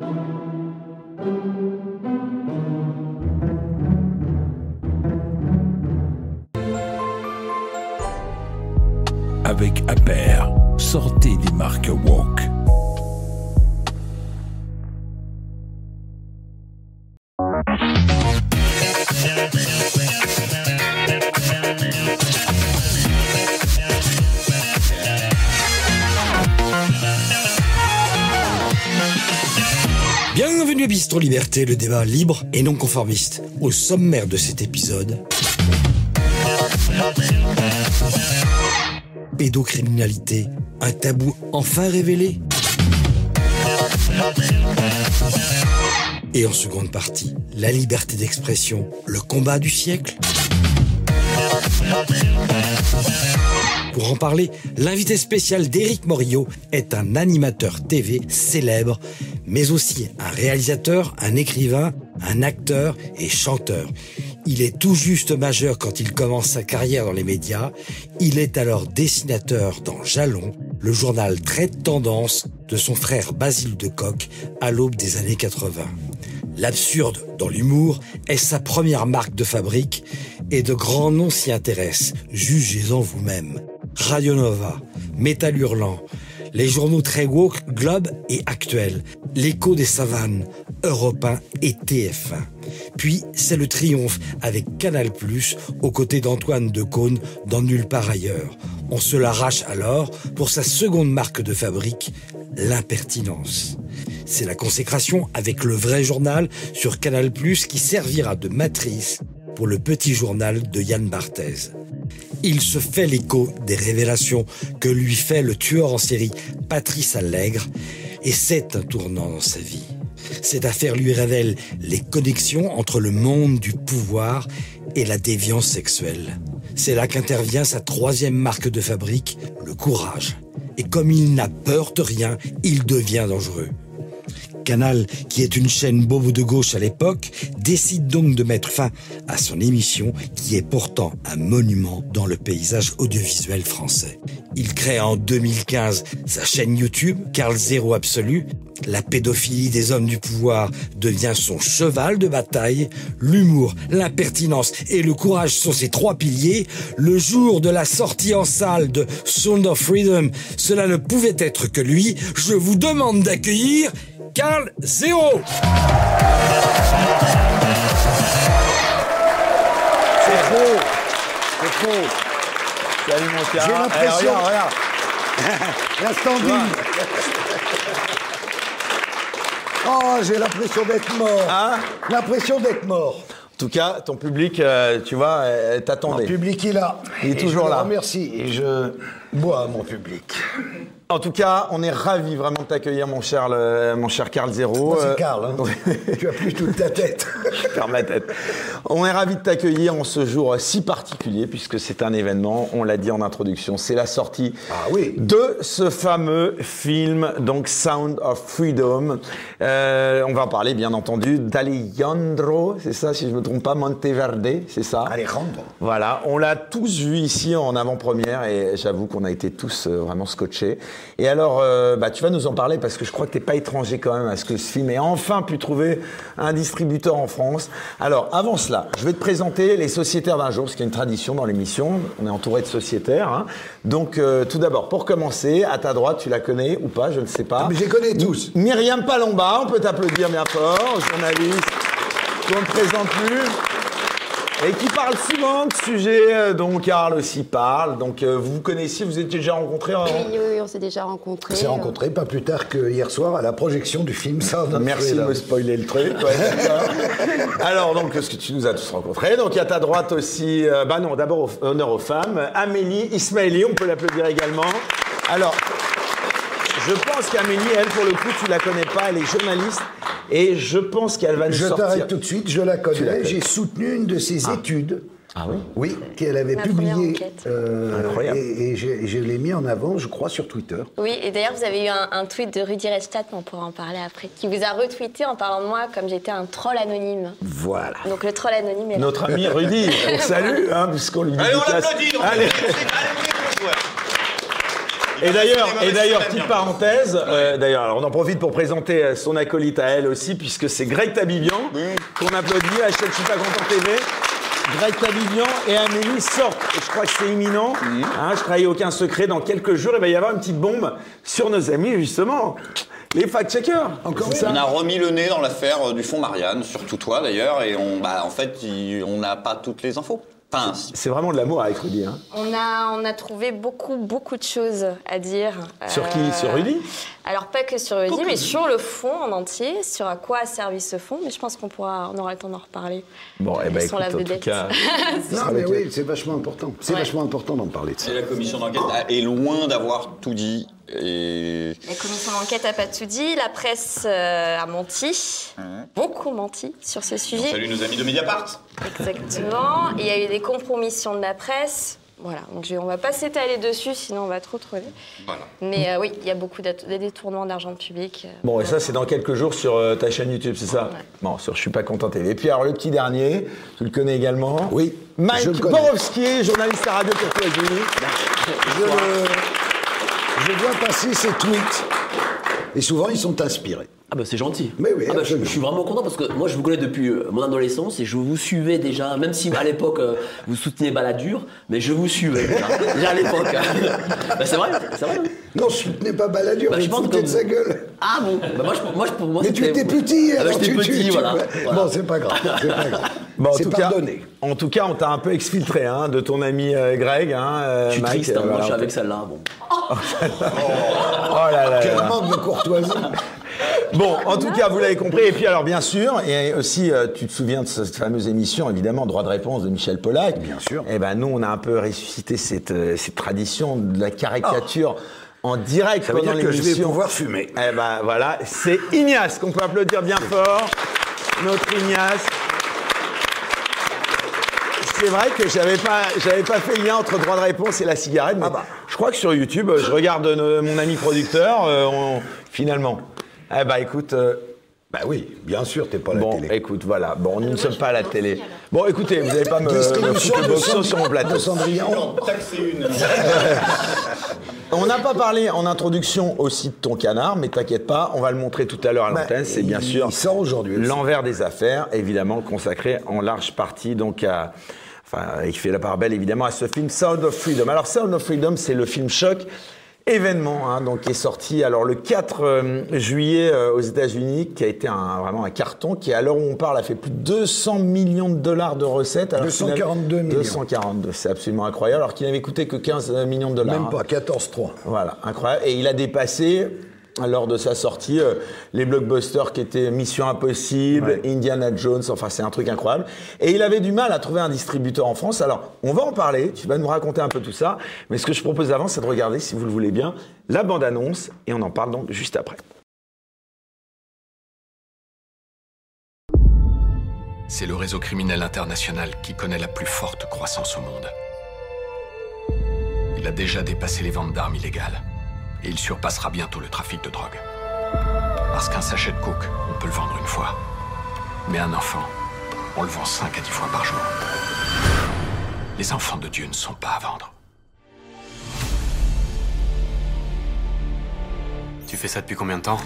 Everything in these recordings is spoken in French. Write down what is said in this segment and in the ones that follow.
Avec Aper, sortez des marques Walk. Bistro Liberté, le débat libre et non conformiste. Au sommaire de cet épisode, pédocriminalité, un tabou enfin révélé Et en seconde partie, la liberté d'expression, le combat du siècle Pour en parler, l'invité spécial d'Éric Morillo est un animateur TV célèbre, mais aussi un réalisateur, un écrivain, un acteur et chanteur. Il est tout juste majeur quand il commence sa carrière dans les médias. Il est alors dessinateur dans Jalon, le journal très tendance de son frère Basile de Coq à l'aube des années 80. L'absurde dans l'humour est sa première marque de fabrique et de grands noms s'y intéressent. Jugez-en vous-même. Radio Nova, Hurlant, les journaux très woke, Globe et Actuel, l'écho des savanes, Europe 1 et TF1. Puis c'est le triomphe avec Canal+, aux côtés d'Antoine Decaune dans Nulle part ailleurs. On se l'arrache alors pour sa seconde marque de fabrique, l'impertinence. C'est la consécration avec le vrai journal sur Canal+, qui servira de matrice pour le petit journal de Yann Barthez. Il se fait l'écho des révélations que lui fait le tueur en série Patrice Allègre, et c'est un tournant dans sa vie. Cette affaire lui révèle les connexions entre le monde du pouvoir et la déviance sexuelle. C'est là qu'intervient sa troisième marque de fabrique, le courage. Et comme il n'a peur de rien, il devient dangereux. Canal, qui est une chaîne bobo de gauche à l'époque, décide donc de mettre fin à son émission qui est pourtant un monument dans le paysage audiovisuel français. Il crée en 2015 sa chaîne YouTube, Carl Zéro Absolu. La pédophilie des hommes du pouvoir devient son cheval de bataille. L'humour, l'impertinence et le courage sont ses trois piliers. Le jour de la sortie en salle de Sound of Freedom, cela ne pouvait être que lui. Je vous demande d'accueillir Carl Zéro. C'est faux. C'est faux. Salut mon. J'ai Eh, l'impression- regarde, regarde. L'instant bim. Oh, j'ai l'impression d'être mort. Hein l'impression d'être mort. En tout cas, ton public, euh, tu vois, euh, Mon t'attendait. public est là. Il est Et toujours je là. le remercie et je bois mon public. En tout cas, on est ravis vraiment de t'accueillir, mon cher, le- mon cher Carl Zéro. Moi, Euh, c'est Karl. hein. tu as plus toute ta tête. Je perds ma tête. On est ravis de t'accueillir en ce jour si particulier, puisque c'est un événement, on l'a dit en introduction, c'est la sortie Ah oui. de ce fameux film, donc Sound of Freedom. Euh, on va en parler, bien entendu, d'Alejandro, c'est ça, si je ne me trompe pas, Monteverde, c'est ça? Alejandro. Voilà, on l'a tous vu ici en avant-première et j'avoue qu'on a été tous euh, vraiment scotchés. Et alors, euh, bah, tu vas nous en parler parce que je crois que tu n'es pas étranger quand même à ce que ce film ait enfin pu trouver un distributeur en France. Alors, avant cela, je vais te présenter les sociétaires d'un jour, qu'il y a une tradition dans l'émission. On est entouré de sociétaires. hein. Donc, euh, tout d'abord, pour commencer, à ta droite, tu la connais ou pas, je ne sais pas. Mais je les connais tous. Myriam Palomba, on peut t'applaudir bien fort, journaliste, qu'on ne présente plus. Et qui parle souvent de sujets euh, dont Karl aussi parle. Donc euh, vous vous connaissiez, vous étiez déjà rencontrés en... Oui, oui, oui, on s'est déjà rencontrés. On s'est rencontrés pas plus tard que hier soir à la projection du film of Merci de me spoiler le truc. ouais. Alors, donc, ce que tu nous as tous rencontrés. Donc, à ta droite aussi, euh, bah non, d'abord, honneur aux femmes. Amélie Ismaili, on peut l'applaudir également. Alors, je pense qu'Amélie, elle, pour le coup, tu la connais pas, elle est journaliste. Et je pense qu'elle va nous Je sortir. t'arrête tout de suite, je la connais. connais. J'ai soutenu une de ses études. Ah oui Oui, qu'elle avait enquête. euh, Incroyable. et et je, et je l'ai mis en avant, je crois, sur Twitter. Oui, et d'ailleurs, vous avez eu un, un tweet de Rudy Redstadt, on pourra en parler après, qui vous a retweeté en parlant de moi comme j'étais un troll anonyme. Voilà. Donc le troll anonyme est là. Notre ami Rudy, on salue, hein, puisqu'on lui dit Allez, on l'applaudit. on Allez. l'applaudit. Allez, on y va. Et d'ailleurs, et d'ailleurs, petite parenthèse, euh, d'ailleurs, alors on en profite pour présenter euh, son acolyte à elle aussi, puisque c'est Greg Tabibian, qu'on applaudit à chaque pas content TV. Greg Tabibian et Amélie sortent. Et je crois que c'est imminent. Hein, je trahis aucun secret. Dans quelques jours, il va y avoir une petite bombe sur nos amis, justement. Les fact-checkers. Encore ça. On a remis le nez dans l'affaire euh, du fonds Marianne, surtout toi d'ailleurs, et on, bah, en fait, il- on n'a pas toutes les infos. C'est vraiment de l'amour avec Rudy. Hein. On a, on a trouvé beaucoup, beaucoup de choses à dire. Sur qui? Euh, Sur Rudy? Alors, pas que sur Rudy, mais sur le fond en entier, sur à quoi a servi ce fond. Mais je pense qu'on pourra, on aura le temps d'en reparler. Bon, eh ben, écoute, en tout cas. Non, mais oui, c'est vachement important. C'est Ouais. vachement important d'en parler de ça. et la commission d'enquête est loin d'avoir tout dit. Et La commission d'enquête n'a pas tout dit. La presse euh, a menti, beaucoup menti sur ce sujet. salue nos amis de Mediapart. Exactement. Il y a eu des compromissions de la presse. Voilà, donc je- on va pas s'étaler dessus, sinon on va trop troller. Voilà. Mais euh, oui, il y a beaucoup de détournements d'argent public. euh, Bon, et ça, c'est dans quelques jours sur euh, ta chaîne YouTube, c'est ça? Ouais. Bon, sur Je suis pas content TV. Et puis, alors, le petit dernier, tu le connais également? Oui, Mike. Borowski, journaliste à Radio Courtoisie. Je, le- je vois passer ses tweets. Et souvent, ils sont inspirés. Ah bah c'est gentil. Mais oui, Ah bah, je, suis vraiment content parce que moi je vous connais depuis euh, mon adolescence et je vous suivais déjà, même si à l'époque euh, vous souteniez Balladur, mais je vous suivais déjà, déjà à l'époque. bah, c'est vrai, c'est vrai. hein. Non, je soutenais pas Balladur, Bah, je pense foutais que- de sa gueule. Ah bon? Bah, moi, je, moi, je- pour moi Mais tu étais petit, Ah bah, alors j'étais tu, petit, tu- voilà. Bon, c'est pas grave, c'est pas grave. Bon, en tout, cas, pardonné. en tout cas, on t'a un peu exfiltré hein, de ton ami euh, Greg. Hein, euh, Je suis Mike, triste, hein, euh, moi je voilà, suis on avec celle-là. Bon. Oh là là Quel manque de courtoisie. Bon, en tout cas, vous l'avez compris. Et puis, alors, bien sûr, et aussi, euh, tu te souviens de cette fameuse émission, évidemment, Droit de réponse de Michel Pollack. Bien sûr. Eh ben, nous, on a un peu ressuscité cette, euh, cette tradition de la caricature en direct Ça veut pendant dire que je vais pouvoir fumer. Eh ben, voilà, c'est Ignace qu'on peut applaudir bien fort. Notre Ignace. C'est vrai que j'avais pas, j'avais pas fait le lien entre droit de réponse et la cigarette, mais Ah bah. je crois que sur YouTube, je regarde euh, mon ami producteur, euh, on- finalement. Eh bah écoute, euh, Bah oui, bien sûr, t'es pas à la bon, télé. écoute, voilà, bon, nous ne sommes pas à la télé. Bon, écoutez, vous n'allez pas me, me foutre le de, boxon sur mon plateau. de Cendrillon. On n'a pas parlé en introduction aussi de ton canard, mais t'inquiète pas, on va le montrer tout à l'heure à Bah, l'antenne. C'est bien il sûr sort aujourd'hui aussi. l'envers des affaires, évidemment consacré en large partie donc à, enfin, qui fait la part belle évidemment à ce film Sound of Freedom. Alors Sound of Freedom, c'est le film choc. Événement, hein, donc qui est sorti alors le 4 euh, juillet euh, aux États-Unis, qui a été un, vraiment un carton, qui à l'heure où on parle a fait plus de 200 millions de dollars de recettes. alors qu'il n'avait- 242 millions. 242, c'est absolument incroyable, alors qu'il n'avait coûté que 15 millions de dollars. Même hein. pas, 14-3. Voilà, incroyable. Et il a dépassé, lors de sa sortie, euh, les blockbusters qui étaient Mission Impossible, Indiana Jones, enfin c'est un truc incroyable. Et il avait du mal à trouver un distributeur en France. Alors, on va en parler, tu vas nous raconter un peu tout ça. Mais ce que je propose avant, c'est de regarder, si vous le voulez bien, la bande-annonce. Et on en parle donc juste après. C'est le réseau criminel international qui connaît la plus forte croissance au monde. Il a déjà dépassé les ventes d'armes illégales. Et il surpassera bientôt le trafic de drogue. Parce qu'un sachet de coke, on peut le vendre une fois. Mais un enfant, on le vend 5 à 10 fois par jour. Les enfants de Dieu ne sont pas à vendre. Tu fais ça depuis combien de temps?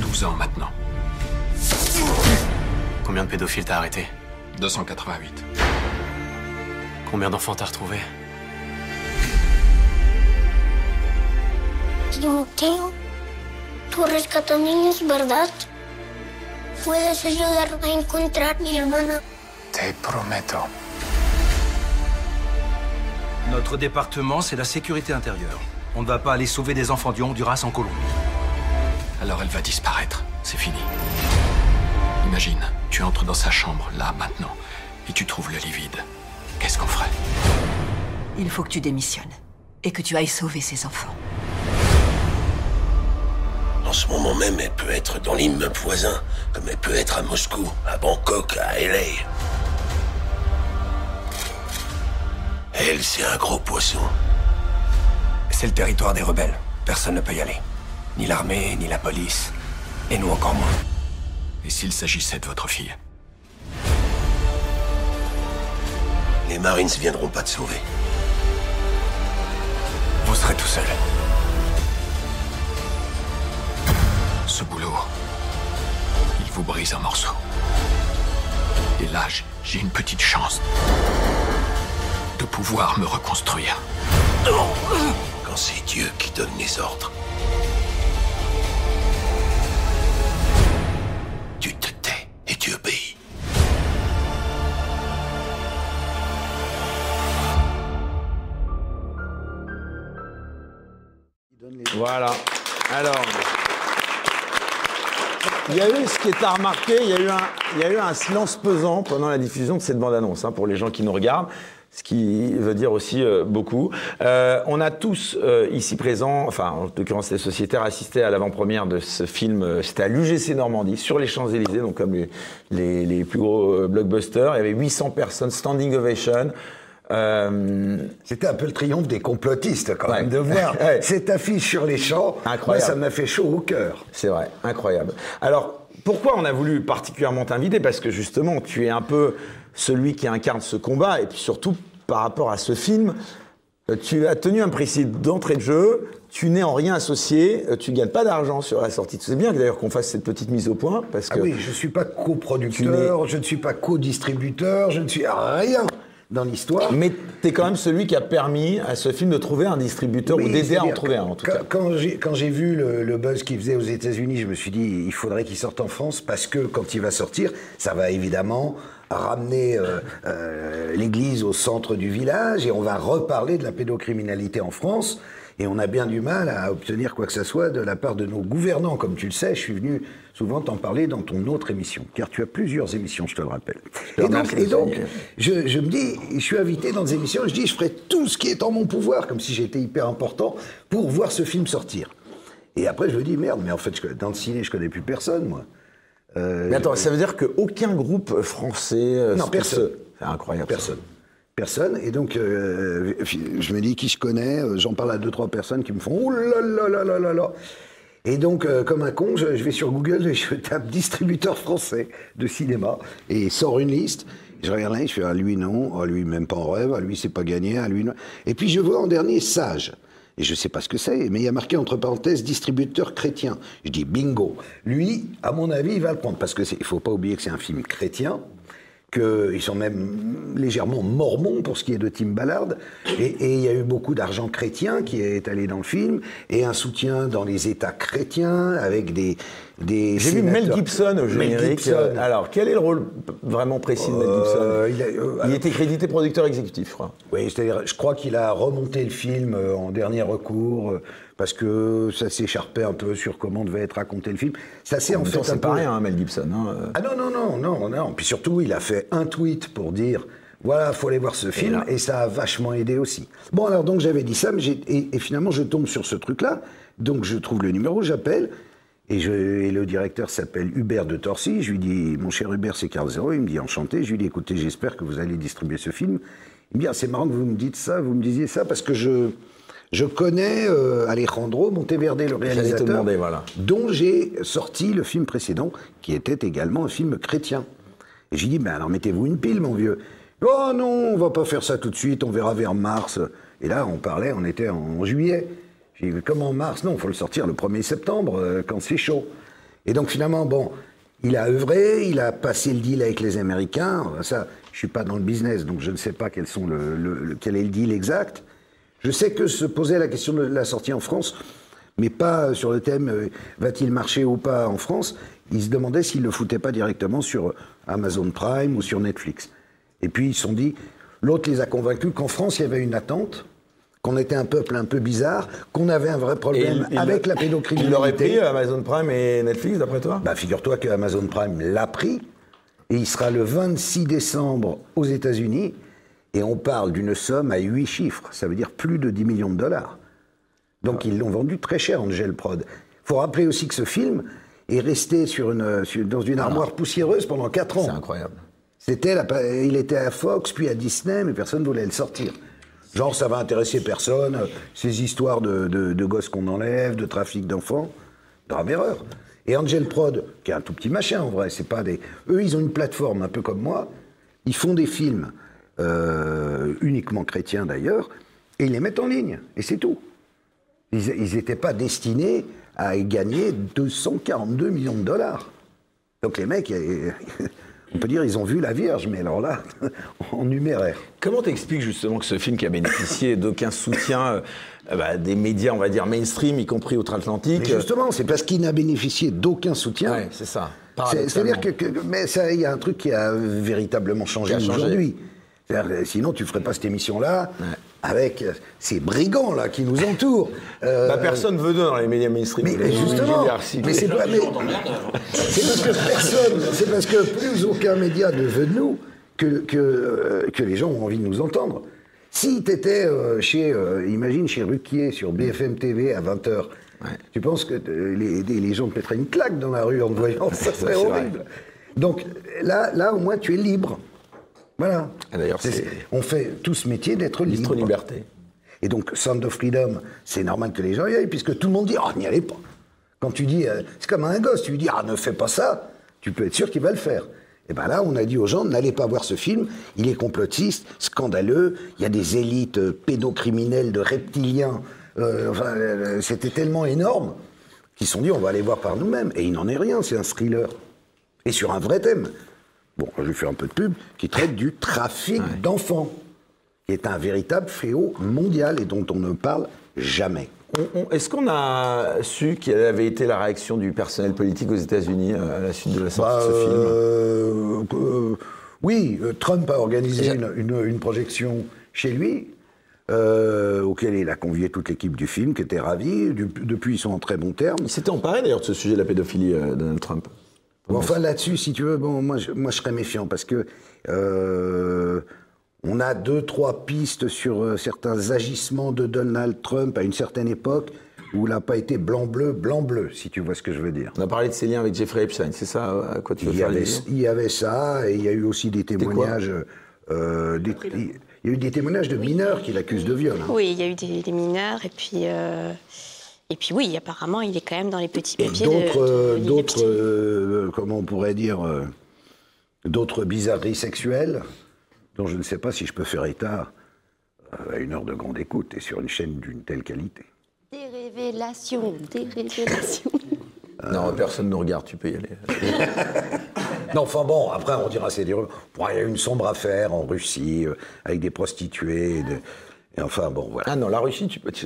12 ans maintenant. Combien de pédophiles t'as arrêté 288. Combien d'enfants t'as retrouvé Timoteo, tú rescatas niños, ¿verdad? ¿Puedes ayudarme a encontrar a mi hermana? Te prometo. Notre département, c'est la sécurité intérieure. On ne va pas aller sauver des enfants du Honduras en Colombie. Alors elle va disparaître. C'est fini. Imagine, tu entres dans sa chambre, là, maintenant, et tu trouves le lit vide. Qu'est-ce qu'on ferait? Il faut que tu démissionnes et que tu ailles sauver ces enfants. En ce moment même, elle peut être dans l'immeuble voisin, comme elle peut être à Moscou, à Bangkok, à LA. Elle, c'est un gros poisson. C'est le territoire des rebelles. Personne ne peut y aller. Ni l'armée, ni la police. Et nous encore moins. Et s'il s'agissait de votre fille? Les Marines viendront pas te sauver. Vous serez tout seul. Ce boulot, il vous brise en morceaux. Et là, j'ai une petite chance de pouvoir me reconstruire. Quand c'est Dieu qui donne les ordres. Tu te tais et tu obéis. Voilà. Alors. Il y a eu, ce qui est à remarquer, il y a eu un, il y a eu un silence pesant pendant la diffusion de cette bande-annonce, hein, pour les gens qui nous regardent, ce qui veut dire aussi euh, beaucoup. Euh, on a tous euh, ici présents, enfin en l'occurrence les sociétaires, assisté à l'avant-première de ce film, euh, c'était à l'UGC Normandie, sur les Champs-Élysées, donc comme les, les- les plus gros euh, blockbusters. Il y avait 800 personnes, standing ovation. Euh, C'était un peu le triomphe des complotistes, quand Ouais. même, de voir Ouais. cette affiche sur les champs. Incroyable. Moi, ça m'a fait chaud au cœur. C'est vrai, incroyable. Alors, pourquoi on a voulu particulièrement t'inviter? Parce que justement, tu es un peu celui qui incarne ce combat, et puis surtout par rapport à ce film, euh, tu as tenu un principe d'entrée de jeu, tu n'es en rien associé, euh, tu gagnes pas d'argent sur la sortie. C'est bien d'ailleurs qu'on fasse cette petite mise au point, parce que Ah oui, je ne suis pas coproducteur, je ne suis pas co-distributeur, je ne suis rien dans l'histoire. Mais tu es quand même celui qui a permis à ce film de trouver un distributeur Oui, ou d'aider à en trouver un, en tout quand, cas. Quand j'ai, quand j'ai vu le, le buzz qu'il faisait aux États-Unis, je me suis dit, il faudrait qu'il sorte en France parce que quand il va sortir, ça va évidemment ramener euh, euh, l'Église au centre du village et on va reparler de la pédocriminalité en France. Et on a bien du mal à obtenir quoi que ce soit de la part de nos gouvernants. Comme tu le sais, je suis venu souvent t'en parler dans ton autre émission, car tu as plusieurs émissions, je te le rappelle. Et donc, et je, je me dis, je suis invité dans des émissions, je dis, je ferai tout ce qui est en mon pouvoir, comme si j'étais hyper important, pour voir ce film sortir. Et après, je me dis, merde, mais en fait, dans le ciné, je connais plus personne, moi. Euh, Mais attends, ça veut dire qu'aucun groupe français... euh, Non, personne. C'est incroyable. ça. Personne. Personne. Et donc, euh, je me dis qui je connais. J'en parle à deux, trois personnes qui me font Oh là là là là là là. Et donc, euh, comme un con, je, vais sur Google et je tape distributeur français de cinéma et sort une liste. Je regarde là, je fais ah, lui non, ah, lui même pas en rêve, ah, lui c'est pas gagné, ah, lui non. Et puis je vois en dernier Sage. Et je sais pas ce que c'est, mais il y a marqué entre parenthèses distributeur chrétien. Je dis bingo. Lui, à mon avis, il va le prendre parce que il faut pas oublier que c'est un film chrétien qu'ils sont même légèrement mormons pour ce qui est de Tim Ballard. Et, il y a eu beaucoup d'argent chrétien qui est allé dans le film, et un soutien dans les États chrétiens, avec des... des J'ai vu Mel Gibson au Mel générique. Gibson. Euh, Alors, quel est le rôle vraiment précis de Mel Euh, Gibson il a- euh, Il alors- était crédité producteur exécutif, je crois. Oui, c'est-à-dire, je crois qu'il a remonté le film euh, en dernier recours, euh, parce que ça s'écharpait un peu sur comment devait être raconté le film. Ça s'est En en fait c'est pas rien, hein, Mel Gibson. hein, euh. Ah non, non, non, non, non. Puis surtout, il a fait un tweet pour dire voilà, faut aller voir ce film, et ça a vachement aidé aussi. Bon, alors donc j'avais dit ça, mais et, et finalement je tombe sur ce truc-là, donc je trouve le numéro, j'appelle, et, je, et le directeur s'appelle Hubert de Torcy, je lui dis mon cher Hubert, c'est Carl Zero, il me dit enchanté, je lui dis écoutez, j'espère que vous allez distribuer ce film. Il me dit ah, c'est marrant que vous me dites ça, vous me disiez ça, parce que je. Je connais euh, Alejandro Monteverde, le réalisateur, demander, voilà. dont j'ai sorti le film précédent, qui était également un film chrétien. Et j'ai dit, ben alors mettez-vous une pile, mon vieux. Oh non, on va pas faire ça tout de suite, on verra vers mars. Et là, on parlait, on était en juillet. J'ai dit, comment mars? Non, il faut le sortir le 1er septembre, euh, quand c'est chaud. Et donc finalement, bon, il a œuvré, il a passé le deal avec les Américains. Ça, je suis pas dans le business, donc je ne sais pas quels sont le, le- le- quel est le deal exact. Je sais que se posait la question de la sortie en France, mais pas sur le thème euh, va-t-il marcher ou pas en France? Ils se demandaient s'ils le foutaient pas directement sur Amazon Prime ou sur Netflix. Et puis ils se sont dit, l'autre les a convaincus qu'en France il y avait une attente, qu'on était un peuple un peu bizarre, qu'on avait un vrai problème il- il- avec la Il pédocriminalité. l'aurait pris, euh, Amazon Prime et Netflix, d'après toi? Bah, figure-toi que Amazon Prime l'a pris et il sera le 26 décembre aux États-Unis et on parle d'une somme à 8 chiffres, ça veut dire plus de 10 millions de dollars. Donc ils l'ont vendu très cher, Angel Prod. Il faut rappeler aussi que ce film est resté sur une, sur- dans une armoire poussiéreuse pendant 4 ans. C'est incroyable. C'était la- il était à Fox, puis à Disney, mais personne ne voulait le sortir. Genre, ça va intéresser personne, euh, ces histoires de, de- de gosses qu'on enlève, de trafic d'enfants. Grave erreur. Et Angel Prod, qui est un tout petit machin en vrai, c'est pas des. Eux, ils ont une plateforme un peu comme moi. Ils font des films, euh, uniquement chrétiens d'ailleurs, et ils les mettent en ligne, et c'est tout. Ils n'étaient pas destinés a gagné 242 millions de dollars. Donc les mecs, euh, on peut dire, ils ont vu la Vierge, mais alors là, en numéraire. Comment t'expliques justement que ce film qui a bénéficié d'aucun soutien euh, bah, des médias, on va dire mainstream, y compris outre-Atlantique Mais justement, c'est parce qu'il n'a bénéficié d'aucun soutien. Ouais, c'est ça. C'est- C'est-à-dire que, que- mais ça, il y a un truc qui a véritablement changé, changé. aujourd'hui. Euh, Sinon, tu ferais pas cette émission-là avec euh, ces brigands là qui nous entourent. Euh, Bah, personne veut d'eux dans les médias mainstream. Mais, justement, mais c'est pas- mais- c'est parce que personne, c'est parce que plus aucun média ne veut de nous que, que, euh, que les gens ont envie de nous entendre. Si tu étais chez, euh, imagine, chez Ruquier sur BFM TV à 20h, tu penses que euh, les, les- les gens te mettraient une claque dans la rue en te voyant Ça serait vrai. horrible. Donc là, là, au moins, tu es libre. Voilà. D'ailleurs, On fait tout ce métier d'être libre. liberté. Et donc, Sound of Freedom, c'est normal que les gens y aillent, puisque tout le monde dit Ah, n'y allez pas. Quand tu dis, euh, c'est comme un gosse, tu lui dis Ah, ne fais pas ça, tu peux être sûr qu'il va le faire. Et bien là, on a dit aux gens N'allez pas voir ce film, il est complotiste, scandaleux, il y a des élites euh, pédocriminelles de reptiliens. Euh, enfin, euh, c'était tellement énorme qu'ils se sont dit On va aller voir par nous-mêmes. Et il n'en est rien, c'est un thriller. Et sur un vrai thème. Bon, je vais faire un peu de pub, qui traite du trafic d'enfants qui est un véritable fléau mondial et dont on ne parle jamais. Est-ce qu'on a su quelle avait été la réaction du personnel politique aux États-Unis euh, à la suite de la sortie Bah, de ce film euh, euh, oui, Trump a organisé une, une- une projection chez lui, euh, auquel il a convié toute l'équipe du film, qui était ravie. Du- depuis, ils sont en très bons termes. Il s'était emparé d'ailleurs de ce sujet de la pédophilie, euh, Donald Trump. Bon, enfin, là-dessus, si tu veux, bon, moi, je, moi, je serais méfiant parce que euh, on a deux, trois pistes sur euh, certains agissements de Donald Trump à une certaine époque où il n'a pas été blanc-bleu, blanc-bleu, si tu vois ce que je veux dire. On a parlé de ses liens avec Jeffrey Epstein, c'est ça à quoi tu veux Il faire avait, il y avait ça, et il y a eu aussi des témoignages. euh, des- il y a eu des témoignages de mineurs qui l'accusent de viol. hein. Oui, il y a eu des, des mineurs et puis euh, et puis oui, apparemment, il est quand même dans les petits Et papiers d'autres, euh, d'autres, euh, comment on pourrait dire, euh, d'autres bizarreries sexuelles, dont je ne sais pas si je peux faire état euh, à une heure de grande écoute et sur une chaîne d'une telle qualité. Des révélations, des révélations. Non, personne ne nous regarde, tu peux y aller. Non, enfin bon, après on dira c'est des il y a eu une sombre affaire en Russie euh, avec des prostituées. de- et enfin bon, voilà. Ah non, la Russie, tu peux.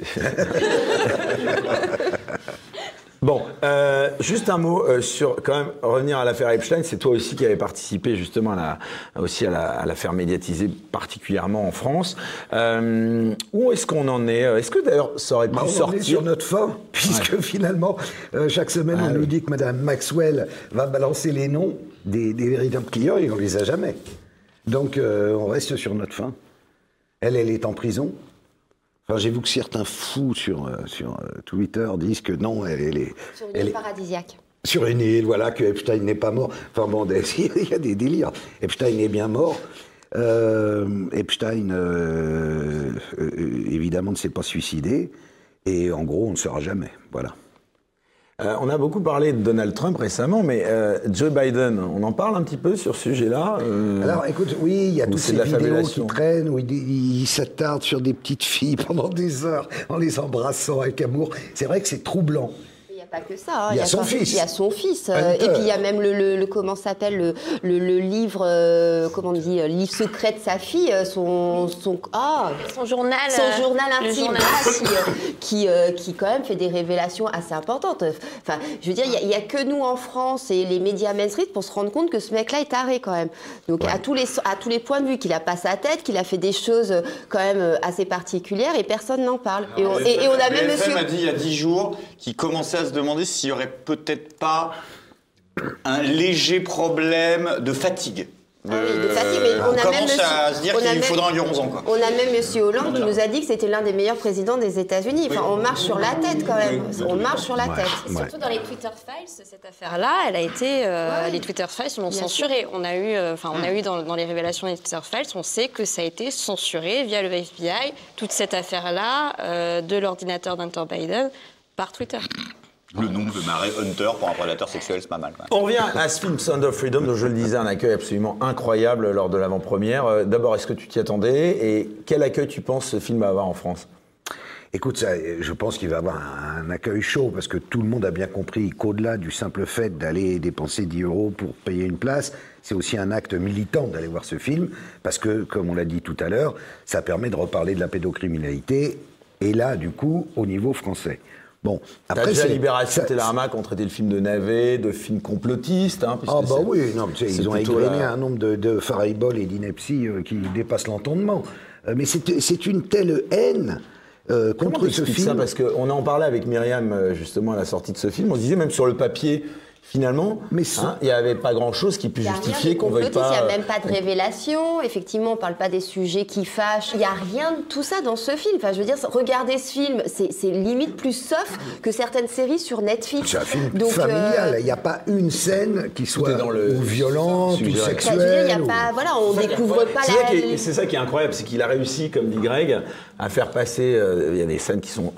Bon, euh, juste un mot euh, sur quand même revenir à l'affaire Epstein. C'est toi aussi qui avais participé justement à la, aussi à la- à l'affaire médiatisée particulièrement en France. Euh, où est-ce qu'on en est Est-ce que d'ailleurs ça aurait pu Bah, on est sortir sur notre fin, puisque finalement, euh, chaque semaine, Ah on oui. nous dit que Madame Maxwell va balancer les noms des, des véritables clients et on les a jamais. Donc, euh, on reste sur notre fin. Elle, elle est en prison. Enfin, j'ai vu que certains fous sur, euh, sur euh, Twitter disent que non, elle, elle est... Sur une île est- paradisiaque. sur une île, voilà, que Epstein n'est pas mort. Enfin bon, il y a des délires. Epstein est bien mort. Euh, Epstein, euh, euh, évidemment, ne s'est pas suicidé. Et en gros, on ne saura jamais. Voilà. Euh, on a beaucoup parlé de Donald Trump récemment, mais euh, Joe Biden, on en parle un petit peu sur ce sujet-là euh, Alors, écoute, oui, il y a Ou toutes ces vidéos qui traînent où il, il s'attarde sur des petites filles pendant des heures en les embrassant avec amour. C'est vrai que c'est troublant. Il n'y a pas que ça. hein. Il y a son pas- fils. Il y a son fils. euh, Hunter. et puis il y a même le, le- le- comment s'appelle le, le- le livre, euh, comment on dit, euh, livre secret de sa fille, son, son, ah, Son journal. son journal le intime, journal qui, euh, qui, euh, qui quand même fait des révélations assez importantes. Enfin, je veux dire, il y a- il n'y a, que nous en France et les médias mainstream pour se rendre compte que ce mec-là est taré quand même. Donc à, tous les, à tous les points de vue, qu'il a pas sa tête, qu'il a fait des choses quand même assez particulières et personne n'en parle. Et on, et- et on a même monsieur... a dit il y a 10 jours qu'il commençait à se demander s'il y aurait peut-être pas un léger problème de fatigue. Ah oui, de fatigue, mais on a commence même monsieur- à se dire on a qu'il même- faudra environ 11 ans. Quoi. On a même M. Hollande qui nous a dit que c'était l'un des meilleurs présidents des États-Unis. Enfin, on marche sur la tête quand même. On marche sur la tête. Surtout dans les Twitter files, cette affaire-là, elle a été, euh, les Twitter files l'ont censurée. On a eu, euh, enfin, on a eu dans, dans les révélations des Twitter files, on sait que ça a été censuré via le FBI, toute cette affaire-là euh, de l'ordinateur d'Hunter Biden par Twitter. Le nom de Mary Hunter pour un prédateur sexuel, c'est pas mal. On revient à ce film Sound of Freedom, dont je le disais, un accueil absolument incroyable lors de l'avant-première. Euh, D'abord, est-ce que tu t'y attendais Et quel accueil tu penses ce film va avoir en France? Écoute, ça, je pense qu'il va avoir un, un accueil chaud parce que tout le monde a bien compris qu'au-delà du simple fait d'aller dépenser 10 euros pour payer une place, c'est aussi un acte militant d'aller voir ce film parce que, comme on l'a dit tout à l'heure, ça permet de reparler de la pédocriminalité et là, du coup, au niveau français. Bon, Après, c'est- Libération, Télérama qui ont traité le film de navet, de film complotiste. Hein, Ah bah oui, non, tu sais, ils ont égrené la- un nombre de, de farailles-bols et d'inepties euh, qui dépassent l'entendement. Euh, mais c'est une telle haine euh, Comment contre ce film. ça Parce qu'on en parlait avec Myriam justement à la sortie de ce film. On se disait même sur le papier, finalement, hein, il n'y avait pas grand-chose qui puisse justifier qu'on veuille pas. il n'y a même pas de révélation. Effectivement, on ne parle pas des sujets qui fâchent. Il n'y a rien de tout ça dans ce film. Enfin, je veux dire, regarder ce film, c'est limite plus soft que certaines séries sur Netflix. C'est un film Donc, familial. euh, Il n'y a pas une scène qui soit est dans le ou violente ou dire, sexuelle. il y a ou- pas, voilà, on C'est ça qui est découvre incroyable. pas C'est ça la. qui est- C'est ça qui est incroyable, c'est qu'il a réussi, comme dit Greg, à faire passer. euh, Il y a des scènes qui sont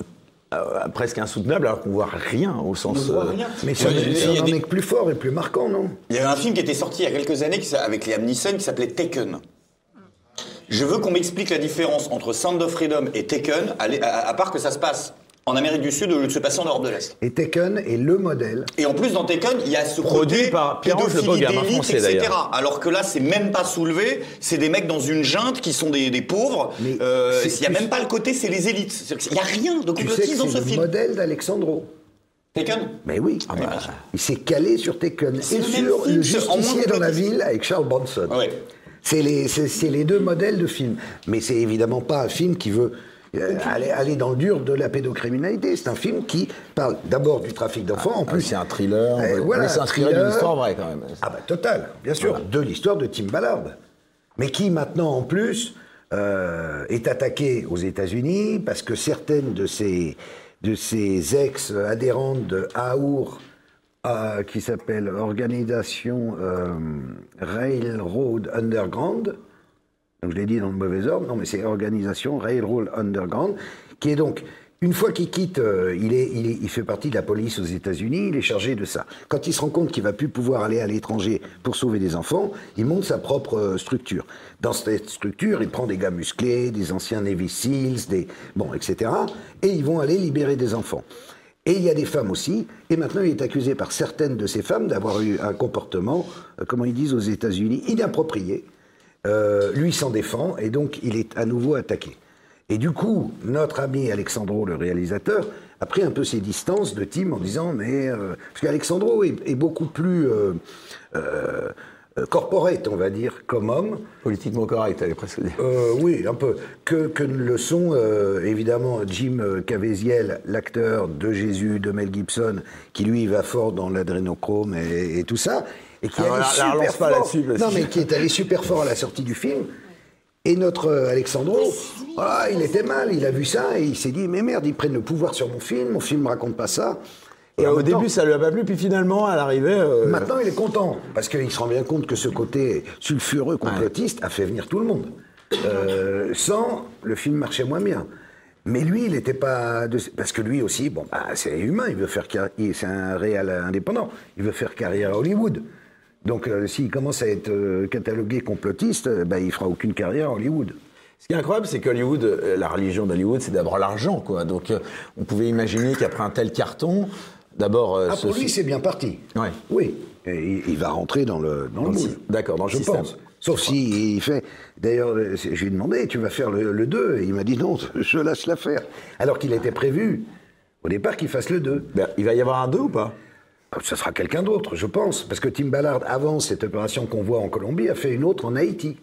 euh, presque insoutenables, alors qu'on voit rien au sens. voit euh, rien. Mais il y a en des- est que plus fort et plus marquant, non? Il y avait un film qui était sorti il y a quelques années qui avec Liam Neeson qui s'appelait Taken. Je veux qu'on m'explique la différence entre Sound of Freedom et Taken, à, l'é- à- à part que ça se passe en Amérique du Sud au lieu de se passer en Europe de l'Est. Et Taken est le modèle. Et en plus, dans Taken, il y a ce Produit par Pierre-Ange Le un Français, etc. d'ailleurs. Alors que là, c'est même pas soulevé. C'est des mecs dans une junte qui sont des, des pauvres. Euh, c'est- Il y a même pas le côté, c'est les élites. C'est-à-dire qu'il y a rien de complotiste dans c'est ce le film. modèle d'Alexandro. Taken Mais oui. Il s'est calé sur Taken C'est et le sur film, Le c'est Justicier dans la ville avec Charles Bronson. Ouais. C'est les, c'est- c'est les deux modèles de films. Mais c'est évidemment pas un film qui veut euh, aller, aller dans le dur de la pédocriminalité. C'est un film qui parle d'abord du trafic d'enfants. en plus, c'est un thriller. On voilà, mais c'est un inspiré thriller. d'une histoire vraie quand même. Ah bah total, bien sûr, de l'histoire de Tim Ballard. Mais qui maintenant en plus euh, est attaqué aux États-Unis parce que certaines de ses, de ses ex-adhérentes de AOUR, euh, qui s'appelle Organisation euh, Railroad Underground, donc je l'ai dit dans le mauvais ordre, non mais c'est Organisation Railroad Underground, qui est donc, une fois qu'il quitte, euh, il, est, il, fait partie de la police aux États-Unis, il est chargé de ça. Quand il se rend compte qu'il va plus pouvoir aller à l'étranger pour sauver des enfants, il monte sa propre euh, structure. Dans cette structure, il prend des gars musclés, des anciens Navy Seals, des, bon, etc. Et ils vont aller libérer des enfants. Et il y a des femmes aussi. Et maintenant, il est accusé par certaines de ces femmes d'avoir eu un comportement, euh, comment ils disent aux États-Unis, inapproprié. Euh, lui s'en défend et donc il est à nouveau attaqué. Et du coup, notre ami Alexandro, le réalisateur, a pris un peu ses distances de Tim en disant mais euh, parce qu'Alexandro est, est beaucoup plus euh, euh, corporate, on va dire, comme homme. Politiquement correct, elle est presque dire. Oui, un peu. Que, que ne le sont évidemment Jim Caviezel, l'acteur de Jésus, de Mel Gibson, qui lui va fort dans l'adrénochrome et, et tout ça, et qui Alors, allait la- la super fort. là-dessus, Non, mais qui est allé super fort à la sortie du film. Et notre euh, Alexandro, voilà, il était mal, il a vu ça et il s'est dit mais merde, ils prennent le pouvoir sur mon film, mon film raconte pas ça. Et au même temps- début, ça lui a pas plu, puis finalement, à l'arrivée. euh, Maintenant, il est content, parce qu'il se rend bien compte que ce côté sulfureux, complotiste, a fait venir tout le monde. Euh, sans, le film marchait moins bien. Mais lui, il n'était pas... De... Parce que lui aussi, bon, bah, c'est humain, il veut faire carrière... C'est un réel indépendant, il veut faire carrière à Hollywood. Donc, euh, s'il commence à être euh, catalogué complotiste, euh, bah, il fera aucune carrière à Hollywood. Ce qui est incroyable, c'est qu'Hollywood, euh, la religion d'Hollywood, c'est d'abord l'argent, quoi. Donc, on pouvait imaginer qu'après un tel carton, d'abord. Ah, ce pour lui, fi- c'est bien parti. Ouais. Oui, et il, va rentrer dans le, dans Dans le d'accord, dans le je système. pense. Sauf si il fait. D'ailleurs, je lui ai demandé, tu vas faire le, le 2 Et il m'a dit non, je lâche l'affaire. Alors qu'il était prévu, au départ, qu'il fasse le 2. Ben, il va y avoir un 2 ou pas? Ça sera quelqu'un d'autre, je pense. Parce que Tim Ballard, avant cette opération qu'on voit en Colombie, a fait une autre en Haïti.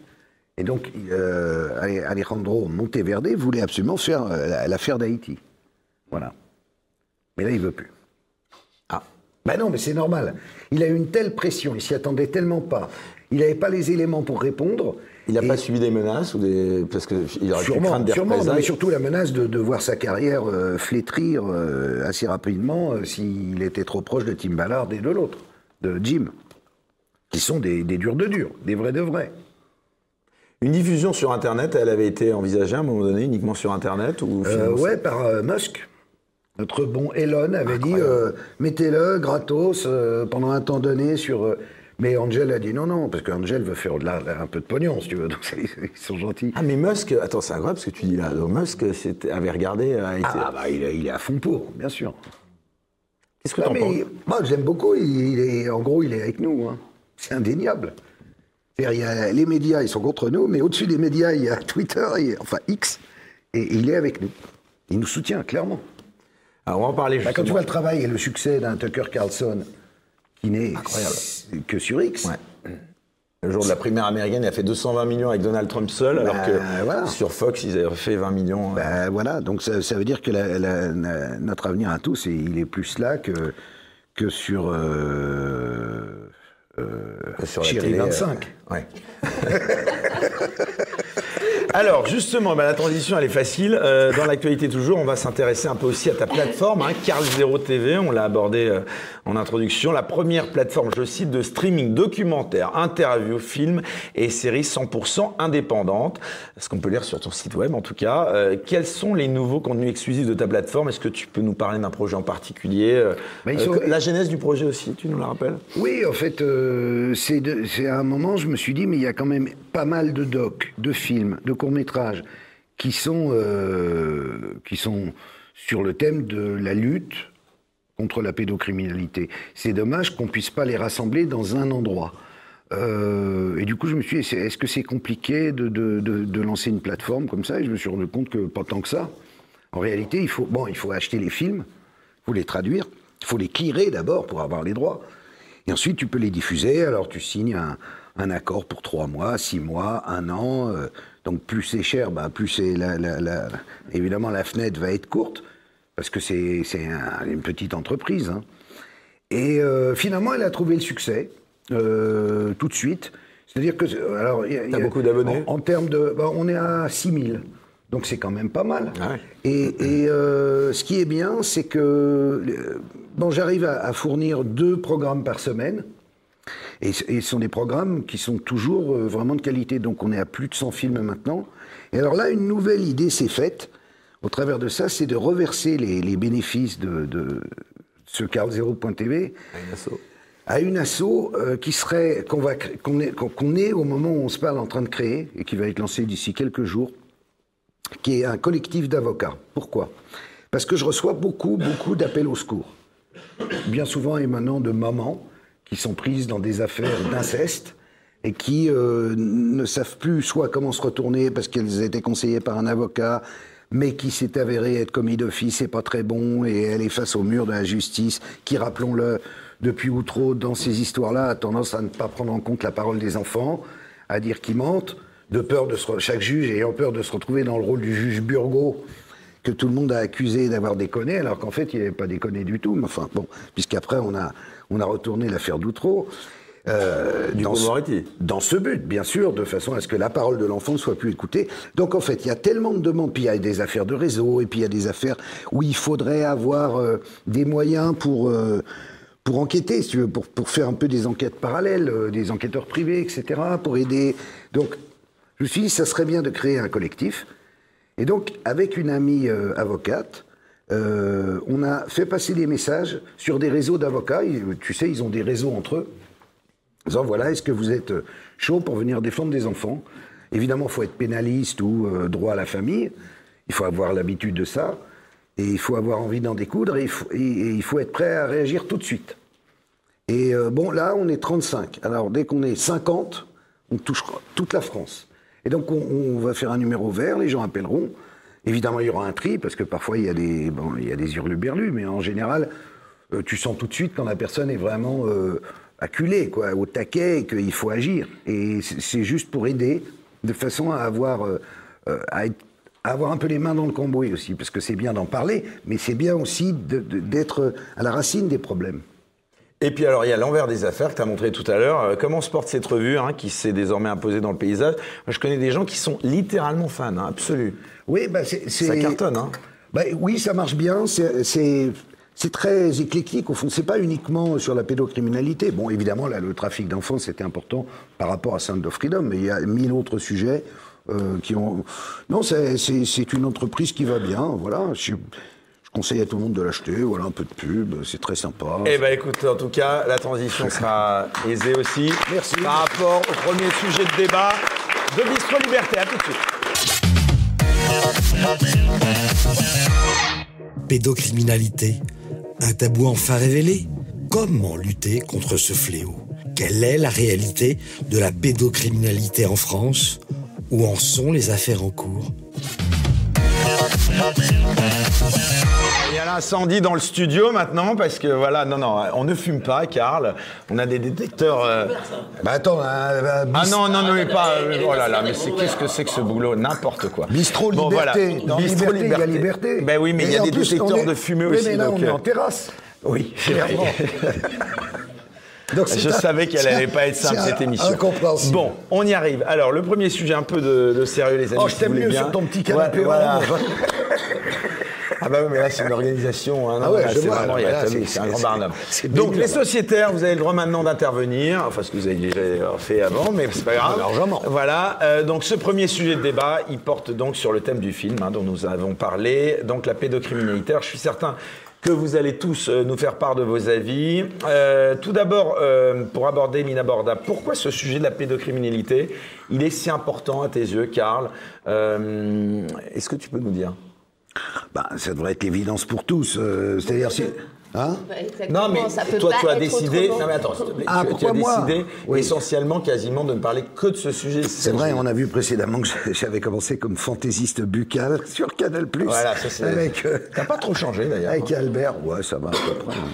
Et donc, euh, Ale- Alejandro Monteverde voulait absolument faire euh, la- l'affaire d'Haïti. Voilà. Mais là, il veut plus. Ah. Ben non, mais c'est normal. Il a eu une telle pression, il s'y attendait tellement pas. Il n'avait pas les éléments pour répondre. Il n'a pas subi des menaces ou des. Parce qu'il aurait pu Sûrement, craindre des sûrement, mais surtout la menace de, de voir sa carrière euh, flétrir euh, assez rapidement euh, s'il était trop proche de Tim Ballard et de l'autre, de Jim, qui sont des, des durs de durs, des vrais de vrais. Une diffusion sur Internet, elle avait été envisagée à un moment donné, uniquement sur Internet ou ouais, par Musk. Notre bon Elon avait dit mettez-le gratos pendant un temps donné sur. Euh, Mais Angel a dit non, non, parce qu'Angel veut faire de un peu de pognon, si tu veux. Donc ils sont gentils. Ah, mais Musk, attends, c'est incroyable ce que tu dis là. Donc, Musk avait regardé. a été- Ah, bah, il est, il est à fond pour, bien sûr. Qu'est-ce que t'en mais penses? Moi, j'aime beaucoup. Il, est, en gros, il est avec nous. hein. C'est indéniable. Il y a- les médias, ils sont contre nous, mais au-dessus des médias, il y a Twitter, et- enfin X, et il est avec nous. Il nous soutient, clairement. Alors, on va en parler Bah, quand tu justement. vois le travail et le succès d'un Tucker Carlson, n'est que sur X, Le jour de la primaire américaine, il a fait 220 millions avec Donald Trump seul, alors Bah, que voilà. sur Fox, ils avaient fait 20 millions. Ben voilà, donc ça, ça veut dire que la- la- la- notre avenir à tous, il est plus là que, que sur, euh, euh, sur la Chérie télé, 25. euh, ouais. Alors, justement, bah, la transition, elle est facile. Euh, dans l'actualité toujours, on va s'intéresser un peu aussi à ta plateforme, hein, Carl Zero TV. On l'a abordé euh, en introduction. La première plateforme, je cite, de streaming documentaire, interviews, films et séries 100% indépendantes. Ce qu'on peut lire sur ton site web, en tout cas? Euh, quels sont les nouveaux contenus exclusifs de ta plateforme? Est-ce que tu peux nous parler d'un projet en particulier? Sont- La genèse du projet aussi, tu nous la rappelles? Oui, en fait, c'est à un moment, je me suis dit, mais il y a quand même pas mal de docs, de films, de courts-métrages qui sont, euh, qui sont sur le thème de la lutte contre la pédocriminalité. C'est dommage qu'on puisse pas les rassembler dans un endroit. Euh, et du coup, je me suis dit, est-ce que c'est compliqué de, de- de- de lancer une plateforme comme ça? Et je me suis rendu compte que pas tant que ça. En réalité, il faut, bon, il faut acheter les films, il faut les traduire, il faut les clearer d'abord pour avoir les droits. Et ensuite, tu peux les diffuser. Alors, tu signes un, un accord pour trois mois, six mois, un an. euh, donc, plus c'est cher, bah, plus c'est la, la- la- évidemment la fenêtre va être courte parce que c'est c'est un- une petite entreprise. hein. Et euh, finalement, elle a trouvé le succès euh, tout de suite. C'est-à-dire que euh, alors, il y a- y beaucoup d'abonnés? En, en termes de, bah, on est à 6000. Donc c'est quand même pas mal. Ah Et, et, euh, ce qui est bien, c'est que bon, j'arrive à, à fournir deux programmes par semaine. Et, ce sont des programmes qui sont toujours euh, vraiment de qualité. Donc on est à plus de 100 films maintenant. Et alors là, une nouvelle idée s'est faite. Au travers de ça, c'est de reverser les, les bénéfices de, de ce carl0.tv à une asso euh, qui serait qu'on va qu'on est, est au moment où on se parle en train de créer et qui va être lancé d'ici quelques jours, qui est un collectif d'avocats. Pourquoi? Parce que je reçois beaucoup, beaucoup d'appels au secours. Bien souvent émanant de mamans qui sont prises dans des affaires d'inceste et qui euh, ne savent plus soit comment se retourner parce qu'elles étaient conseillées par un avocat, mais qui s'est avéré être commis d'office et pas très bon, et elle est face au mur de la justice, qui, rappelons-le, depuis ou trop dans ces histoires-là, a tendance à ne pas prendre en compte la parole des enfants, à dire qu'ils mentent, de peur de se chaque juge ayant peur de se retrouver dans le rôle du juge Burgot que tout le monde a accusé d'avoir déconné, alors qu'en fait, il n'avait pas déconné du tout. Mais enfin, bon, puisqu'après, on a, on a retourné l'affaire d'Outreau. Euh, dans, ce, dans ce but, bien sûr, de façon à ce que la parole de l'enfant ne soit plus écoutée. Donc, en fait, il y a tellement de demandes, puis il y a des affaires de réseau, et puis il y a des affaires où il faudrait avoir euh, des moyens pour... euh, pour enquêter, si tu veux, pour, pour faire un peu des enquêtes parallèles, des enquêteurs privés, etc., pour aider. Donc, je me suis dit, ça serait bien de créer un collectif. Et donc, avec une amie avocate, euh, on a fait passer des messages sur des réseaux d'avocats. Tu sais, ils ont des réseaux entre eux. En disant, voilà, est-ce que vous êtes euh, chaud pour venir défendre des enfants? Évidemment, il faut être pénaliste ou euh, droit à la famille. Il faut avoir l'habitude de ça. Et il faut avoir envie d'en découdre. Et il, faut, être prêt à réagir tout de suite. Et bon, là, on est 35. Alors, dès qu'on est 50, on touche toute la France. Et donc, on, on va faire un numéro vert, les gens appelleront. Évidemment, il y aura un tri, parce que parfois, il y a des, bon, il y a des mais en général, euh, tu sens tout de suite quand la personne est vraiment euh, acculée, quoi, au taquet, et qu'il faut agir. Et c'est juste pour aider, de façon à avoir, euh, à être- à avoir un peu les mains dans le cambouis aussi, parce que c'est bien d'en parler, mais c'est bien aussi d'être à la racine des problèmes. Et puis alors, il y a l'envers des affaires que tu as montré tout à l'heure. Comment se porte cette revue hein, qui s'est désormais imposée dans le paysage? Moi, Je connais des gens qui sont littéralement fans, hein, absolus. Oui, bah c'est, c'est- Ça cartonne, hein Bah, oui, ça marche bien. C'est, c'est, c'est très éclectique. Au fond, c'est pas uniquement sur la pédocriminalité. Bon, évidemment, là, le trafic d'enfants, c'était important par rapport à Sound of Freedom, mais il y a mille autres sujets euh, qui ont. Non, c'est, c'est, c'est une entreprise qui va bien. Voilà. Je, je conseille à tout le monde de l'acheter. Voilà, un peu de pub, c'est très sympa. Eh ben écoute, en tout cas, la transition sera aisée aussi. Merci. Par rapport au premier sujet de débat de Bistro Liberté. À tout de suite. Pédocriminalité, un tabou enfin révélé. Comment lutter contre ce fléau? Quelle est la réalité de la pédocriminalité en France? Où en sont les affaires en cours? L'incendie dans le studio maintenant parce que voilà, non, non, on ne fume pas, Karl. On a des détecteurs. euh, Bah attends, euh, Ah bis- non, non, non, mais pas. euh, oh là là, mais c'est qu'est-ce que c'est que ce boulot? N'importe quoi. Bistrot Bon, liberté. voilà. Dans Bistrot liberté, il y a liberté. Ben oui, mais il y a des plus, détecteurs est- de fumée Oui, aussi. mais là, donc, on est euh, en terrasse. Oui, c'est vrai. Clairement. Donc, Je un- savais qu'elle c'est allait un- pas être simple cette émission. incompréhensible. Bon, on y arrive. Alors, le premier sujet, un peu de, de sérieux, les amis. Oh, je si t'aime mieux bien. sur ton petit canapé Ouais, voilà. Ah bah oui, mais là c'est une organisation. hein, non, Ah ouais, là, je c'est vois, vraiment, il y a- c'est- c'est un grand barnum. Donc les sociétaires, vous avez le droit maintenant d'intervenir, enfin ce que vous avez déjà fait avant, mais c'est pas grave. Largement. Voilà. euh, donc ce premier sujet de débat, il porte donc sur le thème du film hein, dont nous avons parlé, donc la pédocriminalité. Alors, je suis certain que vous allez tous euh, nous faire part de vos avis. Euh, tout d'abord, euh, pour aborder l'inabordable, pourquoi ce sujet de la pédocriminalité, il est si important à tes yeux, Karl Euh, Est-ce que tu peux nous dire? Bah, ça devrait être l'évidence pour tous. euh, C'est-à-dire si. Hein Bah, Non, mais ça peut toi, pas tu as décidé. Non, mais attends, s'il te plaît, Ah, tu, tu as moi décidé Oui. essentiellement, quasiment, de ne parler que de ce sujet. C'est vrai, on a vu précédemment que j'avais commencé comme fantaisiste buccal sur Canal+. Voilà, ça. Avec, euh, T'as pas trop changé d'ailleurs. avec Albert. Ouais, ça va à peu près. hein.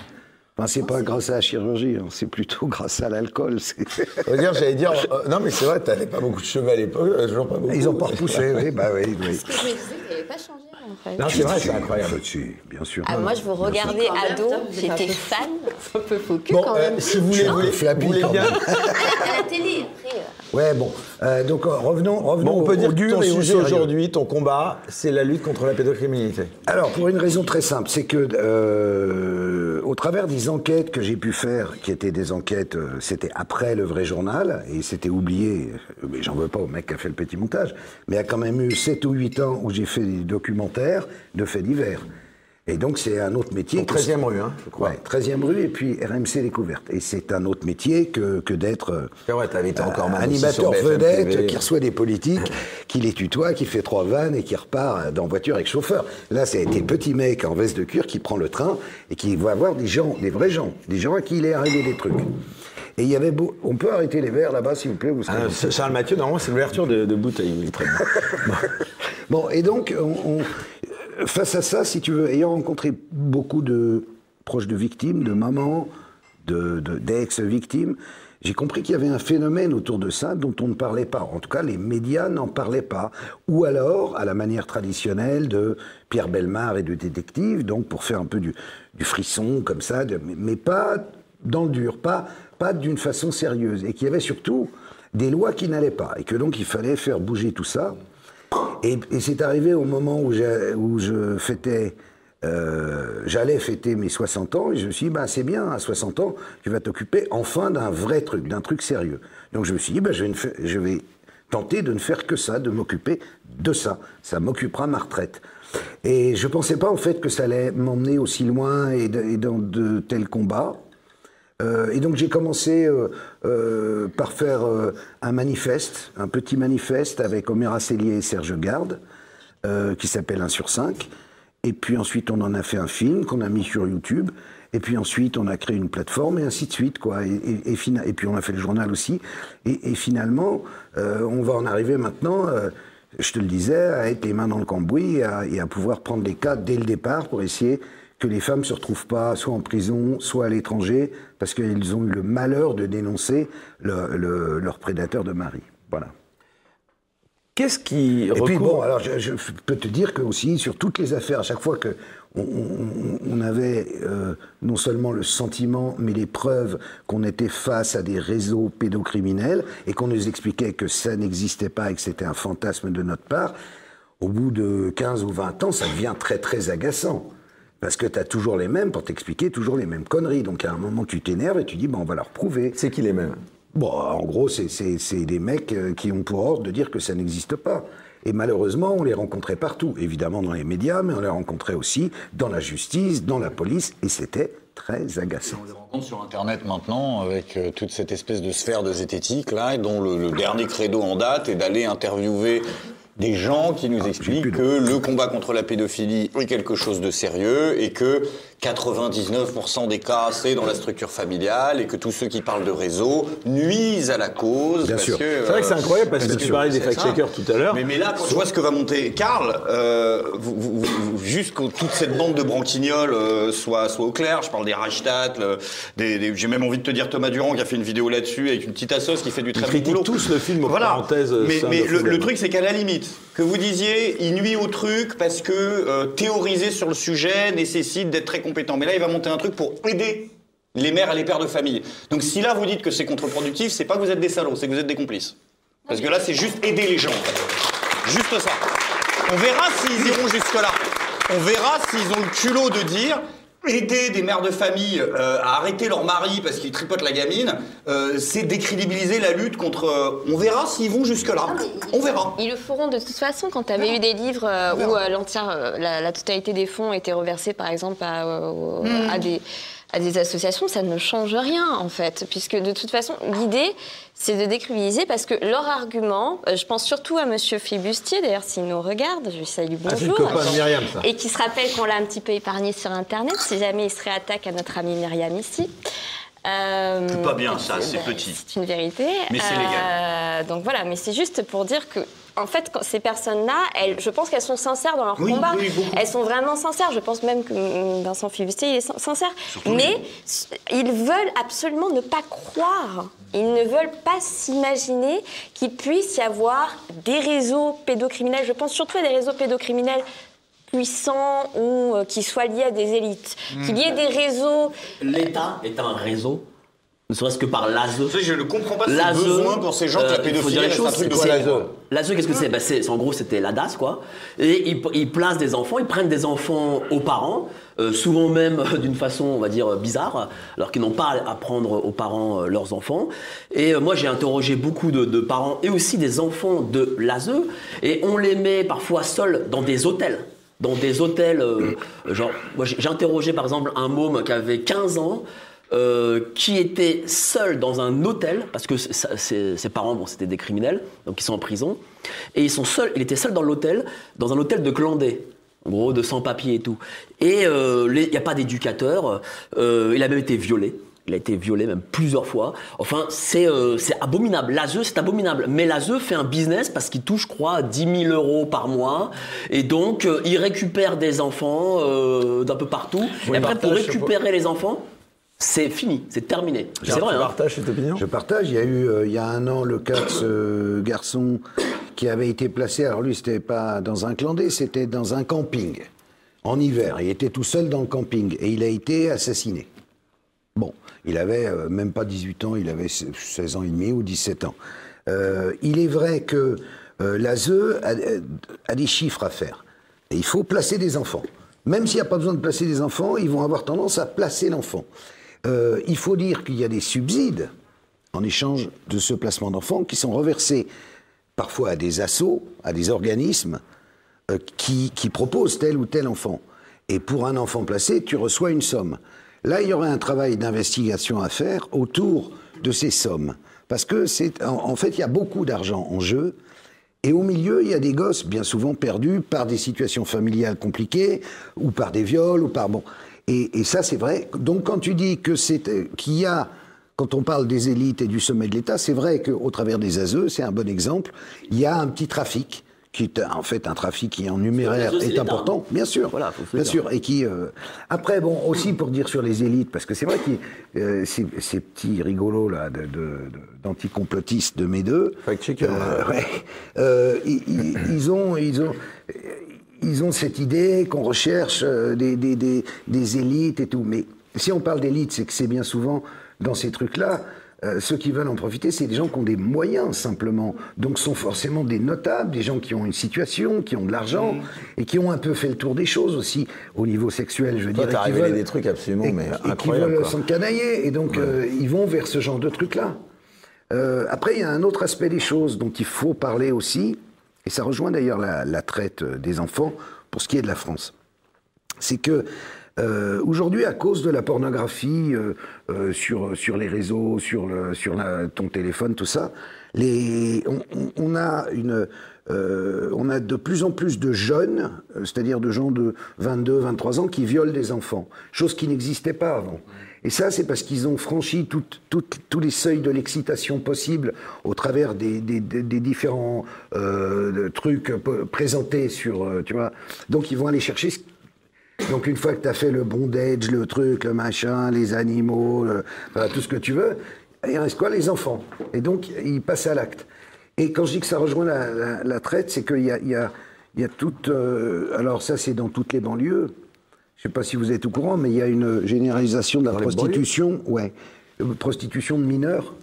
Enfin, c'est pas grâce à la chirurgie, hein, c'est plutôt grâce à l'alcool. dire, j'allais dire. euh, non, mais c'est vrai, t'avais pas beaucoup de cheveux à l'époque, euh, toujours pas beaucoup. Ils ont pas repoussé, oui, bah oui. oui. Ce que je me disais, qu'il n'avait pas changé en fait. Non, c'est vrai, c'est incroyable. Si, bien sûr. Ah, moi, je vous regardais ado, j'étais fan. Un peu faux cul Bon, quand euh, même. si vous voulez, vous voulez, flappy, vous voulez quand bien. même. À la télé, après. euh, Ouais, bon. Euh, donc, euh, revenons, revenons Bon, on peut au- dire au que dur ton sujet aujourd'hui, ton combat, c'est la lutte contre la pédocriminalité. Alors, pour une raison très simple, c'est que euh, au travers des enquêtes que j'ai pu faire, qui étaient des enquêtes, euh, c'était après le vrai journal, et c'était oublié, euh, mais j'en veux pas au mec qui a fait le petit montage, mais il y a quand même eu 7 ou 8 ans où j'ai fait des de faits divers. Et donc, c'est un autre métier. Que- 13e rue, hein, je crois. Ouais, 13e rue et puis RMC Découverte. Et c'est un autre métier que, que d'être euh, aussi sur animateur vedette TV. qui reçoit des politiques, qui les tutoie, qui fait trois vannes et qui repart dans voiture avec chauffeur. Là, ça a été le petit mec en veste de cuir qui prend le train et qui va voir des gens, des vrais gens, des gens à qui il est arrivé des trucs. Et il y avait beau... On peut arrêter les verres là-bas, s'il vous plaît vous Ah. Charles Mathieu, normalement, c'est l'ouverture de, de bouteille. bon. Bon, et donc, on- on- face à ça, si tu veux, ayant rencontré beaucoup de proches de victimes, de mamans, de, de- d'ex-victimes, j'ai compris qu'il y avait un phénomène autour de ça dont on ne parlait pas. En tout cas, les médias n'en parlaient pas. Ou alors, à la manière traditionnelle de Pierre Belmar et de détective, donc pour faire un peu du, du frisson comme ça, de- mais, mais pas dans le dur, pas, d'une façon sérieuse. Et qu'il y avait surtout des lois qui n'allaient pas. Et que donc, il fallait faire bouger tout ça. Et, c'est arrivé au moment où, où je fêtais, euh, j'allais fêter mes 60 ans, et je me suis dit, bah, c'est bien, à 60 ans, tu vas t'occuper enfin d'un vrai truc, d'un truc sérieux. Donc je me suis dit, bah, je, vais ne tenter de ne faire que ça, de m'occuper de ça. Ça m'occupera ma retraite. Et je pensais pas en fait que ça allait m'emmener aussi loin et dans de tels combats. Euh, et donc j'ai commencé euh, euh, par faire un manifeste, un petit manifeste avec Omer Cellier et Serge Garde, qui s'appelle 1 sur 5. Et puis ensuite on en a fait un film qu'on a mis sur YouTube. Et puis ensuite on a créé une plateforme et ainsi de suite. Quoi. Et, puis on a fait le journal aussi. Et, finalement, on va en arriver maintenant... je te le disais, à être les mains dans le cambouis et à pouvoir prendre les cas dès le départ pour essayer que les femmes se retrouvent pas soit en prison, soit à l'étranger, parce qu'elles ont eu le malheur de dénoncer le- le- leur prédateur de mari. Voilà. Qu'est-ce qui Et puis bon, alors je, je peux te dire que aussi sur toutes les affaires, à chaque fois que on, on- on avait euh, non seulement le sentiment, mais les preuves qu'on était face à des réseaux pédocriminels et qu'on nous expliquait que ça n'existait pas et que c'était un fantasme de notre part, au bout de 15 ou 20 ans, ça devient très très agaçant. Parce que tu as toujours les mêmes pour t'expliquer toujours les mêmes conneries. Donc à un moment, tu t'énerves et tu dis, bon, on va leur prouver. C'est qui les mêmes? Bon, en gros, c'est- c'est c'est des mecs euh, qui ont pour ordre de dire que ça n'existe pas. Et malheureusement, on les rencontrait partout, évidemment dans les médias, mais on les rencontrait aussi dans la justice, dans la police, et c'était très agaçant. On les rencontre sur Internet maintenant, avec euh, toute cette espèce de sphère de zététique, là, dont le, le dernier credo en date est d'aller interviewer des gens qui nous expliquent que le combat contre la pédophilie est quelque chose de sérieux et que 99% des cas, c'est dans la structure familiale et que tous ceux qui parlent de réseau nuisent à la cause. Bien parce sûr. C'est vrai que c'est euh, incroyable parce que tu parlais des fact-checkers tout à l'heure. Mais, mais là, quand je vois ce que va monter Karl, euh, que toute cette bande de branquignoles euh, soit, soit au clair, je parle des Reichstadt, le- des, des- j'ai même envie de te dire Thomas Durand qui a fait une vidéo là-dessus avec une petite assos qui fait du très bon boulot. tous le film, Voilà. parenthèses, Mais, Sound mais le, Freedom. le truc, c'est qu'à la limite, que vous disiez, il nuit au truc parce que euh, théoriser sur le sujet nécessite d'être très compétent. Mais là, il va monter un truc pour aider les mères et les pères de famille. Donc si là, vous dites que c'est contre-productif, c'est pas que vous êtes des salauds, c'est que vous êtes des complices. Parce que là, c'est juste aider les gens. Juste ça. On verra s'ils iront jusque-là. On verra s'ils ont le culot de dire aider des mères de famille euh, à arrêter leur mari parce qu'ils tripotent la gamine, euh, c'est décrédibiliser la lutte contre. euh, on verra s'ils vont jusque-là. On verra. Ils le feront de toute façon. Quand tu avais eu des livres euh, où euh, l'entière, euh, la, la totalité des fonds était reversée, par exemple, à, euh, au- Mm. à des à des associations, ça ne change rien en fait, puisque de toute façon, l'idée, c'est de décriminaliser parce que leur argument, euh, je pense surtout à Monsieur Flibustier, d'ailleurs s'il nous regarde, je lui salue Ah, bonjour, copain Myriam, ça. et qui se rappelle qu'on l'a un petit peu épargné sur Internet, si jamais il se réattaque à notre amie Myriam ici. Euh, C'est pas bien, ça, c'est bah, petit. C'est une vérité. Mais c'est légal. Donc voilà, mais c'est juste pour dire que. En fait, quand ces personnes-là, je pense qu'elles sont sincères dans leur Oui, combat. oui, elles sont vraiment sincères. Je pense même que hum, Vincent Fibustier il est sin- sincère. Mais ils veulent absolument ne pas croire. Ils ne veulent pas s'imaginer qu'il puisse y avoir des réseaux pédocriminels. Je pense surtout à des réseaux pédocriminels puissants ou euh, qui soient liés à des élites. Qu'il y ait des réseaux L'État est un réseau, ne serait-ce que par l'ASE. Je ne comprends pas ce L'ASE, besoin pour ces gens que la euh, pédophilie dire les choses, truc de c'est- malade. L'ASE, qu'est-ce que c'est? Bah, c'est- En gros, c'était la DAS, quoi. Et ils, ils placent des enfants, ils prennent des enfants aux parents, euh, souvent même euh, d'une façon, on va dire, bizarre, alors qu'ils n'ont pas à prendre aux parents euh, leurs enfants. Et euh, moi, j'ai interrogé beaucoup de, de parents et aussi des enfants de l'ASE, et on les met parfois seuls dans des hôtels dans des hôtels, euh, genre, j'ai interrogé par exemple un môme qui avait 15 ans, euh, qui était seul dans un hôtel, parce que ses, parents, bon, c'était des criminels, donc ils sont en prison, et ils il était seul dans l'hôtel, dans un hôtel de clandés. En gros, de sans-papiers et tout. Et euh, il n'y a pas d'éducateur. il a même été violé. Il a été violé même plusieurs fois. Enfin, c'est euh, c'est abominable. L'ASE, c'est abominable. Mais l'ASE fait un business parce qu'il touche, je crois, 10 000 euros par mois. Et donc, euh, il récupère des enfants euh, d'un peu partout. Oui, et après, pour récupérer les enfants, c'est fini, c'est terminé. C'est vrai, tu hein. partages cette opinion? Je partage. Il y a eu, euh, il y a un an, le cas de ce garçon qui avait été placé. Alors lui, c'était pas dans un clandé, c'était dans un camping en hiver. Il était tout seul dans le camping et il a été assassiné. Bon, il avait euh, même pas 18 ans, il avait 16 ans et demi ou 17 ans. Euh, il est vrai que euh, l'ASE a, des chiffres à faire. Et il faut placer des enfants. Même s'il n'y a pas besoin de placer des enfants, ils vont avoir tendance à placer l'enfant. Il faut dire qu'il y a des subsides en échange de ce placement d'enfants qui sont reversés parfois à des assos, à des organismes qui proposent tel ou tel enfant. Et pour un enfant placé, tu reçois une somme. Là, il y aurait un travail d'investigation à faire autour de ces sommes. Parce que c'est, en, fait, il y a beaucoup d'argent en jeu. Et au milieu, il y a des gosses bien souvent perdus par des situations familiales compliquées, ou par des viols, ou par bon. Et, ça, c'est vrai. Donc, quand tu dis que c'est qu'il y a, quand on parle des élites et du sommet de l'État, c'est vrai qu'au travers des ASE, c'est un bon exemple. Il y a un petit trafic qui est en fait un trafic qui en numéraire est important, hein. bien sûr, Voilà, faut bien dire. sûr, et qui euh, après bon aussi pour dire sur les élites parce que c'est vrai que euh, ces, ces petits rigolos là de, de- de- d'anticomplotistes de mes deux, euh, ouais, euh, ils, ils- ont ils ont ils ont cette idée qu'on recherche euh, des, des, des, des élites et tout. Mais si on parle d'élite, c'est que c'est bien souvent dans ces trucs-là, euh, ceux qui veulent en profiter, c'est des gens qui ont des moyens simplement. Donc sont forcément des notables, des gens qui ont une situation, qui ont de l'argent et qui ont un peu fait le tour des choses aussi au niveau sexuel, je veux Toi, dire. t'as révélé veulent- des trucs absolument, et- mais et qui veulent s'encanailler. Et donc euh, ils vont vers ce genre de trucs-là. Euh, après, il y a un autre aspect des choses dont il faut parler aussi, et ça rejoint d'ailleurs la, la traite des enfants pour ce qui est de la France. C'est que euh, aujourd'hui, à cause de la pornographie euh, euh, sur, sur les réseaux, sur, sur ton téléphone, tout ça, on, a on a de plus en plus de jeunes, c'est-à-dire de gens de 22, 23 ans, qui violent des enfants, chose qui n'existait pas avant. Et ça, c'est parce qu'ils ont franchi tous les seuils de l'excitation possible au travers des, différents trucs présentés sur, tu vois. Donc, ils vont aller chercher donc une fois que tu as fait le bondage, le truc, le machin, les animaux, le- tout ce que tu veux, il reste quoi Les enfants? Et donc ils passent à l'acte. Et quand je dis que ça rejoint la, la- la traite, c'est qu'il y a, il y, a, y a toute... euh, alors ça c'est dans toutes les banlieues. Je sais pas si vous êtes au courant, mais il y a une généralisation de la prostitution, ouais, euh, prostitution de mineurs.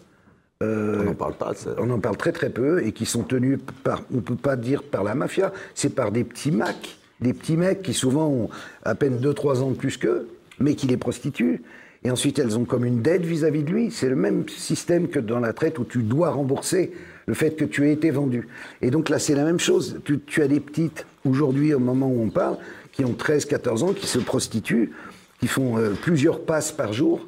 on n'en parle pas. On en parle très très peu et qui sont tenus par, on peut pas dire par la mafia, c'est par des petits macs, des petits mecs qui souvent ont à peine 2-3 ans de plus qu'eux, mais qui les prostituent. Et ensuite, elles ont comme une dette vis-à-vis de lui. C'est le même système que dans la traite où tu dois rembourser le fait que tu aies été vendu. Et donc là, c'est la même chose. Tu, as des petites, aujourd'hui, au moment où on parle, qui ont 13-14 ans, qui se prostituent, qui font euh, plusieurs passes par jour,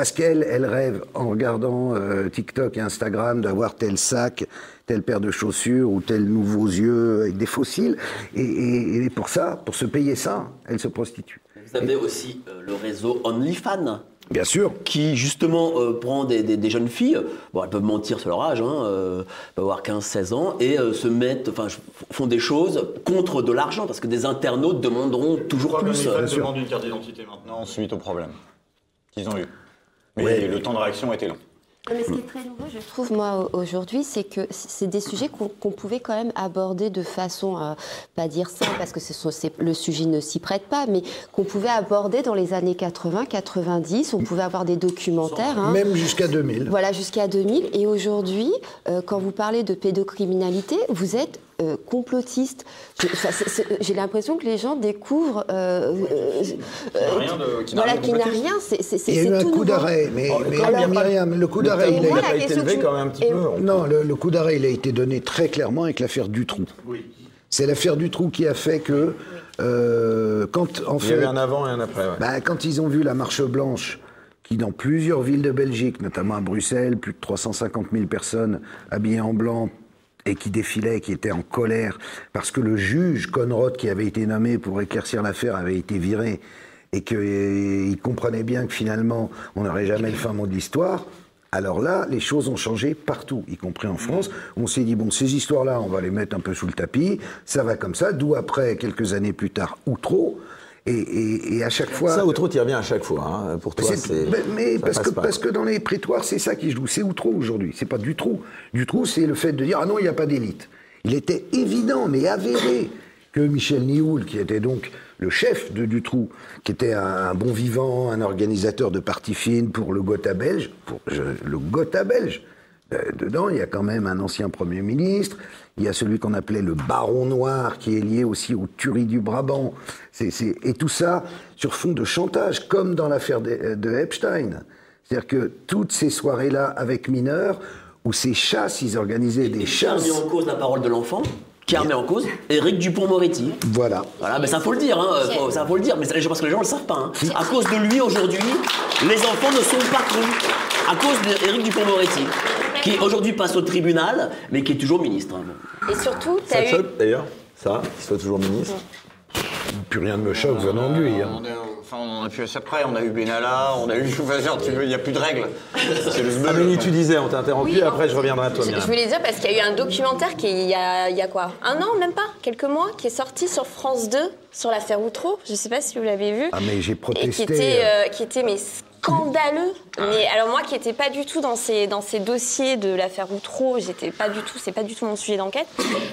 parce qu'elles, elles rêvent, en regardant euh, TikTok et Instagram, d'avoir tel sac, telle paire de chaussures ou tel nouveaux yeux avec des fossiles. Et, et- et pour ça, pour se payer ça, elles se prostituent. Vous avez aussi euh, le réseau OnlyFans. Bien sûr. Qui justement euh, prend des, des- des jeunes filles, bon elles peuvent mentir sur leur âge, hein, euh, peuvent avoir 15-16 ans, et euh, se mettent, enfin font des choses contre de l'argent, parce que des internautes demanderont toujours plus. Ils demandent une carte d'identité maintenant suite au problème qu'ils ont eu. Mais Ouais. le temps de réaction était long. Mais ce qui est très nouveau, je trouve, moi, au- aujourd'hui, c'est que c'est des sujets qu'on pouvait quand même aborder de façon, euh, pas dire simple, parce que ce sont- c'est- le sujet ne s'y prête pas, mais qu'on pouvait aborder dans les années 80, 90. On pouvait avoir des documentaires. hein. Même jusqu'à 2000. Voilà, jusqu'à 2000. Et aujourd'hui, euh, quand vous parlez de pédocriminalité, vous êtes euh, complotiste. J'ai l'impression que les gens découvrent. euh, euh, euh, rien de- qui n'a voilà, rien de qui n'a complotiste. rien. c'est- Il y a eu un coup d'arrêt, mais, Oh, mais quand même, Myriam, le coup d'arrêt, il, a la question que je- et- Non, le, le coup d'arrêt, il a été donné très clairement avec l'affaire Dutroux. C'est l'affaire Dutroux qui a fait que euh, quand en Il y fait, a eu un avant et un après. ouais. bah, quand ils ont vu la marche blanche, qui dans plusieurs villes de Belgique, notamment à Bruxelles, plus de 350 000 personnes habillées en blanc et qui défilaient, qui étaient en colère, parce que le juge Conrad, qui avait été nommé pour éclaircir l'affaire, avait été viré, et qu'il comprenait bien que finalement, on n'aurait jamais le fin mot de l'histoire. Alors là, les choses ont changé partout, y compris en France. On s'est dit, bon, ces histoires-là, on va les mettre un peu sous le tapis, ça va comme ça, d'où après, quelques années plus tard, Outreau. Et, et, et à chaque fois. Ça, Outreau, tu y reviens à chaque fois. hein. Pour toi, C'est- mais, parce, que, pas. parce que dans les prétoires, c'est ça qui joue. C'est Outreau aujourd'hui. C'est pas du trou. Du trou, c'est le fait de dire ah non, il n'y a pas d'élite. Il était évident, mais avéré, que Michel Nioul, qui était donc le chef de Dutroux, qui était un, un bon vivant, un organisateur de parties fines pour le Gotha belge, pour je- le Gotha belge. Euh, dedans, il y a quand même un ancien Premier ministre, il y a celui qu'on appelait le Baron Noir, qui est lié aussi aux tueries du Brabant. Et tout ça sur fond de chantage, comme dans l'affaire de, de Epstein. C'est-à-dire que toutes ces soirées-là avec mineurs, où ces chasses, ils organisaient des Qui a chasses. remis en cause la parole de l'enfant Qui a remis en cause Éric Dupont-Moretti. Voilà. Voilà, mais ça faut le dire, hein, faut- ça faut le dire, mais c'est- parce que les gens le savent pas. hein. À cause de lui aujourd'hui, les enfants ne sont pas crus. À cause d'Éric Dupont-Moretti, qui aujourd'hui passe au tribunal, mais qui est toujours ministre. hein. Et surtout, Ça t'as te eu. choque d'ailleurs, ça, qu'il soit toujours ministre Plus rien ne me choque venant de lui. hein. On a, enfin, on a pu après, on a eu Benalla, on a eu. Genre, tu veux, il n'y a plus de règles. C'est le zbeul. Amélie, tu disais, on t'a interrompu, Oui, après je reviendrai à toi, Je, je voulais dire parce qu'il y a eu un documentaire qui il y a, il y a quoi Un an, même pas Quelques mois, qui est sorti sur France 2 sur l'affaire Outreau. Je ne sais pas si vous l'avez vu. Ah, mais j'ai Et qui protesté. était, euh, euh, qui était mais scandaleux. Mais alors moi qui n'étais pas du tout dans ces, dans ces dossiers de l'affaire Outreau, j'étais pas du tout, c'est pas du tout mon sujet d'enquête.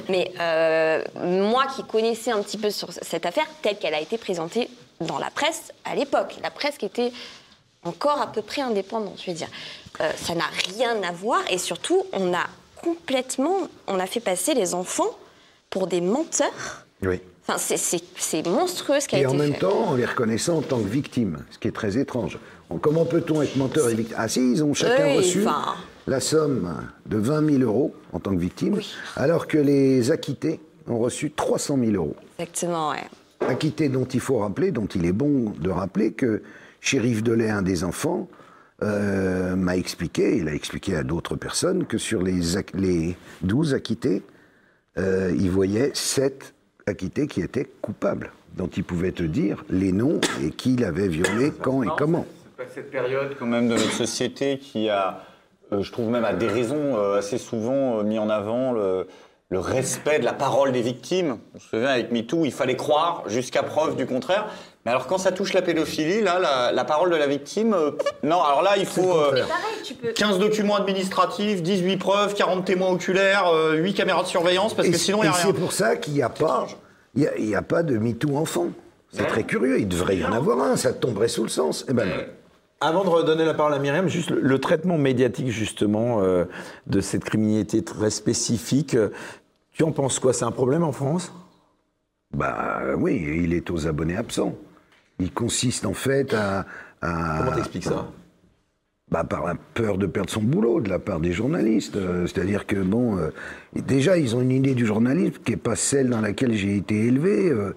Mais euh, moi qui connaissais un petit peu sur cette affaire telle qu'elle a été présentée dans la presse à l'époque, la presse qui était encore à peu près indépendante, je vais dire. Euh, ça n'a rien à voir et surtout on a complètement, on a fait passer les enfants pour des menteurs. Oui. Enfin, c'est- monstrueux ce qui a Et été en même fait. temps, en les reconnaissant en tant que victimes, ce qui est très étrange. Comment peut-on être menteur et victime? Ah si, ils ont chacun Oui, reçu enfin. la somme de 20 000 euros en tant que victime, alors que les acquittés ont reçu 300 000 euros. Exactement, ouais. Acquittés dont il faut rappeler, dont il est bon de rappeler que Shérif Delay, un des enfants, euh, m'a expliqué, il a expliqué à d'autres personnes, que sur les, les 12 acquittés, euh, il voyait 7 acquittés qui étaient coupables, dont il pouvait te dire les noms et qui l'avait violé, quand et comment. Cette période quand même de notre société qui a, euh, je trouve même à des raisons euh, assez souvent euh, mis en avant le, le respect de la parole des victimes. On se souvient avec MeToo, il fallait croire jusqu'à preuve du contraire. Mais alors quand ça touche la pédophilie, là, la, la parole de la victime, euh, non, alors là, il faut euh, Pareil, tu peux. 15 documents administratifs, 18 preuves, 40 témoins oculaires, euh, 8 caméras de surveillance, parce et que sinon, il n'y a rien. c'est pour ça qu'il n'y a pas, il a, pas de MeToo enfant. C'est très curieux. Il devrait y en avoir un. Ça tomberait sous le sens. Eh ben non. Avant de redonner la parole à Myriam, juste le, le traitement médiatique justement euh, de cette criminalité très spécifique, euh, tu en penses quoi? C'est un problème en France? Bah oui, il est aux abonnés absents. Il consiste en fait à. à- Comment t'expliques ça? Bah, par la peur de perdre son boulot de la part des journalistes. Euh, C'est-à-dire que, bon, euh, déjà, ils ont une idée du journalisme qui n'est pas celle dans laquelle j'ai été élevé, euh,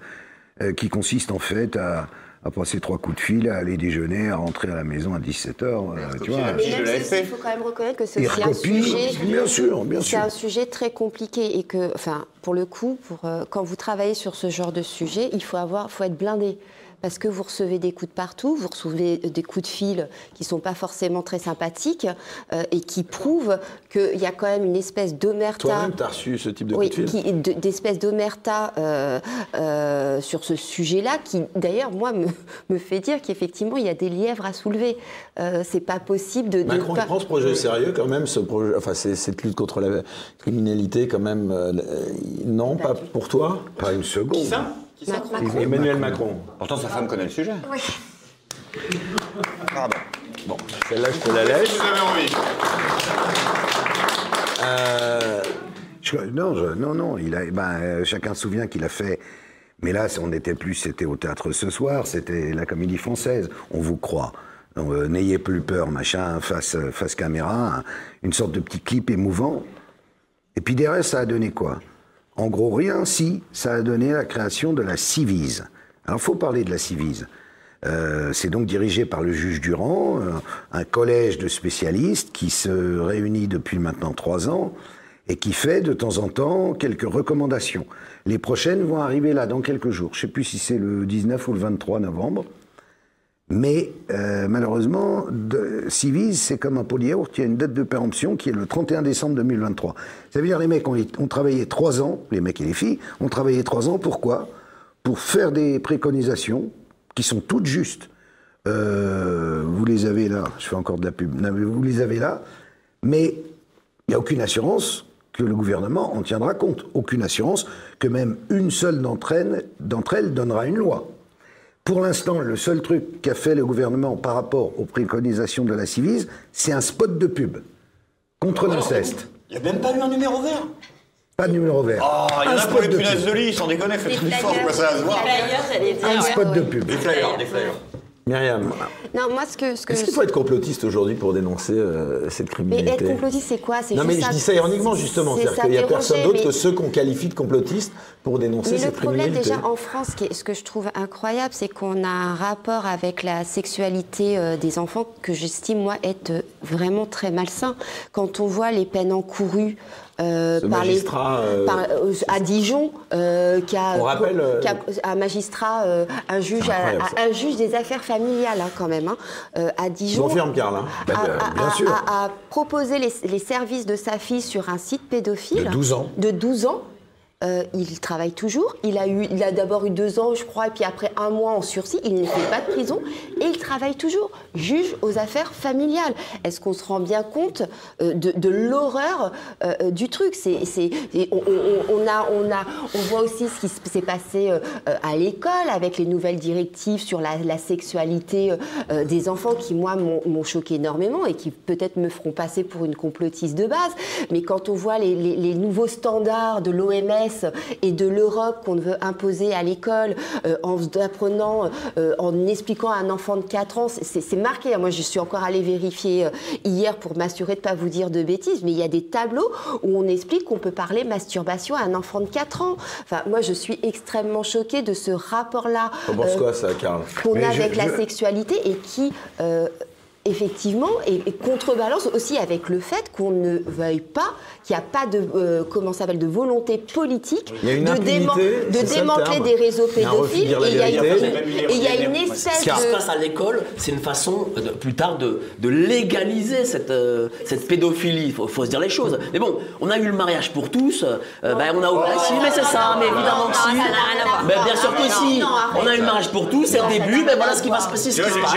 euh, qui consiste en fait à, à passer trois coups de fil, à aller déjeuner, à rentrer à la maison à 17h. tu vois. Mais même si, il faut quand même reconnaître que c'est un sujet. bien sûr, bien C'est un sujet très compliqué et que, enfin, pour le coup, pour, euh, quand vous travaillez sur ce genre de sujet, il faut avoir, faut être blindé. Parce que vous recevez des coups de partout, vous recevez des coups de fil qui sont pas forcément très sympathiques euh, et qui prouvent qu'il y a quand même une espèce d'omerta. Toi-même, tu as reçu ce type de Oui, coup de fil? d'espèce d'omerta euh, euh, sur ce sujet-là, qui d'ailleurs, moi, me, me fait dire qu'effectivement, il y a des lièvres à soulever. Euh, c'est pas possible de. de Macron, pas- il prend ce projet au sérieux quand même, ce projet, enfin cette lutte contre la criminalité quand même. euh, euh, non, pas pour toi? Pas une seconde. Qui ça? Qui ça Macron. Emmanuel Macron. Pourtant, sa femme connaît le sujet. Oui. Pardon. Bon, celle-là, je te la laisse. Vous avez envie. Euh, Je- non, je- non, non. Il a, ben, euh, chacun se souvient qu'il a fait. Mais là, on n'était plus, c'était au théâtre ce soir, c'était la comédie française. On vous croit. Donc, euh, N'ayez plus peur, machin, face, euh, face caméra, hein. une sorte de petit clip émouvant. Et puis derrière, ça a donné quoi? En gros, rien, si, ça a donné la création de la Civise. Alors, faut parler de la Civise. Euh, c'est donc dirigé par le juge Durand, euh, un collège de spécialistes qui se réunit depuis maintenant trois ans et qui fait de temps en temps quelques recommandations. Les prochaines vont arriver là dans quelques jours. Je ne sais plus si c'est le 19 ou le 23 novembre. Mais euh, malheureusement, de, Civise, c'est comme un pot de yaourt, il y a une date de péremption qui est le 31 décembre 2023. Ça veut dire les mecs ont, travaillé trois ans, les mecs et les filles, ont travaillé trois ans, pourquoi? Pour faire des préconisations qui sont toutes justes. Euh, vous les avez là, je fais encore de la pub, vous les avez là, mais il n'y a aucune assurance que le gouvernement en tiendra compte. Aucune assurance que même une seule d'entre elles donnera une loi. Pour l'instant, le seul truc qu'a fait le gouvernement par rapport aux préconisations de la Civise, c'est un spot de pub contre l'inceste. Il n'y a même pas eu un numéro vert. Pas de numéro vert. Oh, il y en un a pour les spot de punaises pub. de lit, sans déconner, faites plus fort, quoi, ça va se voir. Un spot de pub. Des flyers, des flyers. Myriam, Non, moi, ce que. Ce que est-ce qu'il faut être complotiste aujourd'hui pour dénoncer euh, cette Mais criminalité être complotiste, c'est quoi? C'est Non, mais je dis ça- ironiquement, justement. c'est C'est-à-dire qu'il n'y a personne d'autre mais- que ceux qu'on qualifie de complotistes pour dénoncer Mais le cette problème criminalité. déjà en France, ce que je trouve incroyable, c'est qu'on a un rapport avec la sexualité euh, des enfants que j'estime moi être euh, vraiment très malsain. Quand on voit les peines encourues euh, par magistrat, les, euh, par- euh, à Dijon, qui a, On rappelle, qui a- un magistrat, un juge, un des affaires familiales hein, quand même, hein, à Dijon confirme, Karl. hein. A, bien sûr. proposé les, les services de sa fille sur un site pédophile. De 12 ans. De 12 ans. Euh, il travaille toujours. Il a, a d'abord eu deux ans, je crois, et puis après un mois en sursis. Il ne fait pas de prison. Et il travaille toujours. Juge aux affaires familiales. Est-ce qu'on se rend bien compte euh, de, l'horreur euh, du truc? C'est, on, on- a, on, a, on voit aussi ce qui s'est passé à l'école avec les nouvelles directives sur la, sexualité des enfants qui, moi, m'ont choqué énormément et qui peut-être me feront passer pour une complotiste de base. Mais quand on voit les nouveaux standards de l'OMS l'URSS et de l'Europe qu'on veut imposer à l'école euh, en apprenant, euh, en expliquant à un enfant de 4 ans, c'est marqué. Moi, je suis encore allée vérifier euh, hier pour m'assurer de ne pas vous dire de bêtises, mais il y a des tableaux où on explique qu'on peut parler masturbation à un enfant de 4 ans. Enfin, moi, je suis extrêmement choquée de ce rapport-là euh, qu'on a je- avec la sexualité et qui euh, effectivement et, et contrebalance aussi avec le fait qu'on ne veuille pas qu'il n'y a pas de euh, comment s'appelle de volonté politique Il y a une de, démanteler des réseaux pédophiles et il y a une, et il y a une espèce Ce qui se passe à l'école, c'est une façon, de- plus tard, de, de légaliser cette, euh, cette pédophilie. Il faut, faut se dire les choses. Mais bon, on a eu le mariage pour tous. euh, ben, on a ah, si, mais c'est ça, mais évidemment que si. voir. Ben, bien sûr que si. on a eu le mariage pour tous, c'est le début. Ben voilà ce qui va se passer, ce qui se passe.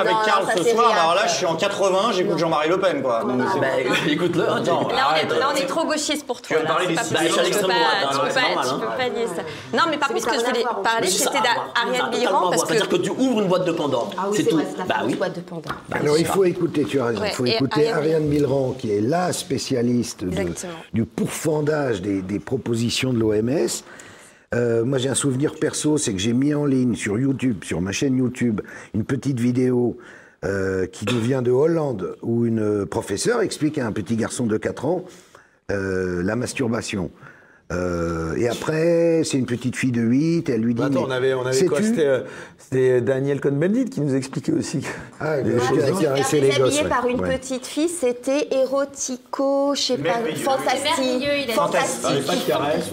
avec ce soir. Alors là je suis en 80, j'écoute Jean-Marie Le Pen quoi. Donc, c'est- Ben, écoute-le. hein, Là, on est, arrête. là, on est trop gauchiste pour toi. vas là, parler c'est des pas possible, Bah, tu peux pas- droite, tu hein, peux c'est pas- normal, tu hein. peux pas nier ça. Non, mais par contre, ce que je voulais parler, Mais c'est ça, c'était d'Ariane Totalement Biran, parce C'est-à-dire que tu ouvres une boîte de Pandore. ah oui c'est tout. vrai c'est la Bah fameuse oui. boîte de Pandore Alors il faut écouter, tu as raison, Ouais, il faut et écouter Ariane- Ariane Bilran, qui est la spécialiste de- Exactement. du pourfendage des, des propositions de l'OMS. Euh, moi j'ai un souvenir perso, c'est que j'ai mis en ligne sur YouTube, sur ma chaîne YouTube, une petite vidéo euh, qui nous vient de Hollande, où une professeure explique à un petit garçon de 4 ans euh, la masturbation. Euh, et après, c'est une petite fille de 8, elle lui dit... Bah, attends, on avait, on avait quoi C'était euh, c'était Daniel Cohn-Bendit qui nous expliquait aussi. Ah, Les le choses- qui les gosses. ouais. par une Ouais. petite fille, c'était érotico, je sais pas, fantastique, il fantastique. Pas de caresse.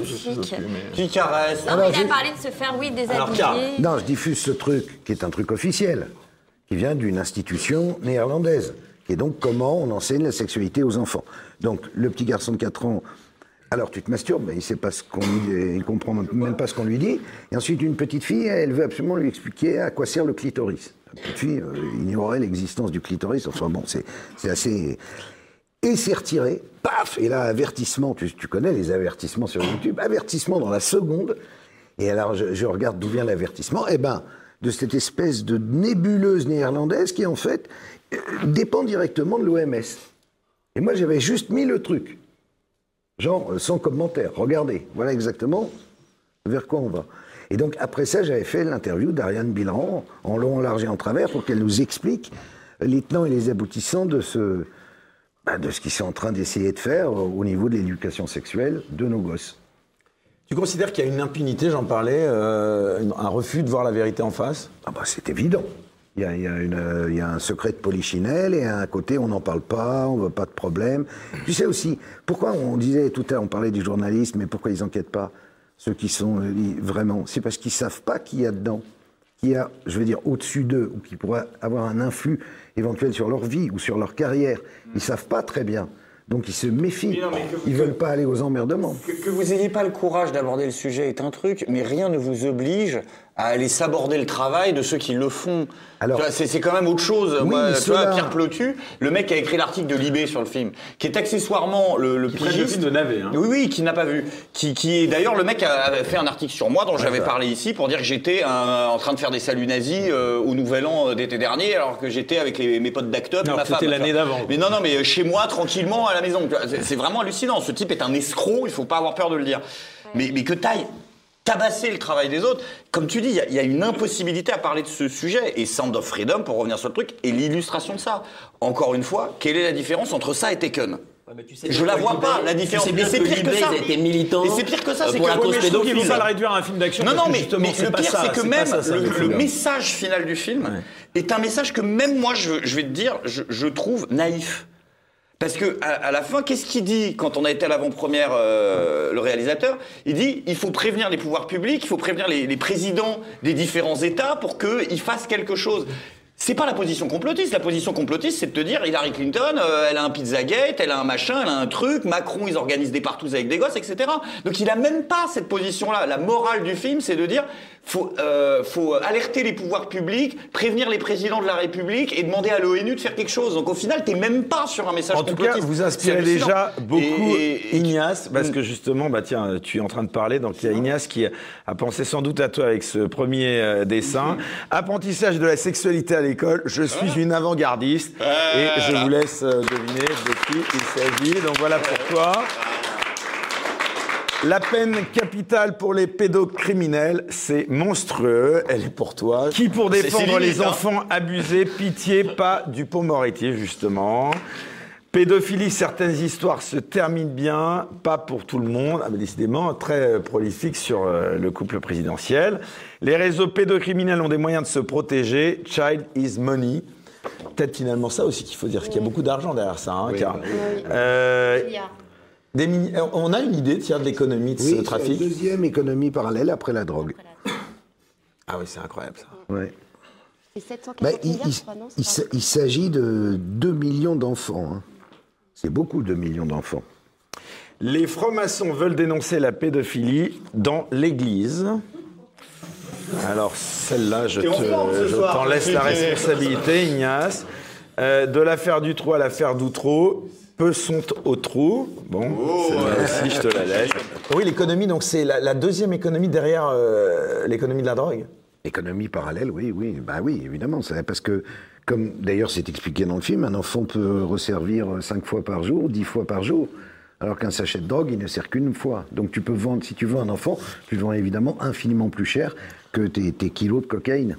Qui caresse. Non, Alors, mais il a parlé de se faire, oui, Alors, Karl, déshabiller. Non, je diffuse ce truc qui est un truc officiel, qui vient d'une institution néerlandaise, est donc comment on enseigne la sexualité aux enfants. Donc, le petit garçon de 4 ans, alors tu te masturbes, mais il sait pas ce qu'on il comprend même pas ce qu'on lui dit. Et ensuite, une petite fille, elle veut absolument lui expliquer à quoi sert le clitoris. La petite fille euh, ignorait l'existence du clitoris. Enfin bon, c'est assez. Et c'est retiré, paf Et là, avertissement, tu, tu connais les avertissements sur YouTube, avertissement dans la seconde. Et alors, je, je regarde d'où vient l'avertissement. Eh ben, de cette espèce de nébuleuse néerlandaise qui, en fait, euh, dépend directement de l'OMS. Et moi, j'avais juste mis le truc. Genre, euh, sans commentaire. Regardez, voilà exactement vers quoi on va. Et donc, après ça, j'avais fait l'interview d'Ariane Bilran, en long, en large et en travers, pour qu'elle nous explique les tenants et les aboutissants de ce, bah, de ce qu'ils sont en train d'essayer de faire au au niveau de l'éducation sexuelle de nos gosses. Tu considères qu'il y a une impunité, j'en parlais, euh, un refus de voir la vérité en face? Ah bah, c'est évident. Euh, il y a un secret de polichinelle et à un côté, on n'en parle pas, on veut pas de problème. Tu sais aussi, pourquoi on disait tout à l'heure, on parlait du journalisme, mais pourquoi ils enquêtent pas Ceux qui sont euh, vraiment, c'est parce qu'ils savent pas qui y a dedans, qui y a, je veux dire, au-dessus d'eux, ou qui pourrait avoir un influx éventuel sur leur vie ou sur leur carrière. Ils savent pas très bien. Donc ils se méfient. Ils veulent pas aller aux emmerdements. Que, que vous n'ayez pas le courage d'aborder le sujet est un truc, mais rien ne vous oblige à aller s'aborder le travail de ceux qui le font. Alors- c'est c'est quand même autre chose. Oui, Moi, tu vois, Pierre Plotu, le mec qui a écrit l'article de Libé sur le film, qui est accessoirement le, le le pigiste. de Navet, hein. Oui, oui, qui n'a pas vu. Qui, qui est d'ailleurs le mec a fait un article sur moi dont j'avais parlé ici pour dire que j'étais en train de faire des saluts nazis euh, au Nouvel An euh, d'été dernier, alors que j'étais avec les- mes potes d'Act Up c'était l'année d'avant. Mais non, non, mais chez moi, tranquillement, à la maison. C'est vraiment hallucinant. Ce type est un escroc, il faut pas avoir peur de le dire. Mais, mais que taille tabasser le travail des autres. Comme tu dis, il y a- il y, a une impossibilité à parler de ce sujet. Et Sound of Freedom, pour revenir sur le truc, est l'illustration de ça. Encore une fois, quelle est la différence entre ça et Taken? Je la vois pas, la différence. Tu sais c'est que pire que ça. ils étaient militants Et c'est pire que ça, euh, c'est pour que la moi, cause je trouve pédophile. qu'il faut pas le réduire à un film d'action. non, non, mais, mais le pire, c'est que même pas ça, ça, le, message final du film est un message que même moi, je, je vais te dire, je, je trouve naïf. Parce que à, la fin, qu'est-ce qu'il dit quand on a été à l'avant-première, euh, le réalisateur? Il dit il faut prévenir les pouvoirs publics, il faut prévenir les, les présidents des différents États pour qu'ils fassent quelque chose. C'est pas la position complotiste. La position complotiste, c'est de te dire Hillary Clinton, euh, elle a un Pizzagate, elle a un machin, elle a un truc. Macron, ils organisent des partous avec des gosses, etc. Donc il a même pas cette position-là. La morale du film, c'est de dire faut, euh, faut alerter les pouvoirs publics, prévenir les présidents de la République et demander à l'ONU de faire quelque chose. Donc au final, t'es même pas sur un message En tout cas, vous inspirez déjà beaucoup Et- et- Ignace, parce que justement, bah tiens, tu es en train de parler, donc il y a Ignace qui a pensé sans doute à toi avec ce premier euh, dessin. Apprentissage de la sexualité à l'école, je suis une avant-gardiste, et je vous laisse euh, deviner de qui il s'agit. Donc voilà pour toi. La peine capitale pour les pédocriminels, c'est monstrueux. Elle est pour toi. Qui pour défendre les hein. enfants abusés, pitié, pas du pont Moretti, justement. Pédophilie, certaines histoires se terminent bien, pas pour tout le monde. Ah, mais décidément, très euh, prolifique sur euh, le couple présidentiel. Les réseaux pédocriminels ont des moyens de se protéger. Child is money. Peut-être finalement ça aussi qu'il faut dire, qu'il y a beaucoup d'argent derrière ça. hein, car, euh, des mini- euh, on a une idée tiens, de l'économie de Oui, ce c'est la trafic deuxième économie parallèle après la drogue. Ah oui, c'est incroyable ça. Ouais. C'est 740 Bah, il s'agit de 2 millions d'enfants. hein. C'est beaucoup, 2 millions d'enfants. Les francs-maçons veulent dénoncer la pédophilie dans l'Église. Alors celle-là, je T'es en te- t'en laisse la responsabilité, Ignace. Euh, de l'affaire du à l'affaire d'Outreau, peu sont au trou. Bon, Oh, aussi, je te la laisse. Oui, l'économie, donc c'est la, la deuxième économie derrière euh, l'économie de la drogue. Économie parallèle, oui, oui, bah oui, évidemment. c'est Parce que, comme d'ailleurs c'est expliqué dans le film, un enfant peut resservir 5 fois par jour, 10 fois par jour. Alors qu'un sachet de drogue, il ne sert qu'une fois. Donc tu peux vendre, si tu vends un enfant, tu le vends évidemment infiniment plus cher que tes, tes kilos de cocaïne.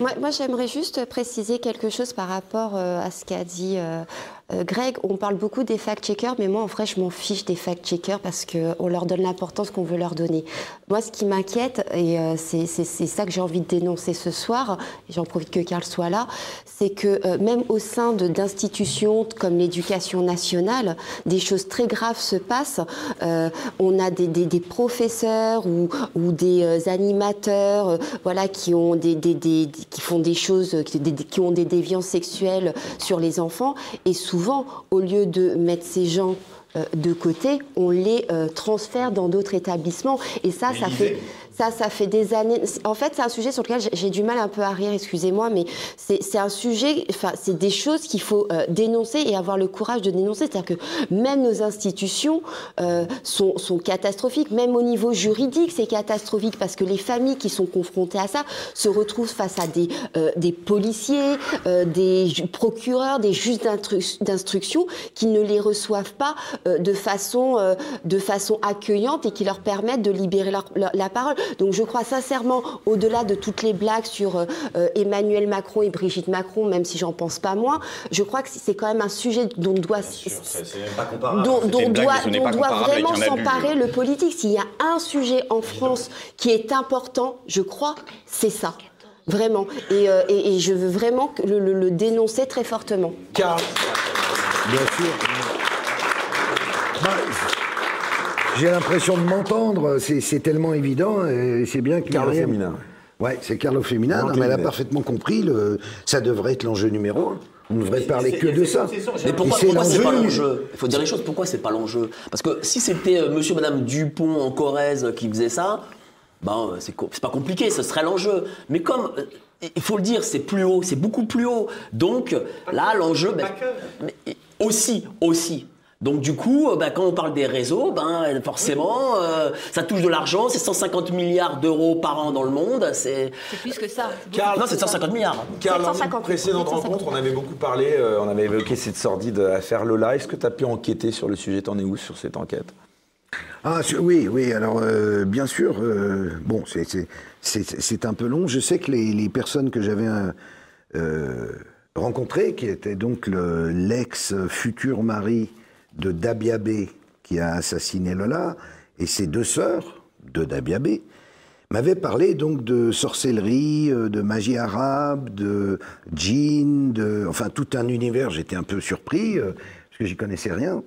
Moi, j'aimerais juste préciser quelque chose par rapport euh, à ce qu'a dit euh, euh, Greg. On parle beaucoup des fact-checkers, mais moi, en vrai, je m'en fiche des fact-checkers parce qu'on leur donne l'importance qu'on veut leur donner. Moi, ce qui m'inquiète, et euh, c'est ça que j'ai envie de dénoncer ce soir, j'en profite que Karl soit là, c'est que euh, même au sein d'institutions comme l'éducation nationale, des choses très graves se passent. Euh, on a des, professeurs ou, des animateurs voilà, qui, ont des, des- font des choses, qui, ont des déviances sexuelles sur les enfants. Et au lieu de mettre ces gens euh, de côté, on les euh, transfère dans d'autres établissements. Et ça, ça fait... Ça, ça fait des années. En fait, c'est un sujet sur lequel j'ai- du mal un peu à rire, excusez-moi, mais c'est un sujet, enfin, c'est des choses qu'il faut euh, dénoncer et avoir le courage de dénoncer. C'est-à-dire que même nos institutions euh, sont, sont catastrophiques, même au niveau juridique, c'est catastrophique parce que les familles qui sont confrontées à ça se retrouvent face à des, euh, des policiers, euh, des procureurs, des juges d'instru- d'instruction qui ne les reçoivent pas euh, de, façon, euh, de façon accueillante et qui leur permettent de libérer leur- leur- la parole. Donc je crois sincèrement, au-delà de toutes les blagues sur euh, euh, Emmanuel Macron et Brigitte Macron, même si j'en pense pas moins, je crois que c'est quand même un sujet dont on doit dont, blague, doit, dont doit vraiment s'emparer le politique. S'il y a un sujet en France qui est important, je crois, c'est ça. Vraiment. Et, euh, et- et je veux vraiment le, le- le dénoncer très fortement. Karl. Bien sûr. Bah, J'ai l'impression de m'entendre, c'est tellement évident, et c'est bien que Carlo Féminin. Ouais, c'est Carlo Féminin, non, mais elle a parfaitement compris, le, ça devrait être l'enjeu numéro un. On ne devrait parler que de ça. Mais pourquoi, c'est pourquoi c'est pas l'enjeu. Il faut dire les choses, pourquoi c'est pas l'enjeu? Parce que si c'était euh, monsieur, madame Dupont en Corrèze qui faisait ça, ben, euh, c'est pas compliqué, ce serait l'enjeu. Mais comme, euh, il faut le dire, c'est plus haut, c'est beaucoup plus haut. Donc là, l'enjeu. ben, mais aussi, aussi. Donc du coup, euh, ben, quand on parle des réseaux, ben, forcément, euh, ça touche de l'argent, c'est 150 milliards d'euros par an dans le monde, c'est... Plus que ça. Carl, non, c'est 150 milliards. Car lors 750, précédente 750. rencontre, on avait beaucoup parlé, euh, on avait évoqué cette sordide affaire Lola. Est-ce que tu as pu enquêter sur le sujet? T'en es où sur cette enquête? Ah oui, oui, alors euh, bien sûr, euh, bon, c'est- un peu long. Je sais que les, les personnes que j'avais rencontrées, qui étaient donc le- l'ex-futur mari de Dabiabé, qui a assassiné Lola, et ses deux sœurs de Dabiabé, m'avaient parlé donc de sorcellerie, euh, de magie arabe, de djinn, de, enfin tout un univers. J'étais un peu surpris, euh, parce que j'y connaissais rien.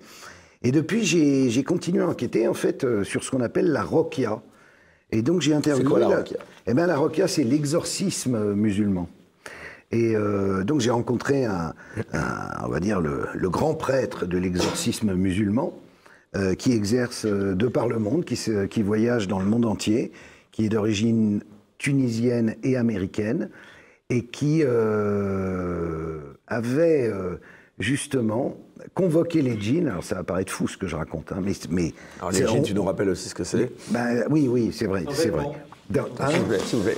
Et depuis, j'ai continué à enquêter en fait euh, sur ce qu'on appelle la roquia. Et donc j'ai interviewé. quoi, la roquia Eh bien, la roquia, c'est l'exorcisme musulman. Et euh, donc j'ai rencontré un, on va dire le, grand prêtre de l'exorcisme musulman, euh, qui exerce euh, de par le monde, qui, voyage dans le monde entier, qui est d'origine tunisienne et américaine, et qui avait justement convoqué les djinns. Alors ça va paraître fou ce que je raconte, hein, mais, mais Alors les djinns, on- tu nous rappelles aussi ce que c'est? Ben, oui, oui, c'est vrai, c'est vrai. Dans- hein S'il vous plaît, s'il vous plaît.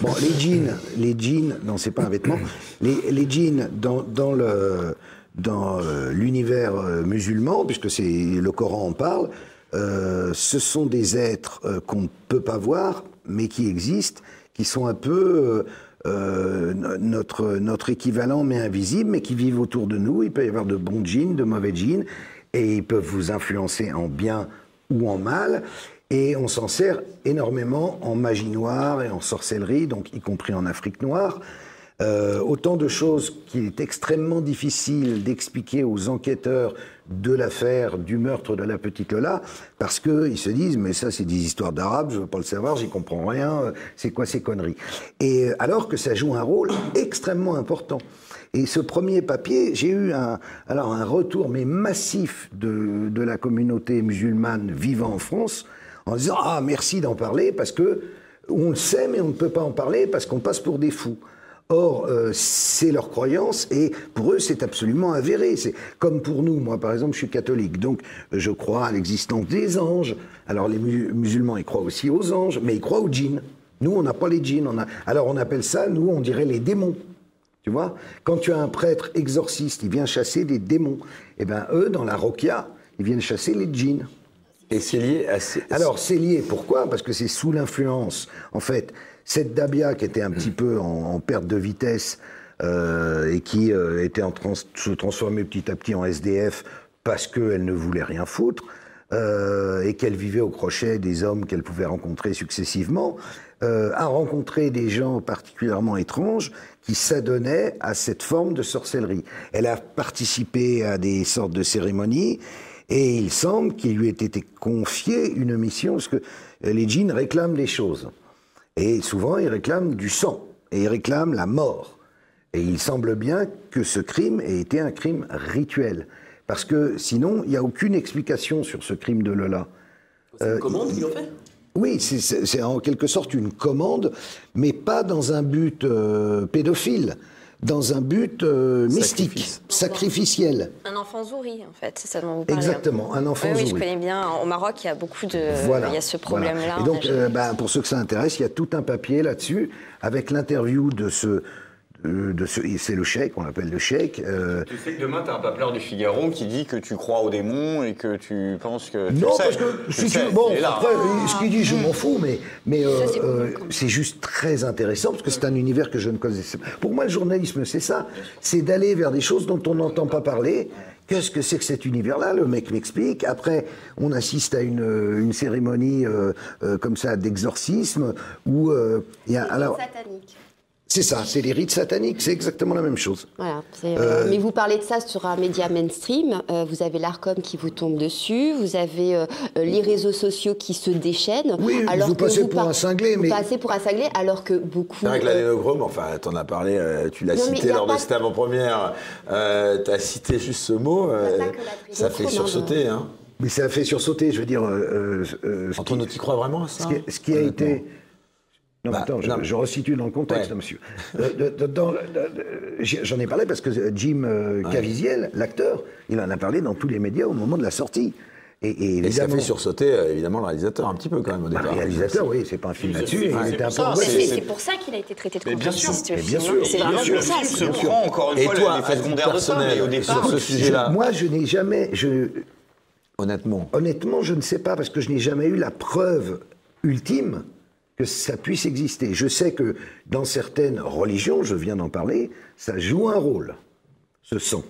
Bon, les jeans, les jeans, non, c'est pas un vêtement. Les, les jeans dans, dans le dans euh, l'univers euh, musulman, puisque c'est le Coran en parle, euh, ce sont des êtres qu'on ne peut pas voir, mais qui existent, qui sont un peu euh, euh, no- notre, notre équivalent, mais invisible, mais qui vivent autour de nous. Il peut y avoir de bons djinns, de mauvais djinns, et ils peuvent vous influencer en bien ou en mal. Et on s'en sert énormément en magie noire et en sorcellerie, donc y compris en Afrique noire. Euh, autant de choses qu'il est extrêmement difficile d'expliquer aux enquêteurs de l'affaire du meurtre de la petite Lola, parce qu'ils se disent, mais ça c'est des histoires d'arabes, je veux pas le savoir, j'y comprends rien, c'est quoi ces conneries? Et euh, alors que ça joue un rôle extrêmement important. Et ce premier papier, j'ai eu un, alors un retour mais massif de, de la communauté musulmane vivant en France, en disant ah merci d'en parler parce que on le sait mais on ne peut pas en parler parce qu'on passe pour des fous. Or, euh, c'est leur croyance et pour eux, c'est absolument avéré. C'est comme pour nous. Moi, par exemple, je suis catholique, donc je crois à l'existence des anges. Alors, les mu- musulmans, ils croient aussi aux anges, mais ils croient aux djinns. Nous, on n'a pas les djinns. On a... Alors, on appelle ça, nous, on dirait les démons. Tu vois? Quand tu as un prêtre exorciste, il vient chasser des démons. Eh bien, eux, dans la roquia, ils viennent chasser les djinns. Et c'est lié à... ces- Alors, c'est lié. Pourquoi? Parce que c'est sous l'influence. En fait, cette Dabia qui était un petit peu en, en perte de vitesse euh, et qui euh, était en train de se transformer petit à petit en SDF parce qu'elle ne voulait rien foutre euh, et qu'elle vivait au crochet des hommes qu'elle pouvait rencontrer successivement, euh, a rencontré des gens particulièrement étranges qui s'adonnaient à cette forme de sorcellerie. Elle a participé à des sortes de cérémonies et il semble qu'il lui ait été confié une mission, parce que les djinns réclament les choses. Et souvent, ils réclament du sang, et ils réclament la mort. Et il semble bien que ce crime ait été un crime rituel. Parce que sinon, il n'y a aucune explication sur ce crime de Lola. Euh, Commande qu'ils ont fait? Oui, c'est- c'est c'est en quelque sorte une commande, mais pas dans un but euh, pédophile, dans un but euh, mystique, sacrificiel. Un enfant zouri, en fait, c'est ça dont vous parlez. Exactement, un enfant oui, oui, je connais bien. Au Maroc, il y a beaucoup de. Voilà. Il y a ce Voilà. problème-là. Et donc, euh, ben, pour ceux que ça intéresse, il y a tout un papier là-dessus avec l'interview de ce, de, de ce, c'est le cheikh, on l'appelle le cheikh. euh, Tu sais que demain, t'as un papeleur du Figaro qui dit que tu crois aux démons et que tu penses que. tu Non, sais. parce que Tu si tu- sais, bon, après, ce qu'il dit, je m'en fous, mais, mais euh, euh, c'est juste très intéressant parce que c'est un univers que je ne connaissais pas. Pour moi, le journalisme, c'est ça, c'est d'aller vers des choses dont on n'entend pas parler. Qu'est-ce que c'est que cet univers-là? Le mec m'explique. Après, on assiste à une, une cérémonie euh, euh, comme ça d'exorcisme où euh, il y a alors. satanique. C'est ça, c'est les rites sataniques, c'est exactement la même chose. Voilà, euh, Euh, Mais vous parlez de ça sur un média mainstream. euh, vous avez l'Arcom qui vous tombe dessus. Vous avez euh, les réseaux sociaux qui se déchaînent. Oui, alors vous que passez pour par- un cinglé, vous mais- passez pour un cinglé, alors que beaucoup. C'est vrai que euh, l'anénogrome, enfin, t'en as parlé, euh, tu l'as cité lors de cette avant-première, euh, t'as cité juste ce mot, euh, ça fait non, sursauter, hein. Mais ça a fait sursauter, je veux dire. euh, euh, nous, tu crois vraiment à ça Ce qui, ce qui a été. Non, mais Bah, attends, je, non. je resitue dans le contexte, Ouais. monsieur. Euh, J'en ai parlé parce que Jim euh, Caviezel, l'acteur, il en a parlé dans tous les médias au moment de la sortie. Et, et Et ça fait sursauter, euh, évidemment, le réalisateur un petit peu quand même au bah, départ. le réalisateur, oui, c'est pas un film là-dessus, c'est pour ça qu'il a été traité de Mais bien sûr. complotiste, bien sûr. C'est Bien vraiment sûr. pour ça. Se prend encore une Et fois toi, l'effet à titre secondaire de ça, personnel, mais au sur ce Je- sujet-là, moi, je n'ai jamais, je, honnêtement, honnêtement, je ne sais pas parce que je n'ai jamais eu la preuve ultime que ça puisse exister. Je sais que dans certaines religions, je viens d'en parler, ça joue un rôle, ce sang.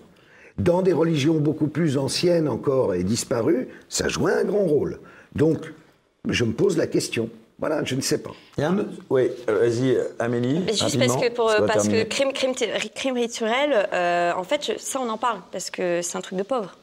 Dans des religions beaucoup plus anciennes encore et disparues, ça joue un grand rôle. Donc, je me pose la question. Voilà, je ne sais pas. Yann Oui, euh, vas-y, Amélie. Mais Juste rapidement, parce que, pour, parce que crime, crime, crime rituel, euh, en fait, je- ça on en parle parce que c'est un truc de pauvre.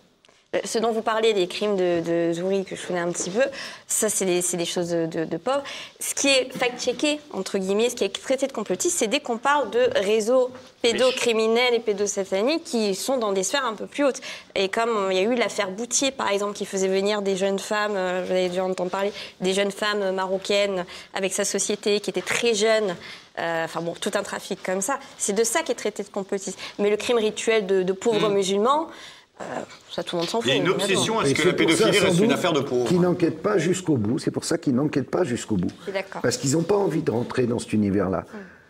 Euh, Ce dont vous parlez, les crimes de, de Zouri, que je connais un petit peu, ça c'est des, choses de, de- de pauvres. Ce qui est fact-checké, entre guillemets, ce qui est traité de complotiste, c'est dès qu'on parle de réseaux pédocriminels et pédosataniques qui sont dans des sphères un peu plus hautes. Et comme euh, il y a eu l'affaire Boutier, par exemple, qui faisait venir des jeunes femmes, euh, vous avez déjà entendu parler, des jeunes femmes marocaines avec sa société qui étaient très jeunes, euh, enfin bon, tout un trafic comme ça. C'est de ça qui est traité de complotiste. Mais le crime rituel de, de pauvres musulmans, euh, ça tout le monde s'en fout. Il y a une obsession à ce que la pédophilie reste une affaire de pauvres. Qui n'enquêtent pas jusqu'au bout. C'est pour ça qu'ils n'enquêtent pas jusqu'au bout. Parce qu'ils n'ont pas envie de rentrer dans cet univers-là.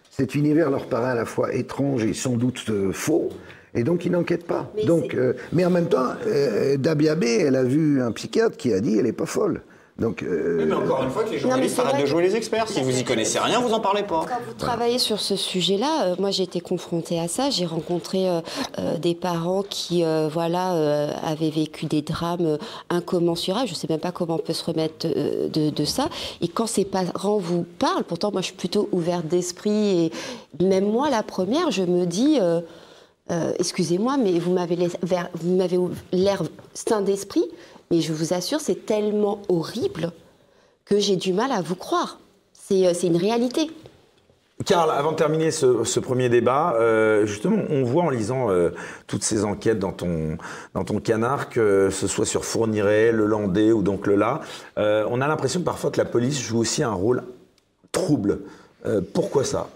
Cet univers leur paraît à la fois étrange et sans doute euh, faux. Et donc, il n'enquête pas. donc, euh, mais en même temps, euh, Dabiabé, elle a vu un psychiatre qui a dit elle n'est pas folle. Donc, euh, mais encore une fois, que les journalistes arrêtent de jouer les experts. Si vous y connaissez rien, vous en parlez pas. Quand vous travaillez sur ce sujet-là, euh, moi j'ai été confrontée à ça. J'ai rencontré euh, euh, des parents qui, euh, voilà, euh, avaient vécu des drames incommensurables. Je sais même pas comment on peut se remettre euh, de, de ça. Et quand ces parents vous parlent, pourtant moi je suis plutôt ouverte d'esprit et même moi la première, je me dis. euh, euh, excusez-moi, mais vous m'avez laissé- vers- vous m'avez l'air sain d'esprit, mais je vous assure, c'est tellement horrible que j'ai du mal à vous croire. C'est euh, une réalité. Karl, avant de terminer ce, premier débat, euh, justement, on voit en lisant euh, toutes ces enquêtes dans ton, dans ton canard, que ce soit sur Fourniret, Le Landais ou donc Le euh, on a l'impression parfois que la police joue aussi un rôle trouble. Pourquoi ça?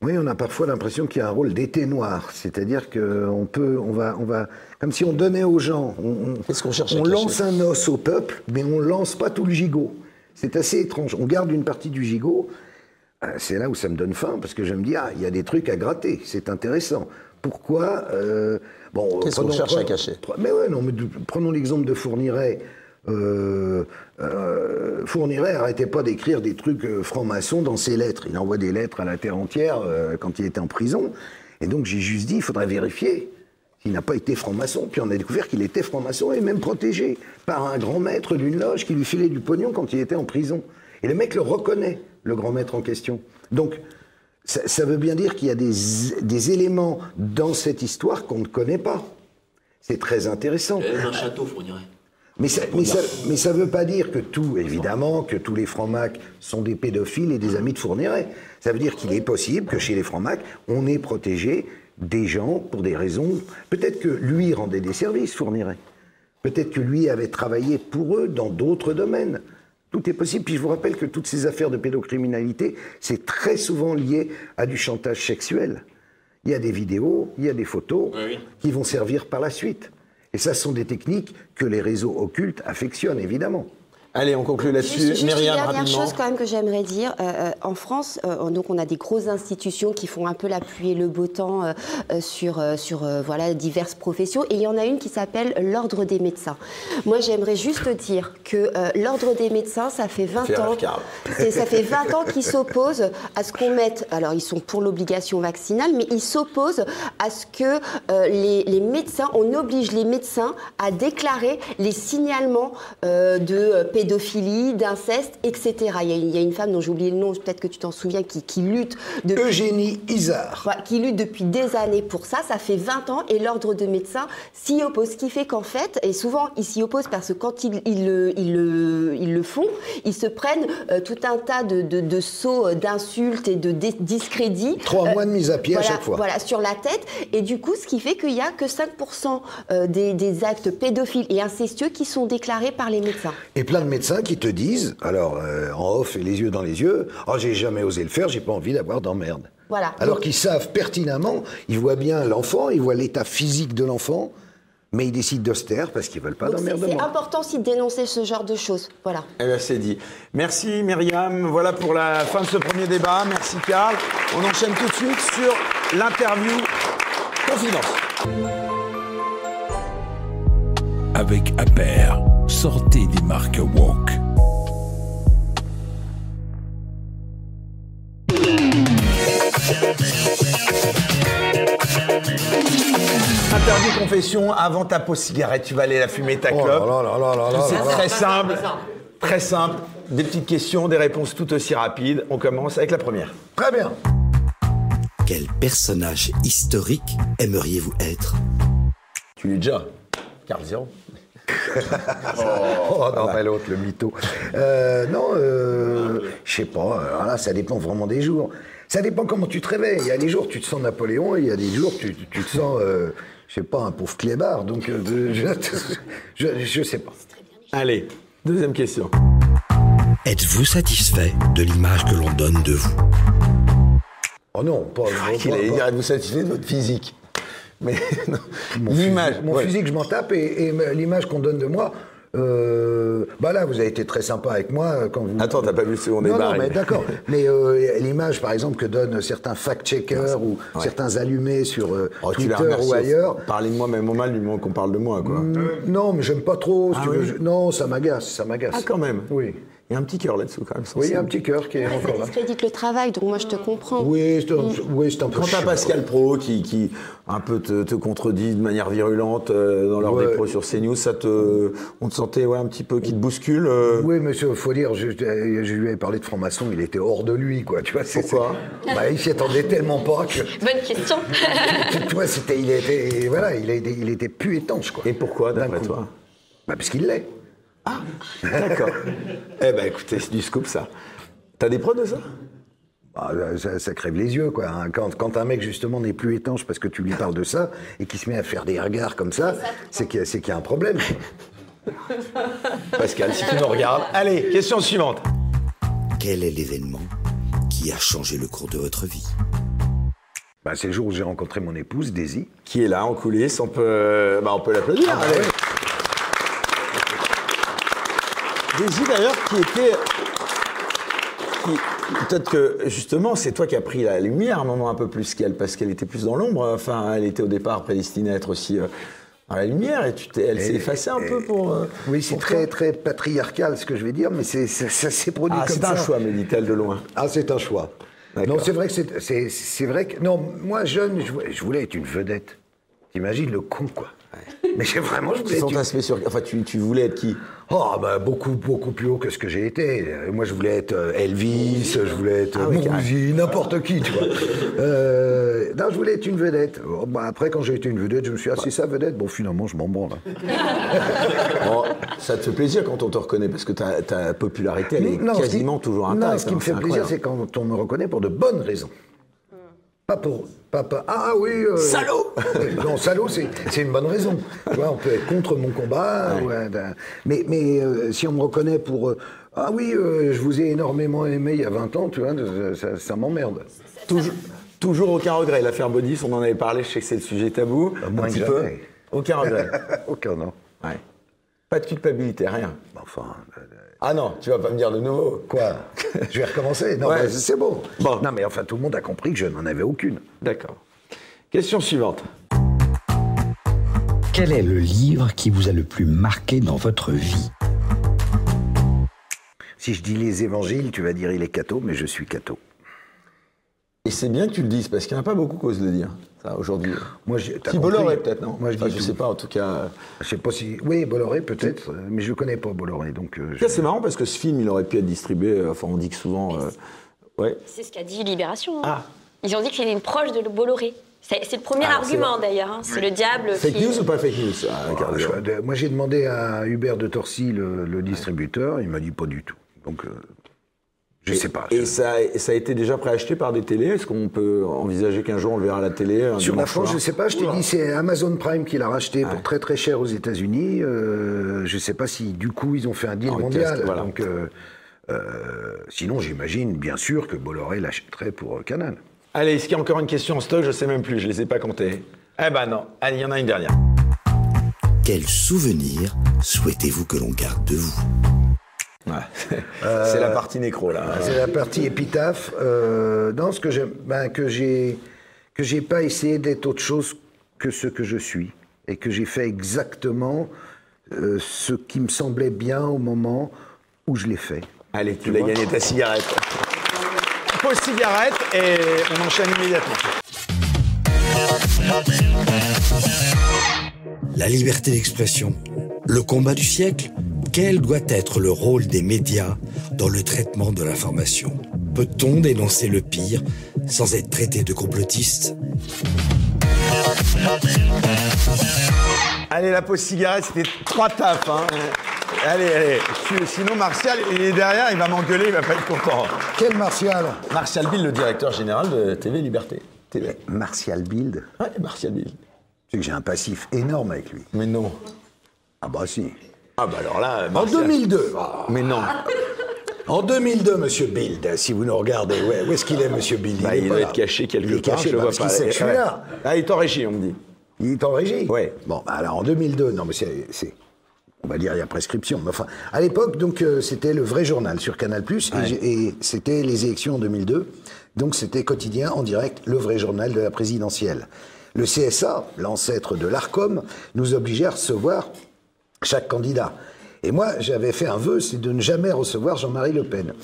Oui, on a parfois l'impression qu'il y a un rôle d'été noir, c'est-à-dire qu'on peut, on va, on va, comme si on donnait aux gens, on, Qu'est-ce qu'on cherche on lance un os au peuple, mais on lance pas tout le gigot. C'est assez étrange. On garde une partie du gigot. Euh, C'est là où ça me donne faim, parce que je me dis, ah, il y a des trucs à gratter, c'est intéressant. Pourquoi euh, bon, Qu'est-ce qu'on cherche à cacher? Mais ouais, non, mais de- prenons l'exemple de Fourniret. Euh, euh, Fourniret arrêtait pas d'écrire des trucs euh, francs-maçons dans ses lettres. Il envoie des lettres à la terre entière euh, quand il était en prison. Et donc j'ai juste dit, il faudrait vérifier s'il n'a pas été franc-maçon. Puis on a découvert qu'il était franc-maçon et même protégé par un grand maître d'une loge qui lui filait du pognon quand il était en prison. Et le mec le reconnaît, le grand maître en question. Donc ça, veut bien dire qu'il y a des, éléments dans cette histoire qu'on ne connaît pas. C'est très intéressant. Un château fournirait. Mais ça, mais, ça, mais ça veut pas dire que tout, évidemment, que tous les francs-macs sont des pédophiles et des amis de Fourniret. Ça veut dire qu'il est possible que chez les francs-macs, on ait protégé des gens pour des raisons. Peut-être que lui rendait des services, Fourniret. Peut-être que lui avait travaillé pour eux dans d'autres domaines. Tout est possible. Puis je vous rappelle que toutes ces affaires de pédocriminalité, c'est très souvent lié à du chantage sexuel. Il y a des vidéos, il y a des photos qui vont servir par la suite. Et ça, ce sont des techniques que les réseaux occultes affectionnent, évidemment. Allez, on conclut là-dessus. Myriam, une dernière rapidement. chose quand même que j'aimerais dire. Euh, euh, en France, euh, donc on a des grosses institutions qui font un peu la pluie et le beau temps euh, sur, sur voilà, diverses professions. Et il y en a une qui s'appelle l'Ordre des médecins. Moi, j'aimerais juste dire que l'Ordre des médecins, ça fait 20 Fait ans. Ça fait 20 ans qu'ils s'opposent à ce qu'on mette. Alors, ils sont pour l'obligation vaccinale, mais ils s'opposent à ce que les, les médecins, on oblige les médecins à déclarer les signalements de pédophilie, d'inceste, etc. Il y, a, il y a une femme dont j'ai oublié le nom, peut-être que tu t'en souviens, qui, qui lutte depuis. Eugénie Isard. Qui lutte depuis des années pour ça. Ça fait 20 ans et l'ordre de médecins s'y oppose. Ce qui fait qu'en fait, et souvent ils s'y opposent parce que quand ils, ils le, ils le- ils le font, ils se prennent euh, tout un tas de, de, de sauts euh, d'insultes et de discrédits. Trois euh, mois de mise à pied à chaque fois. Voilà, sur la tête. Et du coup, ce qui fait qu'il n'y a que 5% euh, des, des actes pédophiles et incestueux qui sont déclarés par les médecins. Et plein de médecins qui te disent, alors euh, en off et les yeux dans les yeux, oh j'ai jamais osé le faire, j'ai pas envie d'avoir d'emmerde. Voilà. Alors qu'ils savent pertinemment, ils voient bien l'enfant, ils voient l'état physique de l'enfant, mais ils décident de se taire parce qu'ils veulent pas donc c'est d'emmerdement. important aussi de dénoncer ce genre de choses. Voilà. Eh bien, c'est dit. Merci Myriam. Voilà pour la fin de ce premier débat. Merci Karl. On enchaîne tout de suite sur l'interview confidence. Avec Aper, sortez des marques woke. Interview confession avant ta pause cigarette. Tu vas aller la fumer ta clope. C'est très simple. Très simple. Des petites questions, des réponses tout aussi rapides. On commence avec la première. Très bien. Quel personnage historique aimeriez-vous être? Tu l'es déjà. Carl Zéro. Oh non, mais l'autre, le mytho. Euh, non, euh, je sais pas. Alors là, ça dépend vraiment des jours. Ça dépend comment tu te réveilles. Il y a des jours, tu te sens Napoléon, et il y a des jours, tu, tu te sens, euh, je sais pas, un pauvre clébard. Donc, euh, je, je, je sais pas. Allez, deuxième question. Êtes-vous satisfait de l'image que l'on donne de vous? Oh non, pas. Il pas- allait pas- dire, vous satisfait de votre physique. Mais non, Mon l'image. physique- Mon ouais. physique, je m'en tape, et, l'image qu'on donne de moi, euh, bah là, vous avez été très sympa avec moi euh, quand vous. Attends, t'as pas vu le second Non, débat non, mais d'accord. mais euh, l'image, par exemple, que donnent certains fact-checkers ou Ouais. certains allumés sur euh, Oh, Twitter ou ailleurs. Parlez de moi même au mal du moment qu'on parle de moi, quoi. Mm, Non, mais j'aime pas trop. si Ah tu veux. Je- Non, ça m'agace, ça m'agace. Ah, quand même. Oui. Il y a un petit cœur là-dessous, quand même. Oui, il y a un petit cœur qui est Ça encore là. discrédite le travail, donc moi je te comprends. Oui, c'est un, oui, c'est un peu Quand t'as chiant. Pascal Pro qui, qui un peu te, te contredit de manière virulente euh, dans leur Ouais. dépôt sur CNews, ça te, on te sentait ouais, un petit peu qui te bouscule. euh, Oui, monsieur, faut dire, je, je lui avais parlé de franc-maçon, il était hors de lui, quoi. Tu vois, c'est- Pourquoi? C'est- bah, Il s'y attendait tellement pas que. Bonne question. tu, tu vois, c'était, il était, voilà, il était, il était plus étanche, quoi. Et pourquoi, D'un d'après coup. toi? Bah, parce qu'il l'est. D'accord. eh ben écoutez, c'est du scoop ça. T'as des preuves de ça? Bah, ça, ça crève les yeux, quoi. hein. Quand, quand un mec, justement, n'est plus étanche parce que tu lui parles de ça et qu'il se met à faire des regards comme ça, c'est qu'il y, a- y un problème. Pascal, si tu nous regardes. Allez, question suivante. Quel est l'événement qui a changé le cours de votre vie? Bah, c'est le jour où j'ai rencontré mon épouse, Daisy. Qui est là en coulisses, on peut, bah, on peut l'applaudir. Ah, bah ouais. Daisy d'ailleurs qui était. qui- Peut-être que justement c'est toi qui as pris la lumière un moment un peu plus qu'elle parce qu'elle était plus dans l'ombre. Enfin, elle était au départ prédestinée à être aussi euh, dans la lumière et tu elle s'est effacée un et- peu pour. euh, Oui, c'est très, très patriarcal ce que je vais dire, mais c'est, ça, ça s'est produit Ah, comme c'est ça. un choix, me dit-elle de loin. Ah, c'est un choix. Non, c'est vrai que c'est, c'est, c'est vrai que non, moi jeune, je voulais, je voulais être une vedette. T'imagines le con quoi. Mais j'ai vraiment, je Tu voulais être une- fantasmais sur. Enfin, tu, tu voulais être qui? Oh, bah, beaucoup, beaucoup plus haut que ce que j'ai été. Moi, je voulais être euh, Elvis, je voulais être Ah euh, oui, n'importe qui, tu vois. Euh, non, je voulais être une vedette. Oh, bah, après, quand j'ai été une vedette, je me suis dit, ah, c'est ça, vedette Bon, finalement, je m'en branle. hein. Bon, ça te fait plaisir quand on te reconnaît parce que ta, ta popularité elle est Non, ce qui- quasiment toujours intacte. Non, ce qui me hein, fait c'est plaisir, c'est quand on me reconnaît pour de bonnes raisons. Pas pour. Pas, pas- ah oui. euh, Salaud Non, salaud, c'est c'est une bonne raison. Tu vois, on peut être contre mon combat. ouais, d'un- mais mais euh, si on me reconnaît pour. euh, ah oui, euh, je vous ai énormément aimé il y a 20 ans, tu vois, ça, ça m'emmerde. Toujours, toujours aucun regret. L'affaire Bodis, on en avait parlé, je sais que c'est le sujet tabou. moins un petit peu. Aucun regret. Aucun, non. Ouais. Pas de culpabilité, rien. Enfin. Ah non, tu vas pas me dire de nouveau. Quoi Je vais recommencer Non, Ouais. mais c'est bon. Bon. Non, mais enfin, tout le monde a compris que je n'en avais aucune. D'accord. Question suivante. Quel est le livre qui vous a le plus marqué dans votre vie? Si je dis les évangiles, tu vas dire il est catho, mais je suis catho. Et c'est bien que tu le dises, parce qu'il n'y en a pas beaucoup qui osent le dire, aujourd'hui. Moi, Si Bolloré, peut-être, non Moi, je Enfin, dis je sais pas, en tout cas. Je sais pas si. Oui, Bolloré, peut-être, euh, mais je connais pas Bolloré, donc. euh, je- Ça, c'est marrant parce que ce film, il aurait pu être distribué. euh, Enfin, on dit que souvent. euh, ouais. C'est ce qu'a dit Libération. hein. Ah. Ils ont dit qu'il est une proche de Bolloré. C'est le premier c'est argument d'ailleurs. hein. C'est le diable Fake qui. news ou pas fake news ah, Ah, je- moi, j'ai demandé à Hubert de Torcy, le, le distributeur, il m'a dit pas du tout. Donc, euh, je sais pas. Et ça, a été déjà préacheté par des télés Est-ce qu'on peut envisager qu'un jour on le verra à la télé un Sur la France, soir je sais pas, je t'ai dit, c'est Amazon Prime qui l'a racheté pour très très cher aux États-Unis. Euh, je sais pas si du coup ils ont fait un deal En mondial. casque, voilà. Donc, euh, euh, sinon, j'imagine bien sûr que Bolloré l'achèterait pour euh, Canal. Allez, est-ce qu'il y a encore une question en stock? Je sais même plus, je les ai pas comptées. Eh ben non. Allez, il y en a une dernière. Quel souvenir souhaitez-vous que l'on garde de vous? Ouais. c'est la partie nécro, là. C'est la partie épitaphe. Euh, dans ce que j'ai, ben, que j'ai, que j'ai pas essayé d'être autre chose que ce que je suis, et que j'ai fait exactement euh, ce qui me semblait bien au moment où je l'ai fait. Allez, tu, Tu l'as gagné ta cigarette. Pause cigarette et on enchaîne immédiatement. La liberté d'expression, le combat du siècle, quel doit être le rôle des médias dans le traitement de l'information? Peut-on dénoncer le pire sans être traité de complotiste? Allez, la pause cigarette, c'était trois tapes. Hein. Allez, allez. Sinon, Martial, il est derrière, il va m'engueuler, il va pas être content. Quel Martial? Martial Bill, le directeur général de TV Liberté. TV. Martial Bild? Ouais, Martial Bill. Tu sais que j'ai un passif énorme avec lui. Mais non. Ah bah si. Ah bah alors là, En Martial- 2002. ah. Mais non. En 2002, Monsieur Bild, si vous nous regardez, ouais, où est-ce qu'il est, Monsieur Bild? Bah, est il pas doit être caché quelque Il est part, caché, je le bah, vois pas. là. Ah, il est en régie, on me dit. Il est en régie? Ouais. Bon, bah alors en 2002, non mais c'est... on va dire il y a prescription. Mais enfin, à l'époque, donc euh, c'était le vrai journal sur Canal+, et j'ai- et, c'était les élections en 2002. Donc c'était quotidien en direct, le vrai journal de la présidentielle. Le CSA, l'ancêtre de l'Arcom, nous obligeait à recevoir chaque candidat. Et moi, j'avais fait un vœu, c'est de ne jamais recevoir Jean-Marie Le Pen.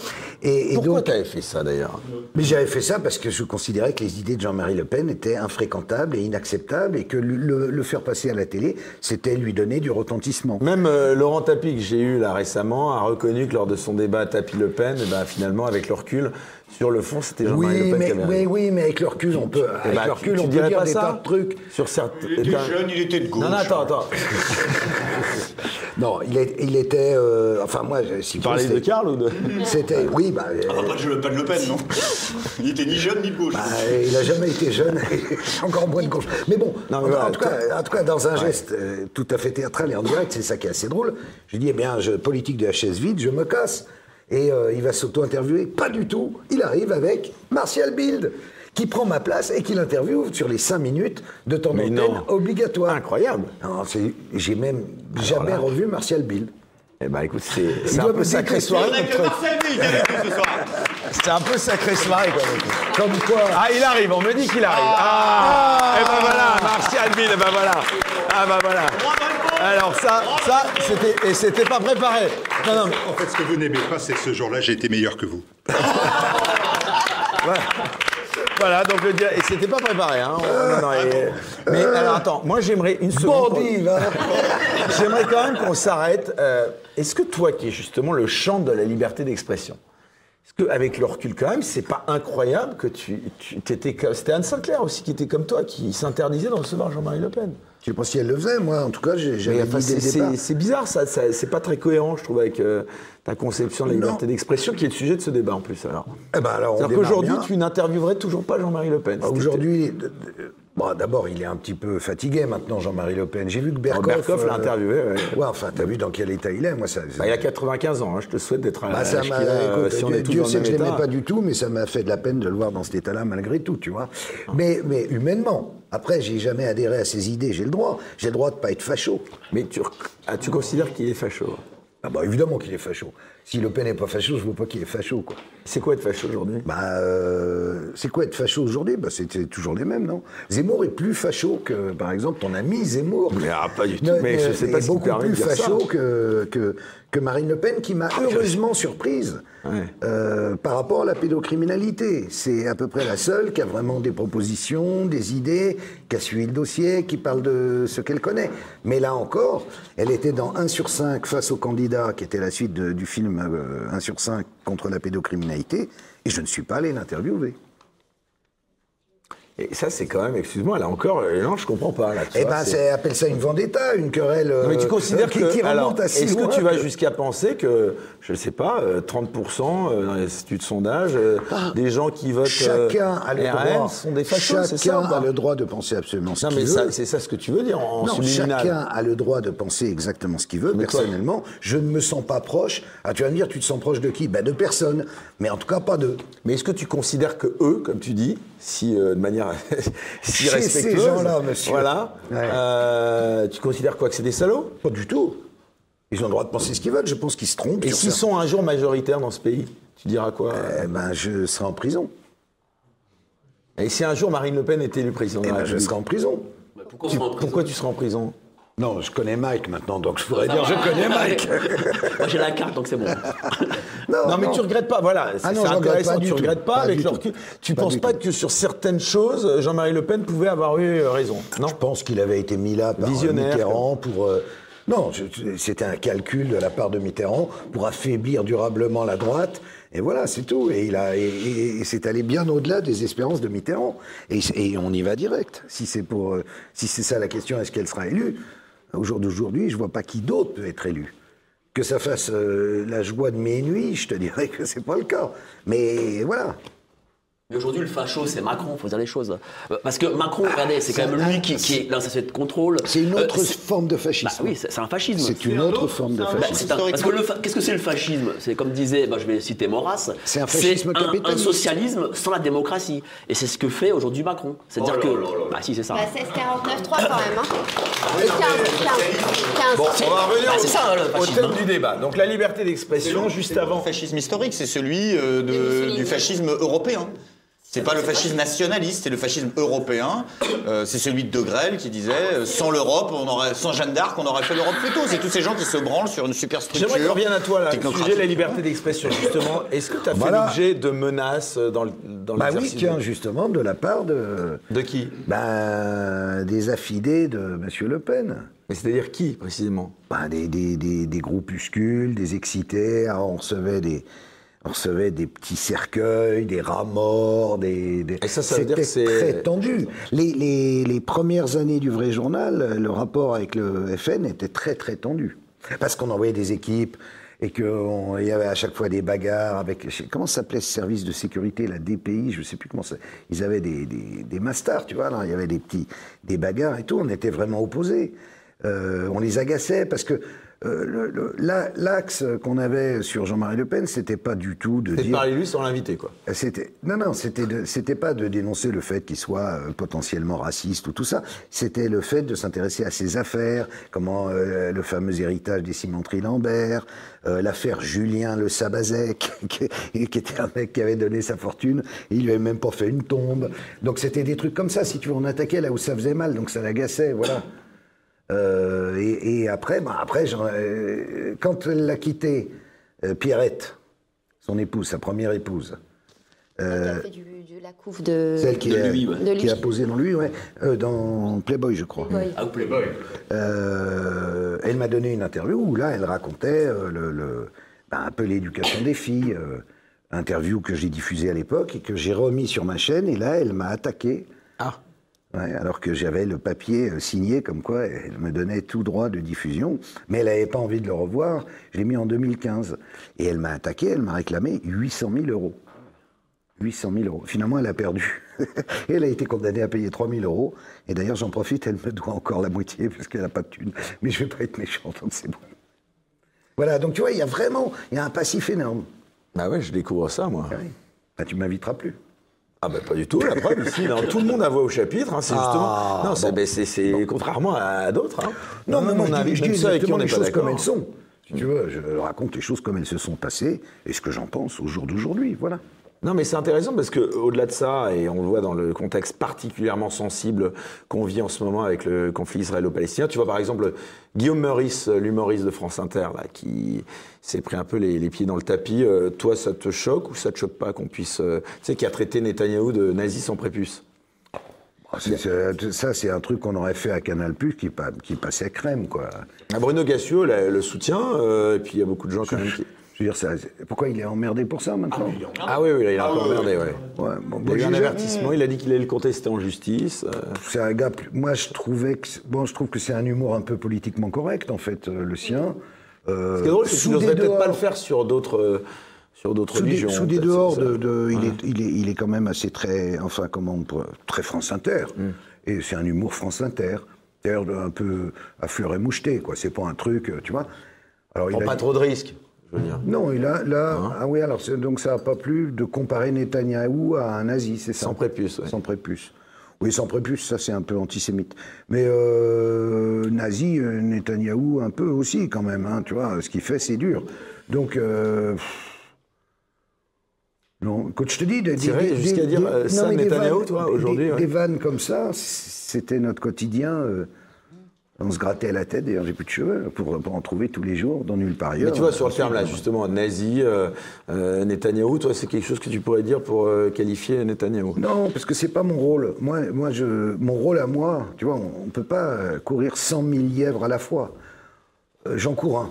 Et, et Pourquoi donc, tu avais fait ça d'ailleurs? Mais j'avais fait ça parce que je considérais que les idées de Jean-Marie Le Pen étaient infréquentables et inacceptables et que le, le- le faire passer à la télé, c'était lui donner du retentissement. Même euh, Laurent Tapie, que j'ai eu là récemment, a reconnu que lors de son débat Tapie-Le Pen, eh ben, finalement, avec le recul, sur le fond, c'était Jean-Marie Oui Le Pen mais, qui avait oui, mais avec le recul, on peut, Eh avec ben, le tu- recul, tu on peut dire pas des ça tas de trucs. Sur certains. Il était jeune, il était de gauche. Non, non, attends, attends. Non, il, est- il était. euh, enfin, moi, si Tu parlais de Karl ou de. C'était. Oui, bah. euh, Ah, pas de Le Pen, Le Pen, non Il était ni jeune ni de gauche. bah, il n'a jamais été jeune, encore moins de gauche. Mais bon, Non, mais en, tout cas, en tout cas, dans un geste euh, tout à fait théâtral et en direct, c'est ça qui est assez drôle. Je dis, eh bien, je, politique de la chaise vide, je me casse. Et euh, il va s'auto-interviewer. Pas du tout. Il arrive avec Martial Bild, qui prend ma place et qui l'interviewe sur les cinq minutes de temps Mais d'antenne non. obligatoire. Incroyable. Non, c'est- J'ai même jamais là. revu Martial Bild. Eh ben écoute, c'est c'est doit un peu sacré soirée soir. C'est un peu sacré soirée. Comme quoi. Ah, il arrive, on me dit qu'il arrive. Ah, Et ben voilà, Martial Bill, et ben voilà. Ah ben voilà. Alors ça, ça, c'était, et c'était pas préparé. Non, non, En fait, ce que vous n'aimez pas, c'est que ce jour-là, j'ai été meilleur que vous. voilà. Voilà, donc le dia- et c'était pas préparé, hein. On- non, non, et- mais alors attends, moi j'aimerais une seconde. Bandit, va. J'aimerais quand même qu'on s'arrête. euh, Est-ce que toi, qui es justement le champ de la liberté d'expression, est-ce qu'avec le recul quand même, c'est pas incroyable que tu, tu étais, c'était Anne Sinclair aussi qui était comme toi, qui s'interdisait de recevoir Jean-Marie Le Pen. Je sais pas si elle le faisait, moi. En tout cas, j'avais enfin, c'est, bizarre, ça, ça- c'est pas très cohérent, je trouve, avec euh, ta conception de la liberté d'expression, qui est le sujet de ce débat en plus. Alors, Eh ben alors, c'est-à-dire qu'aujourd'hui, tu n'interviewerais toujours pas Jean-Marie Le Pen. Bah, Aujourd'hui, bon, d'abord, il est un petit peu fatigué maintenant, Jean-Marie Le Pen. J'ai vu que Berkoff... Berkoff l'a euh, interviewé, ouais. Ouais, enfin, t'as vu dans quel état il est, moi, ça... Bah, il a 95 ans, hein, je te souhaite d'être à Bah, ça m'a, euh, si Dieu, sait que je l'aimais pas du tout, mais ça m'a fait de la peine de le voir dans cet état-là malgré tout, tu vois. Mais, mais humainement, après, j'ai jamais adhéré à ses idées, j'ai le droit. J'ai le droit de pas être facho. Mais tu, ah, tu considères qu'il est facho Ah bah évidemment qu'il est facho. Si Le Pen n'est pas facho, je vois pas qu'il est facho, quoi. C'est quoi être facho aujourd'hui? Bah, euh, c'est quoi être facho aujourd'hui? Bah, c'est c'est toujours les mêmes, non? Zemmour est plus facho que, par exemple, ton ami Zemmour. Mais ah, pas du tout. Ne- mais ne- je sais pas si beaucoup plus facho que, que, que Marine Le Pen, qui m'a heureusement surprise Ouais. euh, par rapport à la pédocriminalité. C'est à peu près la seule qui a vraiment des propositions, des idées, qui a suivi le dossier, qui parle de ce qu'elle connaît. Mais là encore, elle était dans 1 sur 5 face au candidat, qui était la suite de- du film euh, 1 sur 5 contre la pédocriminalité, et je ne suis pas allé l'interviewer. Et ça, c'est quand même, excuse-moi, là encore, euh, non, je comprends pas. Là, Eh ben, c'est- appelle ça une vendetta, une querelle. Non, mais tu euh, considères qui, que. qui remonte alors, à Est-ce que tu vas jusqu'à penser que, je ne sais pas, euh, 30% euh, dans les instituts de sondage, euh, des gens qui votent euh, Ah, Chacun a le RN droit. sont des fachos, c'est ça Chacun a le droit de penser absolument ce qu'il veut. c'est ça ce que tu veux dire en non, subliminal. chacun a le droit de penser exactement ce qu'il veut. Mais toi- Personnellement, je ne me sens pas proche. Ah, tu vas me dire, tu te sens proche de qui? Ben, De personne. Mais en tout cas, pas d'eux. Mais est-ce que tu considères que eux, comme tu dis, si euh, de manière si Chez ces respectueuse, gens-là, monsieur. voilà, Ouais. euh, tu considères quoi que c'est des salauds? Pas du tout. Ils ont le droit de penser ce qu'ils veulent. Je pense qu'ils se trompent. Et s'ils sont un jour majoritaires dans ce pays, tu diras quoi? Eh ben, je serai en prison. Et si un jour Marine Le Pen était élue présidente Eh de la ben, je République serai en prison. Pourquoi Tu- en prison Pourquoi tu seras en prison? Non, je connais Mike maintenant, donc je pourrais dire je connais Mike. Moi j'ai la carte donc c'est bon. Non, mais tu regrettes pas, voilà, c'est Ah non, c'est intéressant, tu regrettes pas, Pas avec du le tout. recul. Tu Pas penses pas que sur certaines choses, Jean-Marie Le Pen pouvait avoir eu euh, raison Non Je pense qu'il avait été mis là par Visionnaire, Mitterrand pour. euh, non, c'était un calcul de la part de Mitterrand pour affaiblir durablement la droite. Et voilà, c'est tout. Et, il a, et, et- et c'est allé bien au-delà des espérances de Mitterrand. Et, on y va direct. Si c'est pour, euh, si c'est ça la question, est-ce qu'elle sera élue? Au jour d'aujourd'hui, je vois pas qui d'autre peut être élu. Que ça fasse euh, la joie de mes nuits, je te dirais que c'est pas le cas. Mais voilà. Mais aujourd'hui, le facho, c'est Macron, faut dire les choses. Euh, Parce que Macron, regardez, c'est quand même lui qui, qui est l'instation de contrôle. C'est une Euh, autre forme de fascisme. Bah oui, c'est un fascisme. C'est une autre forme de Bah, fascisme. un- parce que qu'est-ce que c'est le fascisme? C'est comme disait, bah, je vais citer Maurras, C'est un fascisme un- un, socialisme sans la démocratie. Et c'est ce que fait aujourd'hui Macron. C'est-à-dire que, bah si, c'est ça. Bah, 16 49 3 quand même. Hein. Et 15, 15, 15. Bon, on va revenir Bah, au- c'est ça, hein, le au fascisme, thème hein. du débat. Donc la liberté d'expression, juste avant. Le fascisme historique, c'est celui euh, du fascisme européen. C'est pas le fascisme nationaliste, c'est le fascisme européen. Euh, c'est celui de De Grelle qui disait euh, sans l'Europe, on aurait, sans Jeanne d'Arc, on aurait fait l'Europe plus tôt. C'est tous ces gens qui se branlent sur une superstructure. J'aimerais qu'on revienne à toi, là, sujet de la liberté d'expression, justement. Est-ce que tu as fait Voilà. l'objet de menaces dans le dans Bah oui, tiens, de- justement, de la part de. De qui? Ben, des affidés de M. Le Pen. Mais c'est-à-dire qui, précisément? Ben, des, des, des, des groupuscules, des excités. Alors, on recevait des. On recevait des petits cercueils, des rats morts, des. des- Et ça, ça veut dire que c'est- très tendu. Les, les, les premières années du vrai journal, le rapport avec le FN était très très tendu. Parce qu'on envoyait des équipes et qu'il y avait à chaque fois des bagarres avec. Comment s'appelait ce service de sécurité, la DPI Je ne sais plus comment ça. Ils avaient des, des, des masters, tu vois, là. Il y avait des petits. des bagarres et tout. On était vraiment opposés. Euh, on les agaçait parce que. Euh, le- le- la- L'axe qu'on avait sur Jean-Marie Le Pen, c'était pas du tout de C'est de dire. parler lui sans l'inviter, quoi. C'était non non c'était c'était pas de dénoncer le fait qu'il soit euh, potentiellement raciste ou tout ça c'était le fait de s'intéresser à ses affaires comment euh, le fameux héritage des cimenteries Lambert euh, l'affaire Julien Le Sabazek qui, qui était un mec qui avait donné sa fortune et il lui avait même pas fait une tombe donc c'était des trucs comme ça si tu veux on attaquait là où ça faisait mal donc ça l'agaçait voilà euh, et, et après, bah, après euh, quand elle l'a quitté, euh, Pierrette, son épouse, sa première épouse, euh, fait du, de la couve de. celle qui, de a, lui, ouais. De lui. qui a posé dans lui, ouais, euh, dans Playboy, je crois. Playboy. Ah, Playboy. Euh, elle m'a donné une interview où là, elle racontait euh, le, le- ben, un peu l'éducation des filles. euh, interview que j'ai diffusée à l'époque et que j'ai remis sur ma chaîne. Et là, elle m'a attaqué. Ah. Ouais, alors que j'avais le papier euh, signé comme quoi elle me donnait tout droit de diffusion, mais elle n'avait pas envie de le revoir. Je l'ai mis en 2015. Et elle m'a attaqué, elle m'a réclamé 800 000 euros. 800 000 euros. Finalement, elle a perdu. et elle a été condamnée à payer 3 000 euros. Et d'ailleurs, j'en profite, elle me doit encore la moitié parce qu'elle n'a pas de thune. Mais je ne vais pas être méchant, donc c'est bon. Voilà, donc tu vois, il y a vraiment il y a un passif énorme. Bah ouais, je découvre ça, moi. Ah oui. Bah, tu m'inviteras plus. Ah bah pas du tout, la preuve ici, non, tout le monde a voix au chapitre, hein, c'est Ah, justement... Non, c'est bon. ben, c'est- c'est contrairement à d'autres. Hein. Non, on dis même ceux avec qui exactement on les choses comme elles sont. Si tu veux, je raconte les choses comme elles se sont passées et ce que j'en pense au jour d'aujourd'hui, voilà. Non, mais c'est intéressant parce que au-delà de ça, et on le voit dans le contexte particulièrement sensible qu'on vit en ce moment avec le conflit israélo-palestinien, tu vois par exemple Guillaume Meurice, l'humoriste de France Inter, là, qui s'est pris un peu les, les pieds dans le tapis. Euh, toi, ça te choque ou ça te choque pas qu'on puisse, euh, tu sais, qui a traité Netanyahou de nazi sans prépuce? Ah, ça, c'est un truc qu'on aurait fait à Canal Plus qui, qui passait crème, quoi. Ah, Bruno Gassio la- le soutient, euh, et puis il y a beaucoup de gens quand même qui. Je veux dire, ça, c'est- pourquoi il est emmerdé pour ça maintenant Ah oui, oui, là, il a un peu emmerdé, ouais. Ouais, bon, Il y a eu un avertissement, il a dit qu'il allait le contester en justice. euh. C'est un gars. Moi, je trouvais que. Bon, je trouve que c'est un humour un peu politiquement correct, en fait, euh, le sien. Euh, Ce qui est drôle, c'est que tu n'oserais peut-être pas le faire sur d'autres. euh, sur d'autres des, religions. sous des peut-être, dehors de, il, est, il, est, il est quand même assez très, enfin comment on très France Inter. Mm. Et c'est un humour France Inter. D'ailleurs un peu à fleur et moucheté, quoi. C'est pas un truc, tu vois. Alors Prends a pas dit- trop de risques, je veux dire. Non, il a là, ah oui, alors donc ça n'a pas plu de comparer Netanyahou à un nazi, c'est ça? Sans prépuce, ouais. Sans prépuce. Oui, sans prépuce, ça c'est un peu antisémite. Mais euh, nazi, euh, Netanyahou un peu aussi quand même, hein, tu vois. Ce qu'il fait, c'est dur. Donc. euh, non, quand je te dis, des, des- jusqu'à dire, ça, Netanyahou, toi, aujourd'hui, des, ouais. des vannes comme ça, c'était notre quotidien. euh, on se grattait la tête, d'ailleurs j'ai plus de cheveux, pour, pour en trouver tous les jours, dans nulle part ailleurs. Mais tu vois, sur le terme là, justement, nazi, euh, euh, Netanyahou, toi, c'est quelque chose que tu pourrais dire pour euh, qualifier Netanyahou? Non, parce que c'est pas mon rôle. Moi, moi je, mon rôle à moi, tu vois, on ne peut pas euh, courir 100 000 lièvres à la fois. J'en cours un,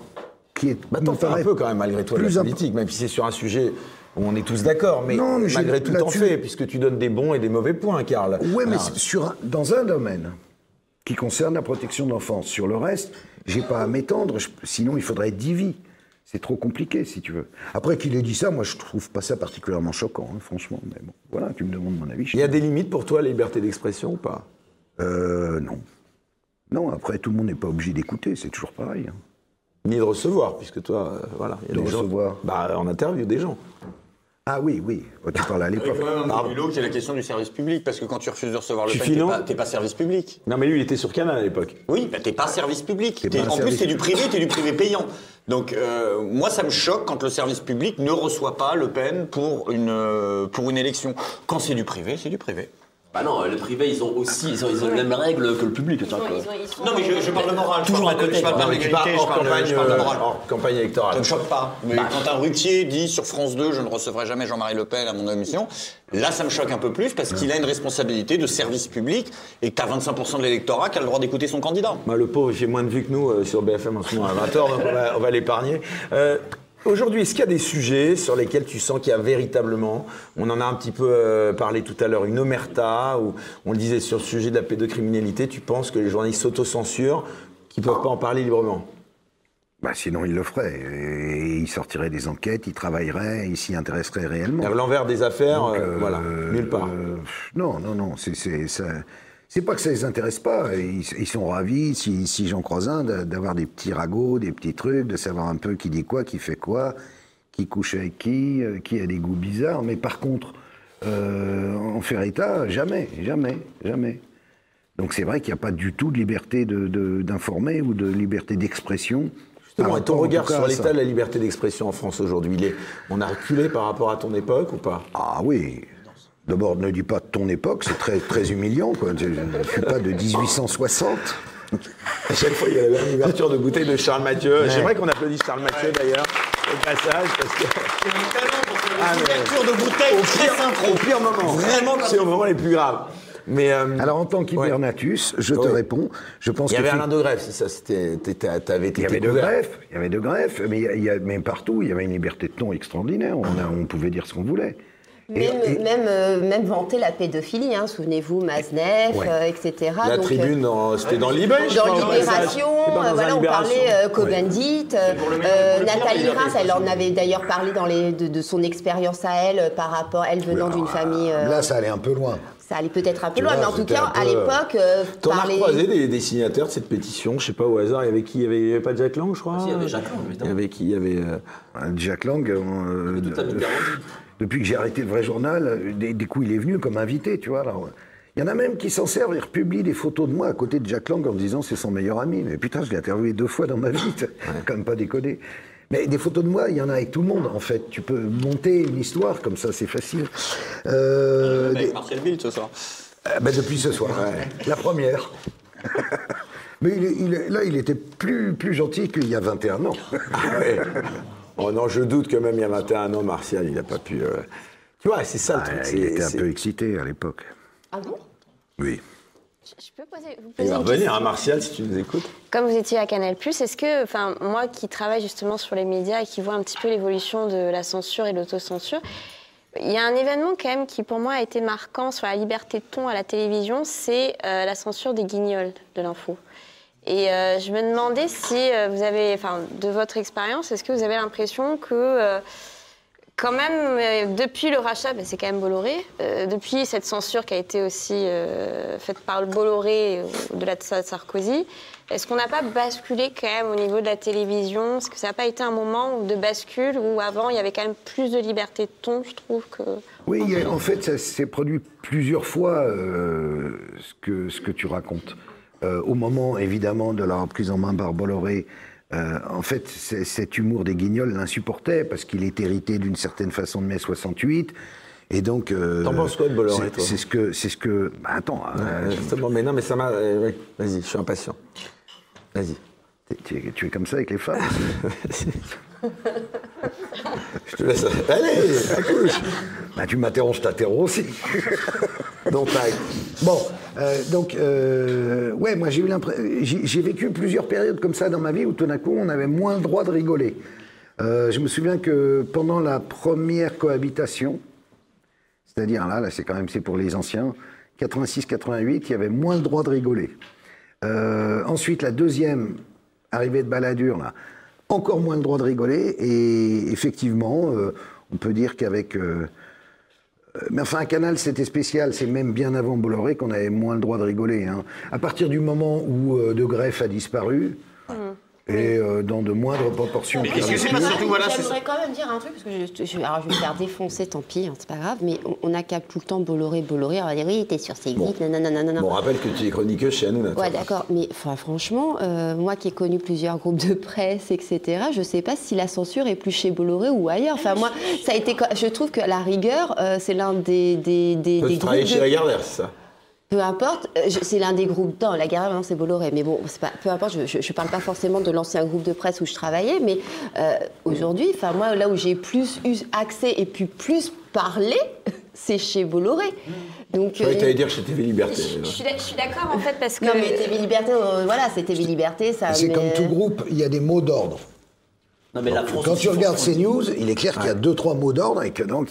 qui est. Bah, t'en fais un peu quand même, malgré tout, de plus la politique, même si c'est sur un sujet où on est tous d'accord, mais, Non, mais malgré tout, là-dessus- fais, puisque tu donnes des bons et des mauvais points, Karl. Ouais, mais sur un- dans un domaine qui concerne la protection de l'enfance. Sur le reste, j'ai pas à m'étendre, sinon il faudrait être divi. c'est trop compliqué, si tu veux. Après qu'il ait dit ça, moi, je trouve pas ça particulièrement choquant, hein, franchement. Mais bon, voilà, tu me demandes mon avis. Il y a des limites pour toi, la liberté d'expression ou pas? Euh, non. Non, après, tout le monde n'est pas obligé d'écouter, c'est toujours pareil. hein. Ni de recevoir, puisque toi, euh, voilà. il y a De des gens- recevoir. Bah, en interview, des gens. Ah oui, oui, Oh, tu parles à Il y a l'époque. la question du service public, parce que quand tu refuses de recevoir le Tu t'es pas, service public. Non, mais lui, il était sur Canal à l'époque. Oui, bah t'es pas service public. Pas en service plus, t'es du privé, t'es du privé payant. Donc, euh, moi, ça me choque quand le service public ne reçoit pas Le Pen pour une, euh, pour une élection. Quand c'est du privé, c'est du privé. Bah non, le privé, ils ont aussi ils ont, ils ont les mêmes règles que le public. Non, mais je, je parle de morale. Toujours je parle à côté, Je parle quoi. de Tu l'égalité, parles je hors parle de- campagne, parle de euh, morale. hors campagne Ça électorale. me choque pas. Mais quand un Ruquier dit sur France 2, je ne recevrai jamais Jean-Marie Le Pen à mon émission, là, ça me choque un peu plus parce qu'il a une responsabilité de service public et que tu as 25% de l'électorat qui a le droit d'écouter son candidat. Bah, le pauvre, il fait moins de vues que nous euh, sur BFM en ce moment à 20h, donc on va, on va l'épargner. Euh, Aujourd'hui, est-ce qu'il y a des sujets sur lesquels tu sens qu'il y a véritablement, on en a un petit peu euh, parlé tout à l'heure, une omerta, ou on le disait sur le sujet de la pédocriminalité, tu penses que les journalistes s'autocensurent, qu'ils ne peuvent pas en parler librement? Bah, sinon, il le ferait. Et il sortirait des enquêtes, il travaillerait, il s'y intéresserait réellement. L'envers des affaires, Donc, euh, euh, voilà, nulle part. euh, non, non, non. C'est, c'est, ça- c'est pas que ça les intéresse pas. Ils, ils sont ravis, si, si j'en croise un, d'a- d'avoir des petits ragots, des petits trucs, de savoir un peu qui dit quoi, qui fait quoi, qui couche avec qui, euh, qui a des goûts bizarres. Mais par contre, euh, en faire état, jamais, jamais, jamais. Donc c'est vrai qu'il n'y a pas du tout de liberté de, de- d'informer ou de liberté d'expression. Justement, et ton regard sur l'état de la liberté d'expression en France aujourd'hui, on a reculé par rapport à ton époque ou pas? Ah oui. D'abord, ne dis pas de ton époque, c'est très, très humiliant. Quoi. Je ne suis pas de 1860. À chaque fois, il y avait une ouverture de bouteille de Charles Mathieu. Ouais. J'aimerais qu'on applaudisse Charles Mathieu d'ailleurs au passage parce que. Ah, Ouverture de bouteille au très pire, synchro. au pire moment. Vraiment, c'est au moment les plus graves. Mais euh, Alors, en tant qu'hibernatus, je te Oui. réponds. Je pense il y avait que Alain de Grève, c'est ça. C'était, t'avais été il y avait de greffes, il y avait de greffes, mais, il y a- mais partout, il y avait une liberté de ton extraordinaire. On, a- on pouvait dire ce qu'on voulait. Même, et- même, euh, même vanter la pédophilie, hein, souvenez-vous, Maznev, Ouais. euh, etc. La Donc, tribune, dans- c'était dans. Libération, dans euh, un voilà, on Libération. parlait euh, euh, euh, le pire, Nathalie Reims, elle en avait d'ailleurs parlé dans les, de, de son expérience à elle euh, par rapport, elle venant d'une famille. euh, Là, ça allait un peu loin. ça allait peut-être un peu Tu loin, vois, mais en tout cas, à euh, l'époque, euh, T'en as croisé des, des signataires de cette pétition, je sais pas au hasard, il y avait qui? Il y avait, pas Jack Lang, je crois? Si, il y avait Jacques Lang, Il y évidemment. avait qui? Il y avait. euh, Jack Lang, euh. Depuis que j'ai arrêté le vrai journal, euh, des, des coups, il est venu comme invité, tu vois. Alors, il y en a même qui s'en servent, ils republient des photos de moi à côté de Jack Lang en disant c'est son meilleur ami. Mais putain, je l'ai interviewé deux fois dans ma vie, t'as quand même pas déconné. Mais des photos de moi, il y en a avec tout le monde, en fait. Tu peux monter une histoire comme ça, c'est facile. Euh, Avec des- Martial Bild ce soir. euh, ben, depuis ce soir, la première. Mais il il là, il était plus, plus gentil qu'il y a 21 ans. Ah ouais. Oh non, je doute que même il y a 21 ans, Martial, il n'a pas pu. euh, Tu vois, c'est ça le Ah, truc. il était un peu excité à l'époque. Ah bon? Oui. Je peux poser, vous Il poser va une revenir, hein, Martial, si tu nous écoutes. Comme vous étiez à Canal+, est-ce que, enfin, moi qui travaille justement sur les médias et qui vois un petit peu l'évolution de la censure et de l'autocensure, il y a un événement quand même qui pour moi a été marquant sur la liberté de ton à la télévision, c'est euh, la censure des guignols de l'info. Et euh, je me demandais si euh, vous avez, enfin, de votre expérience, est-ce que vous avez l'impression que euh, quand même, depuis le rachat, ben, c'est quand même Bolloré, euh, depuis cette censure qui a été aussi faite par le Bolloré au-delà de Sarkozy, est-ce qu'on n'a pas basculé quand même au niveau de la télévision? Est-ce que ça n'a pas été un moment de bascule où avant il y avait quand même plus de liberté de ton, je trouve que. Oui, en fait, ça s'est produit plusieurs fois ce, que, ce que tu racontes. Euh, au moment, évidemment, de la reprise en main par Bolloré, euh, en fait, cet humour des guignols l'insupportait parce qu'il est hérité d'une certaine façon de mai 68. Et donc. euh, T'en penses quoi de Bolloré, toi? C'est ce que. C'est ce que bah, attends. Ouais, justement, mais non, mais ça m'a. euh, ouais, Vas-y, je suis impatient. Vas-y. tu, tu es comme ça avec les femmes? Je te laisse. Allez, accouche bah, Tu m'interroges, je t'interromps aussi. Donc, tac. Bon, euh, donc, euh, ouais, moi j'ai eu l'impression. J'ai vécu plusieurs périodes comme ça dans ma vie où tout d'un coup on avait moins le droit de rigoler. Euh, je me souviens que pendant la première cohabitation, c'est-à-dire là, là c'est quand même c'est pour les anciens, 86-88, il y avait moins le droit de rigoler. Ensuite, la deuxième arrivée de Balladur, là, encore moins le droit de rigoler. Et effectivement, euh, on peut dire qu'avec. euh, euh, mais enfin, un canal, c'était spécial. C'est même bien avant Bolloré qu'on avait moins le droit de rigoler. hein. À partir du moment où De Greff a disparu, et euh, dans de moindres proportions. Mais qu'est-ce que c'est pas surtout, voilà, J'aimerais quand même dire un truc, parce que je, je- alors je vais me faire défoncer, tant pis, hein, c'est pas grave, mais on- on n'a qu'à tout le temps Bolloré, Bolloré, on va dire oui, t'es sur C8, Bon. nanana, nanana. Bon, on rappelle que tu es chroniqueuse chez Hanouna. Ouais, d'accord, mais enfin, franchement, euh, moi qui ai connu plusieurs groupes de presse, etc., je sais pas si la censure est plus chez Bolloré ou ailleurs. Enfin, moi, ça a été, je trouve que la rigueur, euh, c'est l'un des, des, des, des tu travailles groupes chez de- Lagardère, c'est ça? Peu importe, euh, je- c'est l'un des groupes. Non, la Garde, maintenant c'est Bolloré. Mais bon, c'est pas, peu importe, je ne parle pas forcément de l'ancien groupe de presse où je travaillais, mais euh, aujourd'hui, enfin moi, là où j'ai plus eu accès et pu plus parler, c'est chez Bolloré. Donc, que euh, tu allais dire chez TV Liberté. Je suis d'ac- je suis d'accord en fait parce que. non, mais TV Liberté, euh, voilà, c'est TV Liberté, ça. C'est mais- comme tout groupe, il y a des mots d'ordre. Non, mais la France Quand tu regardes faut- CNews, il est clair qu'il y a deux, trois mots d'ordre et que donc.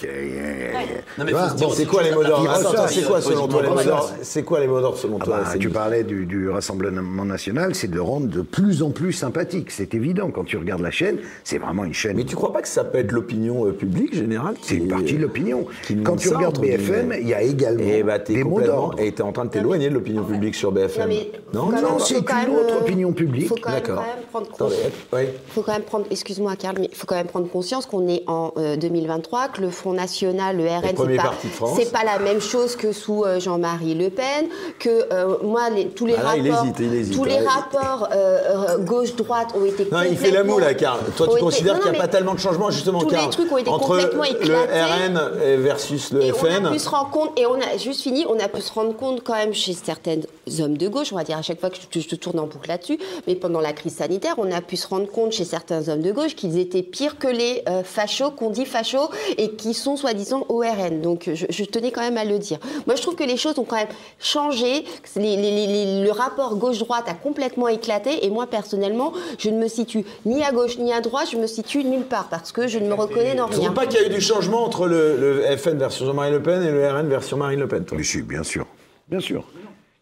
C'est quoi les mots d'ordre c'est quoi il- selon toi les mots d'ordre C'est quoi les mots d'ordre selon Ah toi bah, tu parlais du, du Rassemblement national, c'est de le rendre de plus en plus sympathique. C'est évident. Quand tu regardes la chaîne, c'est vraiment une chaîne. Mais tu crois pas que ça peut être l'opinion euh, publique générale C'est une partie de l'opinion. qui Quand tu regardes BFM, il y a également Et bah des mots d'ordre. et t'es en train de t'éloigner de l'opinion publique sur BFM. Non, non, c'est une autre euh, opinion publique. faut quand même, D'accord. faut quand même prendre, excuse-moi Karl, mais il faut quand même prendre conscience qu'on est en euh, 2023, que le Front National, le RN, c'est pas, c'est pas la même chose que sous euh, Jean-Marie Le Pen, que euh, moi les- tous les Ah là, il rapports, hésite, il hésite. tous les Ouais. rapports euh, gauche-droite ont été Non, il fait la moue là, Karl. Toi, tu considères qu'il n'y a pas tellement de changements, justement, tous les Karl, trucs ont été entre complètement le éclatés. RN versus le Et FN. on a pu se rendre compte, et on a juste fini, on a pu se rendre compte quand même chez certains hommes de gauche, on va dire à chaque fois que je, je te tourne en boucle là-dessus, mais pendant la crise sanitaire, on a pu se rendre compte chez certains hommes de gauche qu'ils étaient pires que les euh, fachos, qu'on dit fachos, et qui sont soi-disant au RN. Donc je, je tenais quand même à le dire. Moi je trouve que les choses ont quand même changé, que les- les- les- les- le rapport gauche-droite a complètement éclaté, et moi personnellement, je ne me situe ni à gauche ni à droite, je me situe nulle part, parce que je ne me reconnais dans Tu trouves rien. pas qu'il y a eu du changement entre le, le FN version Jean-Marie Le Pen et le RN version Marine Le Pen, toi Mais si, bien sûr. Bien sûr.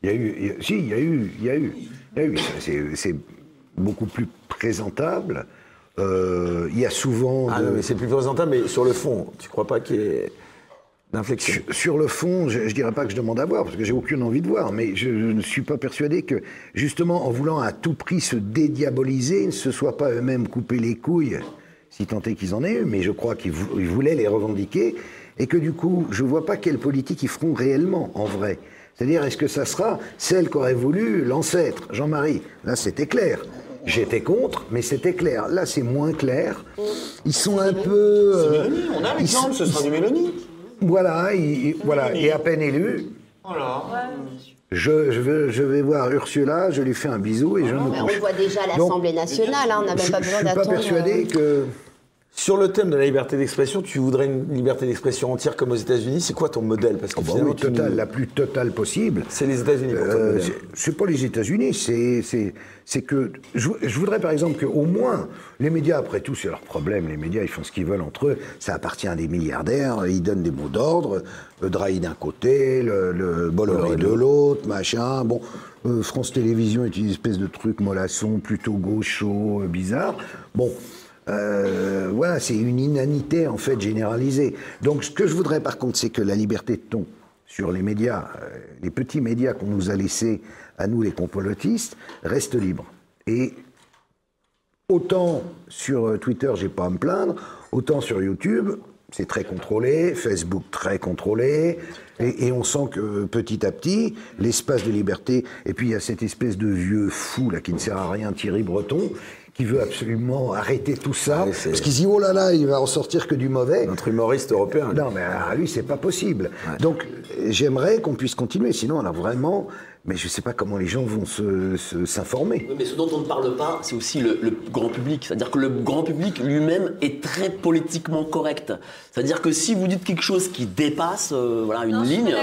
Il y a eu. il y a- si, il y a eu. Il y a eu. Il y a eu. C'est- C'est beaucoup plus présentable. Euh, il y a souvent. Ah de- non, mais c'est plus présentable, mais sur le fond, tu crois pas qu'il y ait d'inflexion Sur, sur le fond, je ne dirais pas que je demande à voir, parce que j'ai aucune envie de voir, mais je, je ne suis pas persuadé que, justement, en voulant à tout prix se dédiaboliser, ils ne se soient pas eux-mêmes coupés les couilles, si tant est qu'ils en aient eu, mais je crois qu'ils vou- ils voulaient les revendiquer, et que du coup, je ne vois pas quelle politique ils feront réellement, en vrai. C'est-à-dire, est-ce que ça sera celle qu'aurait voulu l'ancêtre, Jean-Marie? Là, c'était clair. J'étais contre, mais c'était clair. Là, c'est moins clair. Ils sont un peu... C'est euh, Mélanie, on a ils l'exemple, sont- ce sera du Mélanie. voilà, il- il- voilà, et à peine élu, Voilà. je, je, vais, je vais voir Ursula, je lui fais un bisou et je me Mais on couche. le voit déjà à l'Assemblée nationale, hein, on n'a même je, pas je besoin suis pas d'attendre. persuadé que Sur le thème de la liberté d'expression, tu voudrais une liberté d'expression entière comme aux États-Unis C'est quoi ton modèle? Parce que Oh bah finalement, oui, tu totale, nous- la plus totale possible. C'est les États-Unis Euh, c'est- pas les États-Unis, c'est que je, je voudrais par exemple qu'au moins les médias, après tout, c'est leur problème. Les médias, ils font ce qu'ils veulent entre eux. Ça appartient à des milliardaires. Ils donnent des mots d'ordre. Le Drahi d'un côté, le, le Bolloré de l'autre, machin. Bon, euh, France Télévisions est une espèce de truc mollasson, plutôt gaucho, euh, bizarre. Bon. Euh, voilà, c'est une inanité en fait généralisée. Donc, ce que je voudrais par contre, c'est que la liberté de ton sur les médias, euh, les petits médias qu'on nous a laissés à nous les complotistes, reste libre. Et autant sur euh, Twitter, j'ai pas à me plaindre, autant sur YouTube, c'est très contrôlé, Facebook très contrôlé, et, et on sent que petit à petit, l'espace de liberté, et puis il y a cette espèce de vieux fou là qui ne sert à rien, Thierry Breton, qui veut absolument arrêter tout ça, parce qu'il se dit oh là là, il va en sortir que du mauvais. Notre humoriste européen. Non, mais à lui, c'est pas possible. Donc, j'aimerais qu'on puisse continuer. Sinon, on a vraiment. Mais je sais pas comment les gens vont se- se- s'informer. Oui, mais ce dont on ne parle pas, c'est aussi le, le grand public. C'est-à-dire que le grand public lui-même est très politiquement correct. C'est-à-dire que si vous dites quelque chose qui dépasse euh, voilà, une ligne. Non,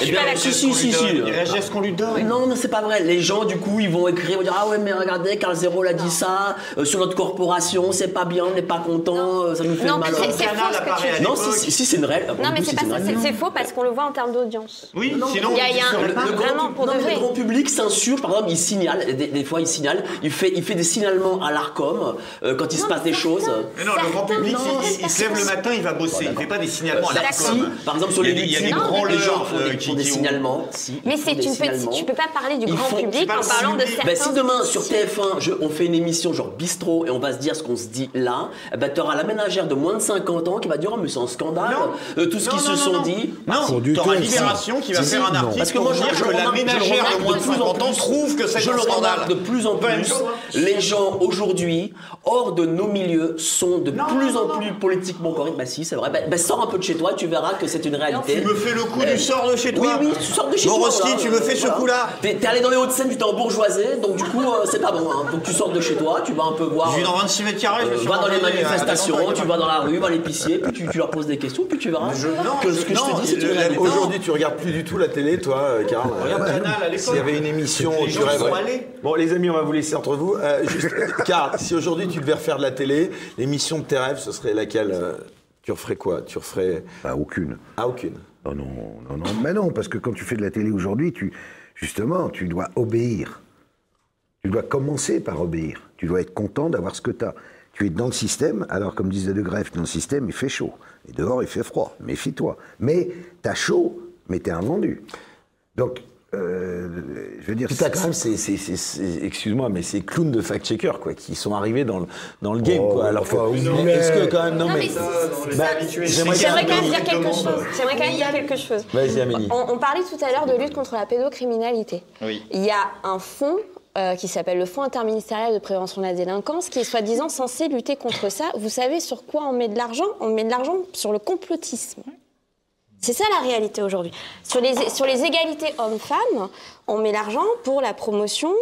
eh il bien, réagit à si, si, qu'on si, lui si. donne. Il réagit à ce qu'on lui donne. Non, mais c'est pas vrai. Les gens, du coup, ils vont écrire, ils vont dire Ah ouais, mais regardez, Carl Zero l'a dit ça, euh, sur notre corporation, c'est pas bien, on n'est pas content, euh, ça nous fait Non, mal. c'est- faux ce que tu dis. Non, si, si, si, c'est une règle. Non, mais c'est pas ça, c'est- faux parce qu'on le voit en termes d'audience. Oui, Non, sinon, il y a, un- vraiment pour non, de. Le grand public s'insurge, par exemple, il signale, des, des fois il signale, il fait, il fait des signalements à l'ARCOM euh, quand il se passe des choses. Mais non, le grand public, il, il se lève le matin, il va bosser. Il fait pas des signalements à Bah, l'ARCOM. si, par exemple sur les des- il y a des grands les gens font des, euh, font qui- des qui ont- signalements. Si, Mais font c'est des tu peux, signalements. tu peux pas parler du grand font- public en parlant de certains. Bah, si demain sur si- TF1 je- on fait une émission genre bistrot et on va se dire ce qu'on se dit là, eh ben, tu auras la ménagère de moins de 50 ans qui va dire oh mais c'est un scandale, Euh, tout ce qu'ils se sont non. dit. Non, t'auras Libération qui va faire un article Parce que moi je, dire je que la ménagère remarque de moins de plus en 50 ans plus- trouve que c'est je un le scandale. de plus en plus. Les gens aujourd'hui hors de nos milieux sont de plus en plus politiquement corrects. Bah si c'est vrai. Bah, bah, sors un peu de chez toi, tu verras que c'est une réalité. Tu me fais le coup du sors de chez toi. Oui oui, tu sors de chez toi. Boroski, voilà. tu me fais ce coup-là. T'es allé dans les Hauts-de-Seine, tu t'es embourgeoisé, donc du coup euh, c'est pas bon. hein. Donc tu sors de chez toi, tu vas un peu voir. Je vis dans 26 mètres carrés, je euh, suis va dans les manifestations, tu vas dans la rue, à l'épicier, puis tu, tu leur poses des questions, puis tu verras Je- que ce que je te dis c'est. Aujourd'hui, tu regardes plus du tout la télé, toi, euh, Karl. Regarde Canal à l'époque. S'il y avait une émission, Les gens sont allés. Bon, les amis, on va vous laisser entre vous. Euh, juste, Karl, si aujourd'hui tu devais refaire de la télé, l'émission de tes rêves, ce serait laquelle euh, Tu referais quoi? Tu referais Bah, aucune. Ah, aucune. Non, non, non, non. Mais non, parce que quand tu fais de la télé aujourd'hui, tu, justement, tu dois obéir. Tu dois commencer par obéir. Tu dois être content d'avoir ce que tu as. Tu es dans le système, alors comme disait De Greff, dans le système, il fait chaud. Et dehors, il fait froid. Méfie-toi. Mais tu as chaud, mais tu es un vendu. Donc, euh, je veux dire... T'as quand même ces, ces- ces- ces- excuse-moi, mais ces clowns de fact-checker, quoi, qui sont arrivés dans le, dans le game, Oh, quoi. Alors, enfin, que- oui, mais mais- est-ce que quand même, non, Non, mais, mais c'est- bah, j'aimerais J'aimerais quand même dire quelque chose. J'aimerais quand même dire quelque chose. Vas-y, Amélie. On, on parlait tout à l'heure de lutte contre la pédocriminalité. Oui. Il y a un fonds euh, qui s'appelle le Fonds interministériel de prévention de la délinquance, qui est soi-disant censé lutter contre ça. Vous savez sur quoi on met de l'argent? On met de l'argent sur le complotisme. C'est ça la réalité aujourd'hui. Sur les, sur les égalités hommes-femmes, on met l'argent pour la promotion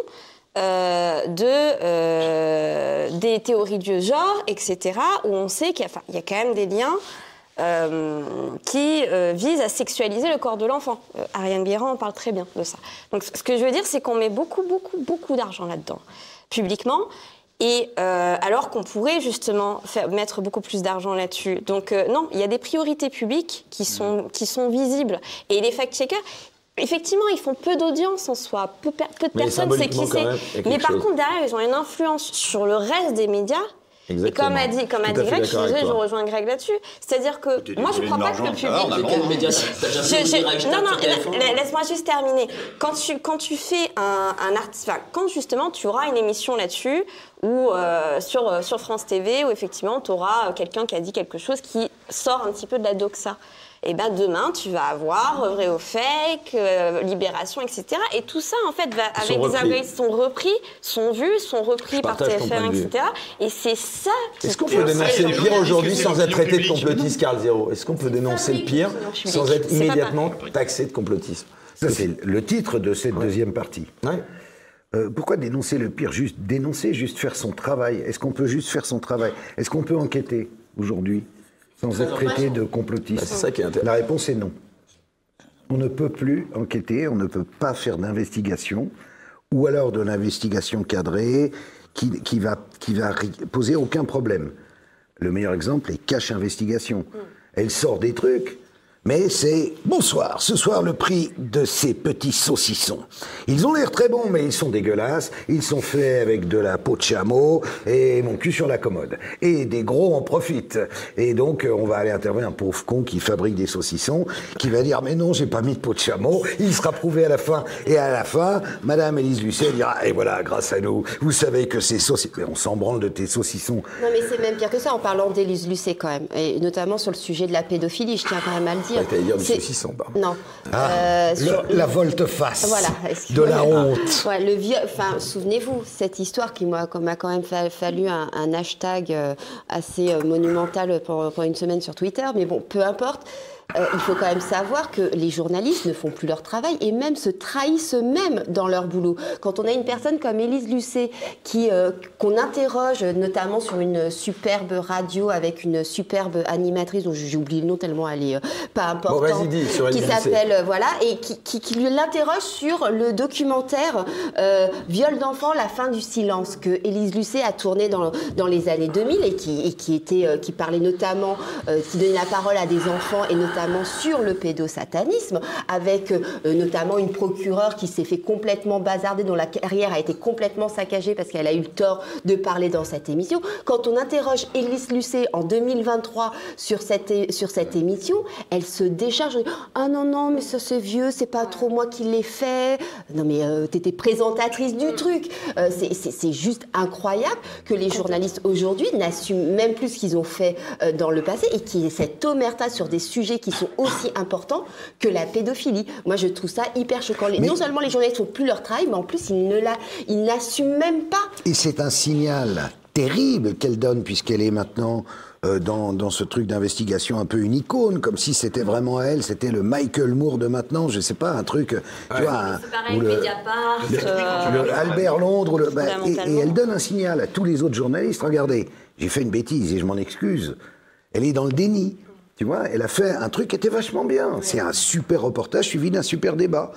euh, de, euh, des théories du genre, etc., où on sait qu'il y, a- quand même des liens euh, qui visent à sexualiser le corps de l'enfant. Ariane Guérand en parle très bien de ça. Donc ce que je veux dire, c'est qu'on met beaucoup, beaucoup, beaucoup d'argent là-dedans, publiquement. Et euh, alors qu'on pourrait justement faire, mettre beaucoup plus d'argent là-dessus. Donc euh, non, il y a des priorités publiques qui sont, qui sont visibles. Et les fact-checkers, effectivement, ils font peu d'audience en soi. Peu, peu de Mais personnes, c'est qui c'est. Mais par chose. contre, derrière, ils ont une influence sur le reste des médias. Exactement. Et comme a dit, comme a dit Greg, je, je toi. rejoins Greg là-dessus. C'est-à-dire que moi, je désolé crois pas que le on a public. Je- je- non, non, sur TF1, la- laisse-moi juste terminer. Quand tu, quand tu fais un, un artiste, enfin, quand justement tu auras une émission là-dessus, ou euh, sur, euh, sur France TV, où effectivement tu auras quelqu'un qui a dit quelque chose qui sort un petit peu de la doxa. Et ben demain, tu vas avoir vrai ou fake, euh, libération, etc. Et tout ça, en fait, va, Sont avec des repris. algorithmes, sont repris, sont vus, sont repris par partage ton TF1, point de vue. etc. Et c'est ça qui Est-ce qu'on peut dénoncer le pire aujourd'hui sans être traité de complotiste, Carl Zéro Est-ce qu'on peut dénoncer le pire sans être immédiatement taxé de complotisme Ça, c'est le titre de cette deuxième partie. Ouais. Euh, pourquoi dénoncer le pire Juste dénoncer, juste faire son travail. Est-ce qu'on peut juste faire son travail? Est-ce qu'on peut enquêter aujourd'hui? Sans être traité de complotiste Bah, c'est ça qui est intéressant. La réponse est non. On ne peut plus enquêter, on ne peut pas faire d'investigation, ou alors de l'investigation cadrée qui, qui va, qui va poser aucun problème. Le meilleur exemple est Cache Investigation. Elle sort des trucs, mais c'est bonsoir. Ce soir, le prix de ces petits saucissons. Ils ont l'air très bons, mais ils sont dégueulasses. Ils sont faits avec de la peau de chameau et mon cul sur la commode. Et des gros en profitent. Et donc, euh, on va aller intervenir un pauvre con qui fabrique des saucissons, qui va dire mais non, j'ai pas mis de peau de chameau. Il sera prouvé à la fin. Et à la fin, Madame Élise Lucet dira et voilà, grâce à nous, vous savez que ces saucissons. On s'en branle de tes saucissons. Non, mais c'est même pire que ça en parlant d'Élise Lucet quand même, et notamment sur le sujet de la pédophilie, je tiens quand même à le dire. Dire du saucisson, pardon. Non. Ah, Euh, le- sur- la volte-face Voilà, de la honte. Ouais, le vieux, enfin, souvenez-vous, cette histoire qui m'a quand même fa- fallu un, un hashtag euh, assez euh, monumental pour, pour une semaine sur Twitter, mais bon, peu importe. Euh, il faut quand même savoir que les journalistes ne font plus leur travail et même se trahissent eux-mêmes dans leur boulot. Quand on a une personne comme Élise Lucet qui euh, qu'on interroge notamment sur une superbe radio avec une superbe animatrice dont j'ai oublié le nom tellement elle est euh, pas importante, sur qui s'appelle voilà, et qui, qui, l'interroge sur le documentaire Viol d'enfant, la fin du silence que Élise Lucet a tourné dans, dans les années 2000 et qui, et qui était, qui parlait notamment, qui donnait la parole à des enfants et notamment sur le pédosatanisme, avec euh, notamment une procureure qui s'est fait complètement bazarder, dont la carrière a été complètement saccagée parce qu'elle a eu le tort de parler dans cette émission. Quand on interroge Élise Lucet en 2023 sur cette, émission, elle se décharge. Ah non, non, mais ça c'est vieux, c'est pas trop moi qui l'ai fait. Non, mais euh, t'étais présentatrice du truc. Euh, c'est juste incroyable que les journalistes aujourd'hui n'assument même plus ce qu'ils ont fait euh, dans le passé et qu'il y ait cette omerta sur des sujets qui sont aussi importants que la pédophilie. Moi, je trouve ça hyper choquant. Non seulement les journalistes font plus leur travail, mais en plus, ils ne la- ils n'assument même pas. Et c'est un signal terrible qu'elle donne, puisqu'elle est maintenant euh, dans, dans ce truc d'investigation un peu une icône, comme si c'était vraiment elle, c'était le Michael Moore de maintenant, je sais pas, un truc, tu vois, un- C'est pareil, ou le- Mediapart. le- euh, le Albert Londres, ou le- bah, et- elle donne un signal à tous les autres journalistes. Regardez, j'ai fait une bêtise et je m'en excuse. Elle est dans le déni. Tu vois, elle a fait un truc qui était vachement bien. C'est un super reportage suivi d'un super débat.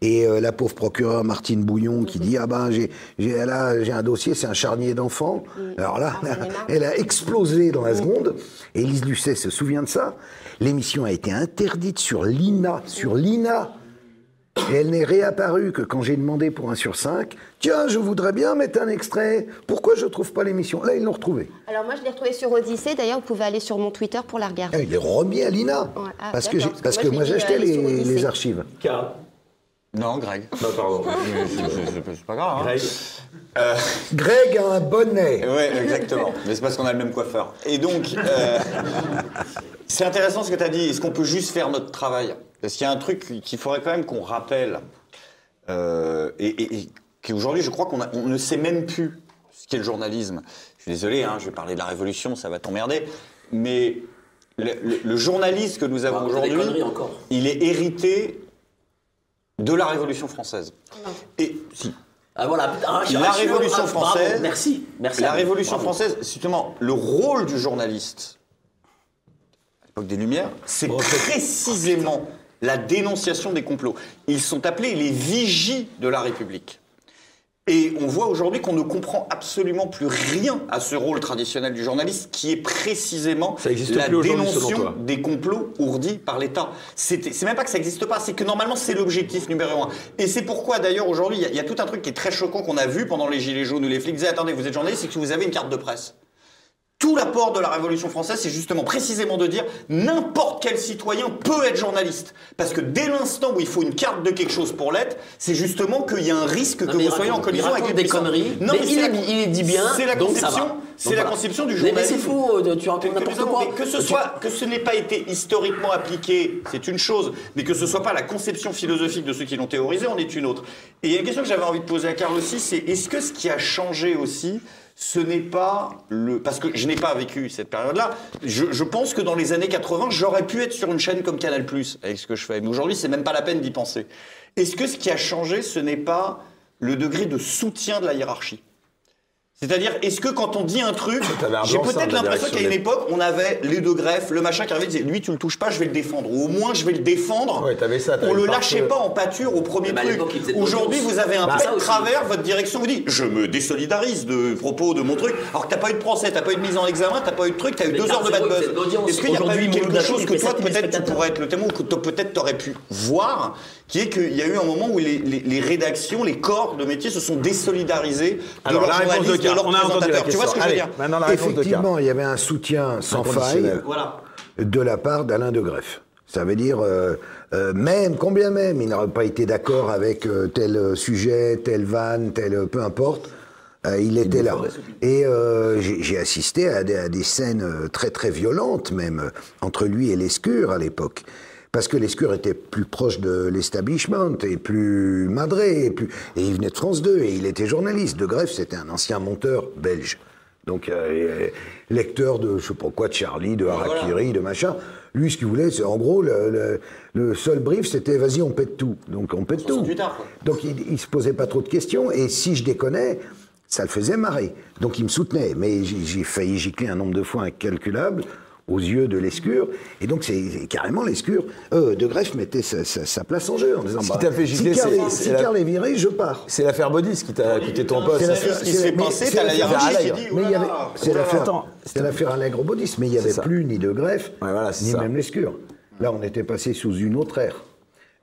Et euh, la pauvre procureure Martine Bouillon qui dit ah ben j'ai j'ai un dossier c'est un charnier d'enfants. Alors là elle a explosé dans la seconde. Élise Lucet se souvient de ça. L'émission a été interdite sur l'INA sur l'INA. Et elle n'est réapparue que quand j'ai demandé pour un sur cinq, tiens, je voudrais bien mettre un extrait. Pourquoi je trouve pas l'émission? Là, ils l'ont retrouvée. Alors moi, je l'ai retrouvée sur Odyssée. D'ailleurs, vous pouvez aller sur mon Twitter pour la regarder. Ah, il est remis à l'INA. Ouais, ah, parce que, parce moi, j'ai acheté euh, les, archives. Non, Greg. Non, pardon. C'est pas grave. hein. Euh, Greg a un bonnet. Ouais, exactement. Mais c'est parce qu'on a le même coiffeur. Et donc, euh, c'est intéressant ce que tu as dit. Est-ce qu'on peut juste faire notre travail? Parce qu'il y a un truc qu'il faudrait quand même qu'on rappelle. euh, et, et- et qu'aujourd'hui, je crois qu'on on ne sait même plus ce qu'est le journalisme. Je suis désolé, hein, je vais parler de la révolution, ça va t'emmerder. Mais le, le- le journaliste que nous avons des aujourd'hui, il est hérité de la Révolution française. Et si. Ah voilà, ah, La ah, Révolution ah, bravo, française. merci, merci La Révolution bravo. française, justement, le rôle du journaliste à l'époque des Lumières, c'est précisément la dénonciation des complots. Ils sont appelés les vigies de la République. Et on voit aujourd'hui qu'on ne comprend absolument plus rien à ce rôle traditionnel du journaliste, qui est précisément la dénonciation des complots ourdis par l'État. C'est même pas que ça n'existe pas, c'est que normalement c'est l'objectif numéro un. Et c'est pourquoi d'ailleurs aujourd'hui il y a- il y, a tout un truc qui est très choquant qu'on a vu pendant les Gilets jaunes où les flics disaient attendez vous êtes journaliste, c'est que vous avez une carte de presse. Tout l'apport de la Révolution française, c'est justement précisément de dire n'importe quel citoyen peut être journaliste. Parce que dès l'instant où il faut une carte de quelque chose pour l'être, c'est justement qu'il y a un risque Non, que vous soyez en collision avec les des puissants. conneries, Non, mais mais il est- la- il est dit bien, C'est la conception, c'est la voilà. conception du Mais- mais journalisme. c'est faux, euh, tu racontes n'importe quoi. mais que ce soit, que ce n'ait pas été historiquement appliqué, c'est une chose, mais que ce soit pas la conception philosophique de ceux qui l'ont théorisé, en est une autre. Et il y a une question que j'avais envie de poser à Carl aussi, c'est est-ce que ce qui a changé aussi, ce n'est pas le... Parce que je n'ai pas vécu cette période-là. Je, je pense que dans les années 80, j'aurais pu être sur une chaîne comme Canal+, avec ce que je fais. Mais aujourd'hui, c'est même pas la peine d'y penser. Est-ce que ce qui a changé, ce n'est pas le degré de soutien de la hiérarchie? C'est-à-dire, est-ce que quand on dit un truc, j'ai peut-être l'impression qu'à une époque, on avait les deux greffes, le machin qui arrivait, disait, lui tu le touches pas, je vais le défendre. Ou au moins je vais le défendre. Ouais, t'avais ça, on le le lâchait pas en pâture au premier truc. Aujourd'hui, vous avez un Bah, peu de travers, votre direction vous dit, je me désolidarise de propos de mon truc, alors que t'as pas eu de procès, t'as pas eu de mise en examen, t'as pas eu de truc, t'as eu Mais deux heures de bad buzz. Est-ce qu'il n'y a pas Aujourd'hui, eu quelque chose que toi, 7000 peut-être, tu pourrais être le témoin, ou que peut-être t'aurais pu voir, qui est qu'il y a eu un moment où les, les- les rédactions, les corps de métier se sont désolidarisés de Alors, la réponse de leurs on a entendu la. Tu vois ce que je veux dire Allez, maintenant la. Effectivement, il y avait un soutien sans faille. Voilà. de la part d'Alain de Greff. Ça veut dire, euh, euh, même, combien même, il n'aurait pas été d'accord avec euh, tel sujet, telle vanne, tel, peu importe, euh, il était là. Et euh, j'ai assisté à des, à des scènes très très violentes même, entre lui et Lescure à l'époque. Parce que Lescure était plus proche de l'establishment et plus madré, et, plus, et il venait de France 2 et il était journaliste. De Greff, c'était un ancien monteur belge. Donc, euh, lecteur de, je sais pas quoi, de Charlie, de Harakiri, de machin. Lui, ce qu'il voulait, c'est en gros, le, le- le seul brief, c'était vas-y, on pète tout. Donc, on pète tout. 68 heures, quoi. Donc, il, il se posait pas trop de questions. Et si je déconnais, ça le faisait marrer. Donc, il me soutenait. Mais j'ai j'ai failli gicler un nombre de fois incalculable aux yeux de Lescure. Et donc, c'est carrément Lescure. Euh, de Greff mettait sa, sa- sa place en jeu en disant Ce qui bah, t'a fait gicler, si c'est si la- Karl est viré, je pars. C'est l'affaire Bodis qui t'a coûté ton poste. Se fait penser, c'est t'as la l'affaire hiérarchie qui dit, il C'est l'affaire c'est l'affaire Allègre Bodis, mais il n'y avait plus ni de greffe, Ouais, voilà, c'est ni ça. même l'escure. Là, on était passé sous une autre ère.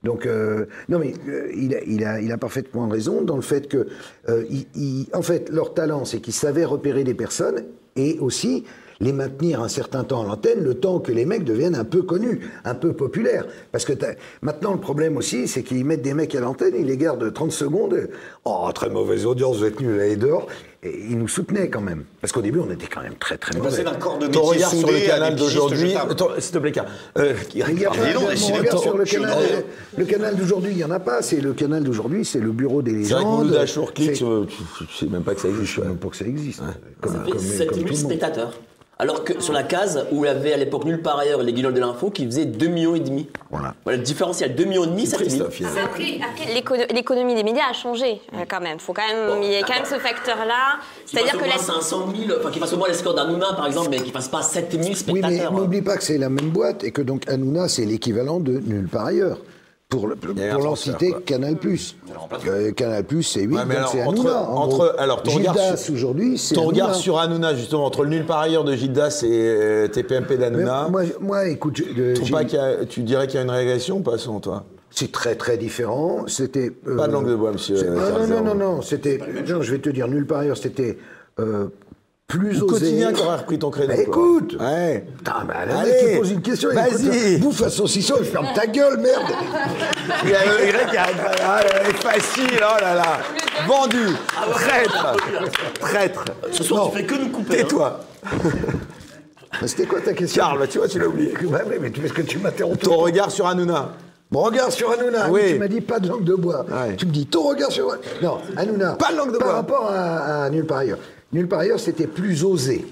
Donc, euh, non, mais euh, il, a, il, a, il a parfaitement raison dans le fait que, euh, il- il- en fait, leur talent, c'est qu'ils savaient repérer des personnes et aussi les maintenir un certain temps à l'antenne, le temps que les mecs deviennent un peu connus, un peu populaires. Parce que maintenant, le problème aussi, c'est qu'ils mettent des mecs à l'antenne, ils les gardent 30 secondes. oh, très mauvaise audience, vous êtes nuls, allez dehors. Et ils nous soutenaient quand même. Parce qu'au début, on était quand même très, très mauvais. passé d'un corps de Ton regard sur le canal d'aujourd'hui. S'il te plaît, Car. Euh, qui- Il y a pas- Dis donc, mon décidément, regard sur le je canal, le canal d'aujourd'hui, il n'y en a pas. C'est le canal d'aujourd'hui, c'est le bureau des C'est vrai que légendes. nous, Dachour, clique, C'est- tu, tu- tu sais même pas que ça existe. Je sais même pas que ça existe. Comme, Ça fait comme- 7000 comme tout le monde. spectateurs. Alors que sur la case où il y avait à l'époque nulle part ailleurs les guignols de l'info qui faisaient 2 millions et demi. Voilà. le différentiel 2 millions et demi, 7000. Après, après, l'écono- l'économie des médias a changé euh, quand même. Faut quand même, il y a quand même ce facteur-là. C'est-à-dire que la... la, 500 000, enfin qui fasse au moins les scores d'Anouna par exemple, mais qui fasse pas 7000 Oui, mais spectateurs. n'oublie pas que c'est la même boîte et que donc Hanouna, c'est l'équivalent de nulle part ailleurs. Pour, le- pour l'entité. Canal+. Euh, Canal+, c'est 8, Ouais, mais donc alors, c'est entre, Hanouna. en entre- alors, ton regard, sur, aujourd'hui, c'est ton regard Hanouna. sur Hanouna, justement, entre le nul par ailleurs de Gildas et euh, TPMP d'Hanouna, moi, moi, écoute, je- tu, pas qu'il y a- tu dirais qu'il y a une régression ou pas, selon toi? C'est très très différent. C'était euh, Pas de langue de bois, monsieur, euh, Non, non, non, non, non. C'était. Non, je vais te dire nulle part ailleurs. C'était euh, plus osé. quotidien qui aurait repris ton créneau. Bah, écoute. Ouais. Putain, bah, le Allez, mec qui pose une question, vas-y. écoute, bouffe un saucisson, il ferme ta gueule, merde. Il y a le Y qui arrête. Ah, elle est facile, oh là là. Vendu. Traître. Traître. Ce soir, Non. tu fais que nous couper. hein. Tais-toi. Bah, C'était quoi ta question Charles, tu vois, tu l'as oublié. Bah oui, mais tu parce que tu m'interromps. Ton regard sur Hanouna. Mon regard sur Hanouna. Oui. Tu m'as dit pas de langue de bois. Ouais. Tu me dis ton regard sur. Non, Hanouna. Pas de langue de par bois. rapport à, à Nulle part ailleurs. Nulle part ailleurs, c'était plus osé.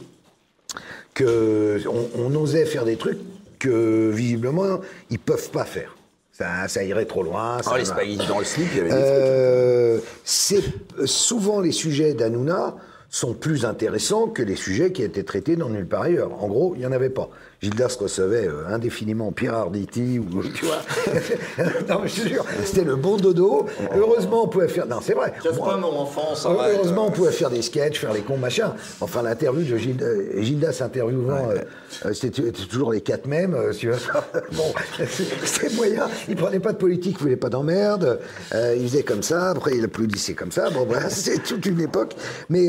Que on, on osait faire des trucs que visiblement ils peuvent pas faire. Ça, ça irait trop loin. ça Oh, les spaghettis dans le slip, il y avait des Euh, souvent les sujets d'Hanouna sont plus intéressants que les sujets qui étaient traités dans nulle part ailleurs. En gros, il n'y en avait pas. Gildas recevait euh, indéfiniment Pierre Arditi ou tu vois. non, mais je te jure, c'était le bon dodo. Heureusement, on pouvait faire. Non, c'est vrai. Moi, pas mon enfant, ça va. être- Heureusement, on pouvait faire des sketchs, faire les cons, machin. Enfin, l'interview de Gildas, euh, Gildas interviewant, euh, euh, c'était toujours les quatre mêmes. euh, tu veux. bon, c'était moyen. Il prenait pas de politique, il voulait pas d'emmerde. Euh, il faisait comme ça. Après, il applaudissait comme ça. Bon, voilà, c'est toute une époque. Mais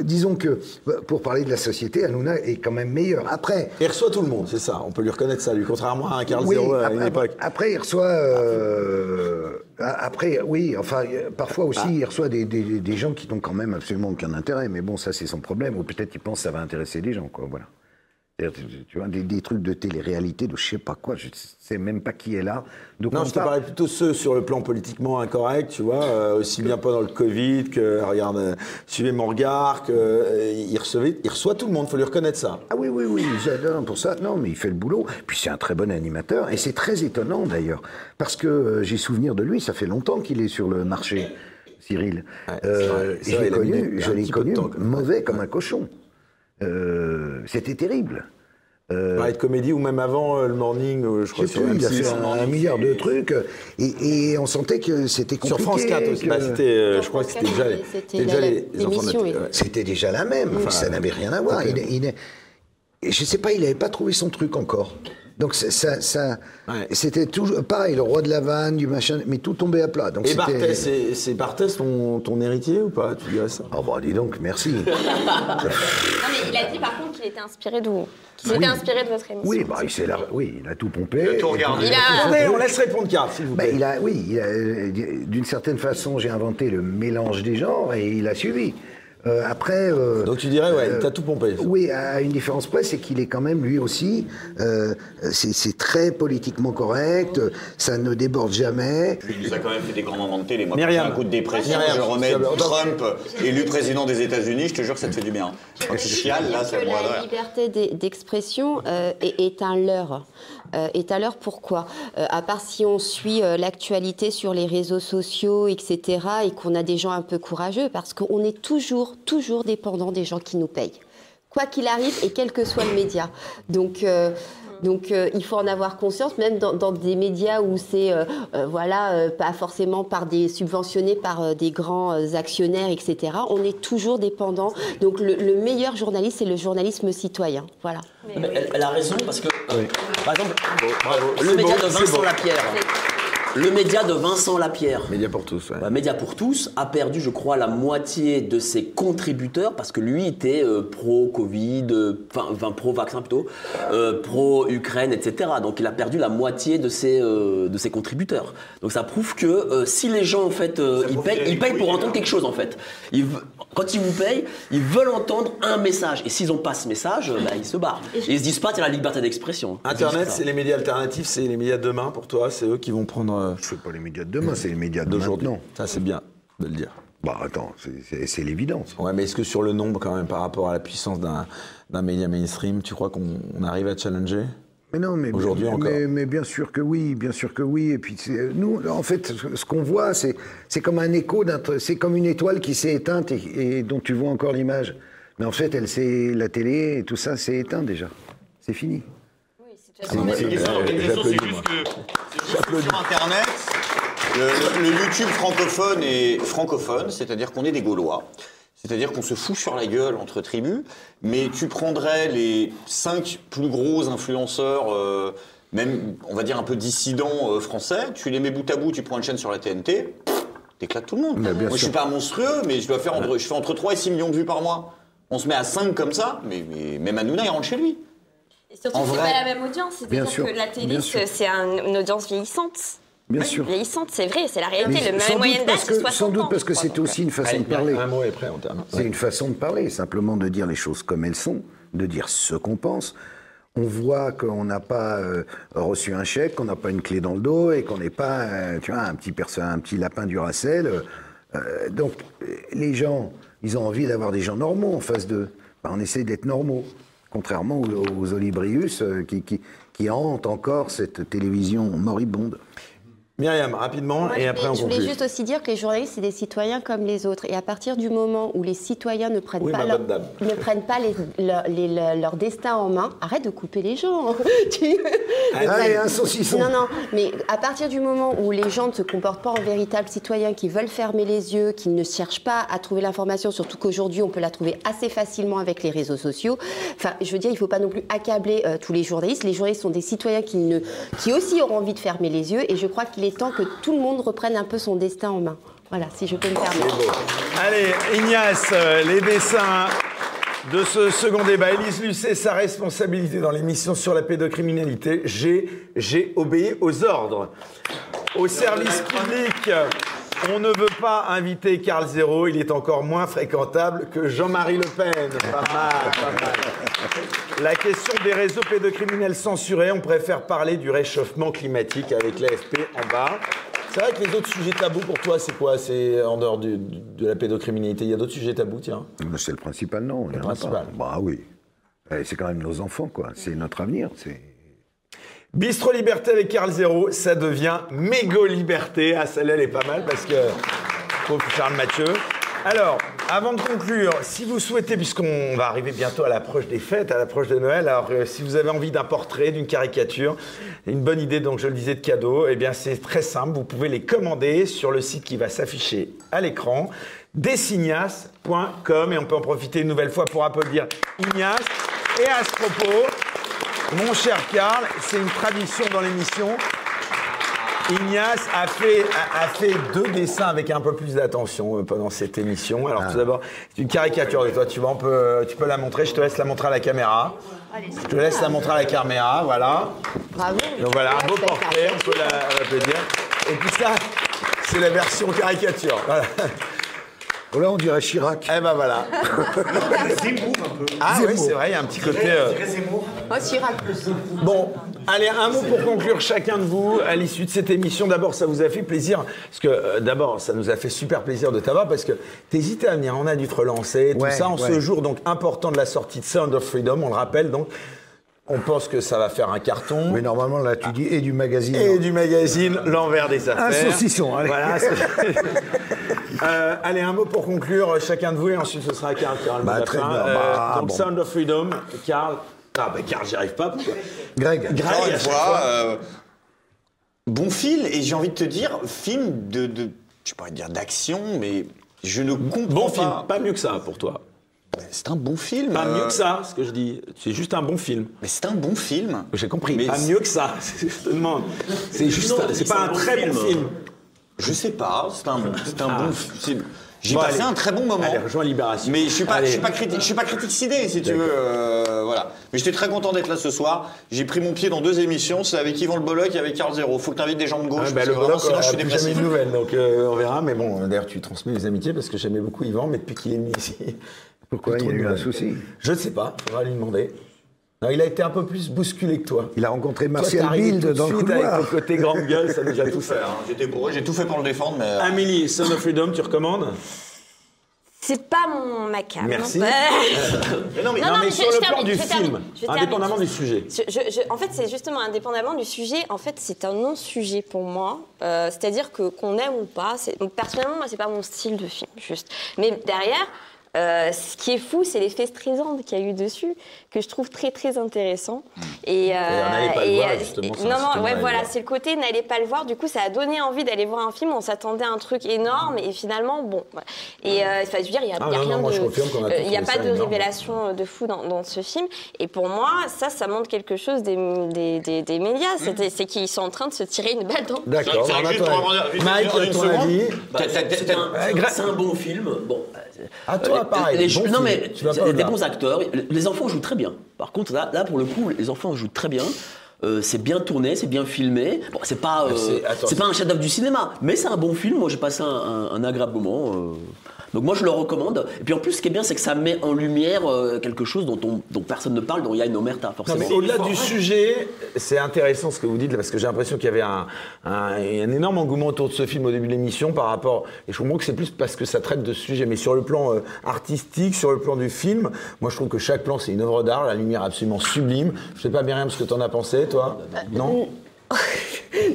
disons que, pour parler de la société, Hanouna est quand même meilleur. Après, Il reçoit tout le monde, c'est ça. On peut lui reconnaître ça, lui. Contrairement à un Carl oui, Zero à une époque. après, il reçoit. euh, après, oui, enfin, parfois aussi, Ah. il reçoit des, des- des gens qui n'ont quand même absolument aucun intérêt. Mais bon, ça, c'est son problème. Ou peut-être il pense que ça va intéresser les gens, quoi. Voilà. Tu, vois, des, des trucs de télé-réalité, de je sais pas quoi, je sais même pas qui est là. Donc Non, on je te parlais plutôt ceux sur le plan politiquement incorrect, tu vois, euh, aussi bien pendant le Covid que, regarde, euh, suivez mon regard, que, euh, il, recevait, il reçoit tout le monde, faut lui reconnaître ça. Ah oui, oui, oui, j'adore pour ça. Non, mais il fait le boulot. Puis c'est un très bon animateur. Et c'est très étonnant d'ailleurs. Parce que euh, j'ai souvenir de lui, ça fait longtemps qu'il est sur le marché, Cyril. Ouais, Euh, vrai, je l'ai connu, je connu temps, mauvais comme un cochon. Euh, C'était terrible. Euh, Parlait de comédie ou même avant euh, le morning, euh, je crois sur plus, il a M6. fait un, un milliard de trucs et, et on sentait que c'était compliqué. Sur France 4 aussi, que- bah, c'était, euh, je crois que c'était déjà, déjà les. C'était déjà la même, Enfin, ça n'avait rien à voir. Il, il je sais pas, il n'avait pas trouvé son truc encore. Donc ça, ça, Ouais. c'était toujours pareil, le roi de la vanne, du machin, mais tout tombait à plat. Donc Et c'était- Barthès, c'est c'est Barthès ton, ton héritier ou pas Tu dirais ça? Oh bah dis donc, merci. Non, mais il a dit par contre qu'il était inspiré de vous. Qu'il s'était inspiré de votre émission. oui, bah, il, oui, il a tout pompé. Il a tout regardé. Il a- Attendez, on laisse répondre Carl, s'il vous Bah, plaît. il a, oui, euh, d'une certaine façon, j'ai inventé le mélange des genres et il a suivi. Euh, après. euh, Donc tu dirais, ouais, euh, t'as tout pompé. Oui, à une différence près, c'est qu'il est quand même lui aussi. euh, c'est très politiquement correct. Ça ne déborde jamais. Il nous a quand même fait des grands moments de télé. Moi, Myriam. un coup de dépression, Myriam, je remets. Trump élu président des États-Unis. Je te jure que ça te fait du bien. Quand tu chiales, là, que ça me la liberté d'e- d'expression euh, est, est un leurre. Euh, est un leurre pourquoi Euh, À part si on suit euh, l'actualité sur les réseaux sociaux, etc., et qu'on a des gens un peu courageux, parce qu'on est toujours, toujours dépendant des gens qui nous payent. Quoi qu'il arrive et quel que soit le média. Donc, Donc euh, il faut en avoir conscience, même dans, dans des médias où c'est euh, euh, voilà euh, pas forcément par des subventionnés par euh, des grands euh, actionnaires, etc. On est toujours dépendant. Donc le, le meilleur journaliste, c'est le journalisme citoyen. Voilà. Mais elle, elle a raison parce que, euh, par exemple, C'est le média beau, de Vincent beau. Lapierre. Le média de Vincent Lapierre. Média pour tous, ouais. Bah, Média pour tous a perdu, je crois, la moitié de ses contributeurs parce que lui était euh, pro-Covid, euh, enfin pro-vaccin plutôt, euh, pro-Ukraine, etc. Donc il a perdu la moitié de ses, euh, de ses contributeurs. Donc ça prouve que euh, si les gens en fait euh, ils payent, ils payent pour entendre quelque chose en fait. Ils quand ils vous payent, ils veulent entendre un message et s'ils n'ont pas ce message, bah, ils se barrent. Et ils se disent pas tiens la liberté d'expression. Internet, c'est les médias alternatifs, c'est les médias de demain pour toi, c'est eux qui vont prendre. Euh, C'est pas les médias de demain, c'est les médias d'aujourd'hui. Ça, c'est bien de le dire. Bah attends, c'est- c'est c'est l'évidence. Ouais, mais est-ce que sur le nombre, quand même, par rapport à la puissance d'un média mainstream, tu crois qu'on on arrive à challenger? Mais non, mais Aujourd'hui mais, encore. Mais, mais bien sûr que oui, bien sûr que oui. Et puis c'est- nous, en fait, ce qu'on voit, c'est c'est comme un écho d'un, c'est comme une étoile qui s'est éteinte et, et dont tu vois encore l'image. Mais en fait, elle s'est, la télé et tout ça, c'est éteint déjà. C'est fini. C'est une question d'organisation, c'est juste que sur Internet, le, YouTube francophone est francophone, c'est-à-dire qu'on est des Gaulois. C'est-à-dire qu'on se fout sur la gueule entre tribus, mais tu prendrais les cinq plus gros influenceurs, euh, même on va dire un peu dissidents euh, français, tu les mets bout à bout, tu prends une chaîne sur la TNT, pff, t'éclates tout le monde. Moi je suis pas monstrueux, mais je dois faire entre, je fais entre 3 et 6 millions de vues par mois. On se met à 5 comme ça, mais, mais même Hanouna il rentre chez lui. Et surtout, c'est pas la même audience. C'est-à-dire que la télé, c'est c'est un- une audience vieillissante. Bien Oui, sûr. Vieillissante, c'est vrai, c'est la réalité. Mais Le moyenne d'âge, c'est que, 60 sans doute parce que c'est aussi une façon Allez, de parler. Un mot après, on termine. C'est une façon de parler, simplement de dire les choses comme elles sont, de dire ce qu'on pense. On voit qu'on n'a pas euh, reçu un chèque, qu'on n'a pas une clé dans le dos et qu'on n'est pas, euh, tu vois, un petit, perso- un petit lapin du Racel. Euh, donc, euh, les gens, ils ont envie d'avoir des gens normaux en face d'eux. Ben, on essaie d'être normaux, contrairement aux, aux Olibrius euh, qui, hantent encore cette télévision moribonde. Myriam, rapidement, Moi, et après voulais, on je voulais conclut. juste aussi dire que les journalistes, c'est des citoyens comme les autres. Et à partir du moment où les citoyens ne prennent Oui, pas, leur, ne prennent pas les- leur, les- leur- leur destin en main, arrête de couper les gens. Tu- Allez, un saucisson. Non, non, mais à partir du moment où les gens ne se comportent pas en véritables citoyens, qui veulent fermer les yeux, qui ne cherchent pas à trouver l'information, surtout qu'aujourd'hui on peut la trouver assez facilement avec les réseaux sociaux. Enfin, je veux dire, il ne faut pas non plus accabler euh, tous les journalistes. Les journalistes sont des citoyens qui, ne, qui aussi auront envie de fermer les yeux, et je crois qu'il est temps que tout le monde reprenne un peu son destin en main. Voilà, si je peux me permettre. Allez, Ignace, euh, les dessins de ce second débat. Élise Lucet, sa responsabilité dans l'émission sur la pédocriminalité. J'ai, obéi aux ordres. Au service public, on ne veut pas inviter Carl Zéro. Il est encore moins fréquentable que Jean-Marie Le Pen. Pas mal, pas mal. La question des réseaux pédocriminels censurés, on préfère parler du réchauffement climatique avec l'AFP en bas. C'est vrai que les autres sujets tabous pour toi, c'est quoi? C'est en dehors du- du- de la pédocriminalité. Il y a d'autres sujets tabous, tiens. C'est le principal, non? a principal. Bah oui. Eh, C'est quand même nos enfants, quoi. C'est notre avenir. C'est. Bistro Liberté avec Carl Zéro, ça devient mégo liberté. Ah, celle-là, elle est pas mal parce que faut Charles Mathieu. Alors, avant de conclure, si vous souhaitez, puisqu'on va arriver bientôt à l'approche des fêtes, à l'approche de Noël, alors euh, si vous avez envie d'un portrait, d'une caricature, une bonne idée, donc je le disais, de cadeau, eh bien c'est très simple, vous pouvez les commander sur le site qui va s'afficher à l'écran, designas.com, et on peut en profiter une nouvelle fois pour applaudir Ignace. Et à ce propos, mon cher Karl, c'est une tradition dans l'émission. Ignace a fait, a, a fait deux dessins avec un peu plus d'attention euh, pendant cette émission. Alors tout d'abord, c'est une caricature de toi. Tu, vois, on peut, tu peux la montrer. Je te laisse la montrer à la caméra. Je te laisse la montrer à la caméra. Voilà. Bravo. Donc voilà, un beau portrait. On peut la- l'applaudir. Et puis ça, c'est la version caricature. Voilà. Oh là, on dirait Chirac. Eh ben voilà. Ah oui, c'est vrai, il y a un petit côté. euh, Oh, Chirac plus. Bon, allez, un mot pour conclure chacun de vous à l'issue de cette émission. D'abord, ça vous a fait plaisir, parce que euh, d'abord, ça nous a fait super plaisir de t'avoir, parce que t'hésitais à venir, on a dû te relancer, tout Ouais, ça, en ouais. ce jour donc important de la sortie de Sound of Freedom, on le rappelle, donc on pense que ça va faire un carton. Mais normalement, là, tu dis et du magazine. Et du magazine L'envers des affaires. Un saucisson, allez. Voilà. c'est- Euh, allez, un mot pour conclure, chacun de vous, et ensuite ce sera à Karl. Karl, Bah, très bien. Euh, Bah, donc bon. Sound of Freedom, Karl, Ah bah car j'y arrive pas. Pourquoi Greg. Encore une fois, fois. euh, bon film, et j'ai envie de te dire, film de, de je pourrais dire d'action, mais je ne comprends Bon pas. film, pas mieux que ça pour toi. C'est un bon film. Pas euh, mieux que ça, ce que je dis. C'est juste un bon film. Mais c'est un bon film. J'ai compris. Mais pas mieux que ça. Je te demande. C'est juste, c'est pas un un bon très bon film. Je sais pas, c'est un, c'est un Ah. bon film. J'ai Bon, passé allez. un très bon moment. Allez, rejoins Libération. Mais je suis pas, Allez. je suis pas critique, je suis pas si tu veux. euh, voilà. Mais j'étais très content d'être là ce soir. J'ai pris mon pied dans deux émissions. C'est avec Yvan Le Bolloc et avec Carl Zéro. Faut que t'invites des gens de gauche. Ah, bah, parce le que vraiment, bloc, sinon on je suis dépressif. jamais de nouvelles, donc euh, on verra. Mais bon, d'ailleurs, tu transmets les amitiés parce que j'aimais beaucoup Yvan, mais depuis qu'il est venu ici. Pourquoi il y a eu un souci? Je ne sais pas, faudra lui demander. Non, il a été un peu plus bousculé que toi. Il a rencontré Martial Bild dans le suite couloir. Avec ton côté grande gueule, ça a tout fait. Hein, J'étais bourré, j'ai tout fait pour le défendre, mais. euh, Amélie, Son of Freedom, tu recommandes C'est pas mon macabre. Merci. non. Mais non, mais, Non, non, mais mais sur je- le je plan du je termine, film, je termine. indépendamment du sujet. Je- je- je- en fait, c'est justement indépendamment du sujet. En fait, c'est un non-sujet pour moi. Euh, C'est-à-dire que qu'on aime ou pas. donc, personnellement, moi, c'est pas mon style de film, juste. Mais derrière. euh, ce qui est fou, c'est l'effet Streisand qu'il y a eu dessus, que je trouve très très intéressant. Et, euh, on n'allait pas le voir, euh, justement, non, non, ouais, voilà, c'est le côté n'allez pas le voir. Du coup, ça a donné envie d'aller voir un film. On s'attendait à un truc énorme, et finalement, bon. Et euh, enfin, je veux dire, il y a, Ah, il y a non, rien non, de, euh, il y a pas de énorme. révélation de fou dans, dans ce film. Et pour moi, ça, ça montre quelque chose des, des, des- des médias. C'était- C'est qu'ils sont en train de se tirer une balle dans. D'accord, Mike, Bah, t'as- c'est un, Euh, bon film. Bon, À toi, euh, pareil, non mais des bons acteurs. Les enfants jouent très bien. Par contre, là, pour le coup, les enfants jouent très bien. Euh, c'est bien tourné, c'est bien filmé. Bon, c'est pas, euh, c'est- pas un chef-d'œuvre du cinéma, mais c'est un bon film. Moi, j'ai passé un, un- un agréable moment. euh. Donc moi, je le recommande. Et puis en plus, ce qui est bien, c'est que ça met en lumière quelque chose dont, on- dont personne ne parle, dont il y a une omerta forcément. au-delà du sujet, c'est intéressant ce que vous dites, là, parce que j'ai l'impression qu'il y avait un, un- un énorme engouement autour de ce film au début de l'émission par rapport. Et je comprends que c'est plus parce que ça traite de ce sujet. Mais sur le plan artistique, sur le plan du film, moi je trouve que chaque plan c'est une œuvre d'art, la lumière absolument sublime. Je sais pas, Myriam, ce que t'en as pensé, toi. Non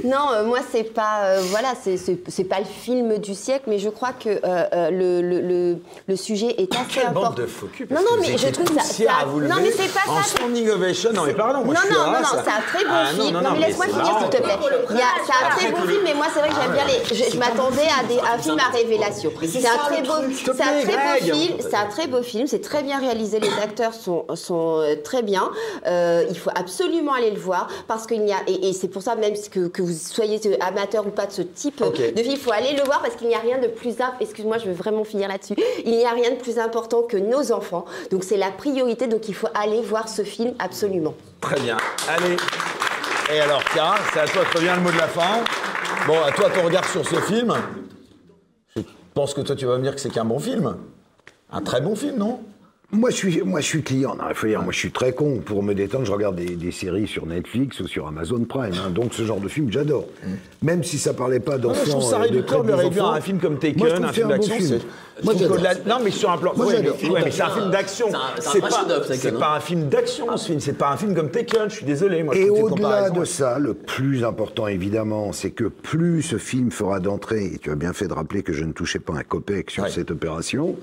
Non, euh, moi c'est pas euh, voilà, c'est- pas le film du siècle, mais je crois que euh, euh, le, le, le, le sujet est assez Quelle bande important. de faux culs, Non, parce non, que mais je trouve ça. ça- à vous non, mais c'est pas En ça. standing ovation, non mais pardon, moi non, je suis non, non, non, c'est un très bon Ah, non, film. non, Non, non, mais laisse-moi finir, s'il te plaît. Il y a- C'est un très beau film, mais moi, c'est vrai que j'aime bien les. Je, je m'attendais à, des, un film à révélation. C'est un très beau, c'est un très film. C'est un très beau film. C'est très bien réalisé. Les acteurs sont, sont euh, très bien. Euh, il faut absolument aller le voir parce qu'il y a et, et c'est pour ça même que, que vous soyez amateur ou pas de ce type Ok. de film, il faut aller le voir parce qu'il n'y a rien de plus imp- Excuse-moi, je veux vraiment finir là-dessus. Il n'y a rien de plus important que nos enfants. Donc c'est la priorité. Donc il faut aller voir ce film absolument. Très bien. Allez. Et alors, Chiara, c'est à toi que revient le mot de la fin. Bon, à toi ton regard sur ce film. Je pense que toi, tu vas me dire que c'est qu'un bon film. Un très bon film, non? Moi je, suis, moi, je suis client. Non, il faut dire, moi, je suis très con. Pour me détendre, je regarde des, des séries sur Netflix ou sur Amazon Prime. hein. Donc, ce genre de film, j'adore. Même si ça parlait pas Non, d'enfants. mais je trouve ça euh, de réducteur de le réduire enfants. à un film comme Taken, Moi, je trouve un que film c'est un bon d'action. film. c'est- je Moi, trouve j'adore. qu'au-delà- Non, mais sur un plan. Moi, ouais, j'adore. mais, ouais, mais c'est un film d'action. C'est un- c'est un C'est vrai pas, chef-d'œuvre, c'est Taken, pas hein. un film d'action, ce film. C'est pas un film comme Taken. Je suis désolé. Moi, je Et trouve cette au-delà comparaison- de ça, le plus important évidemment, c'est que plus ce film fera d'entrée, et tu as bien fait de rappeler que je ne touchais pas un copec sur Ouais. cette opération,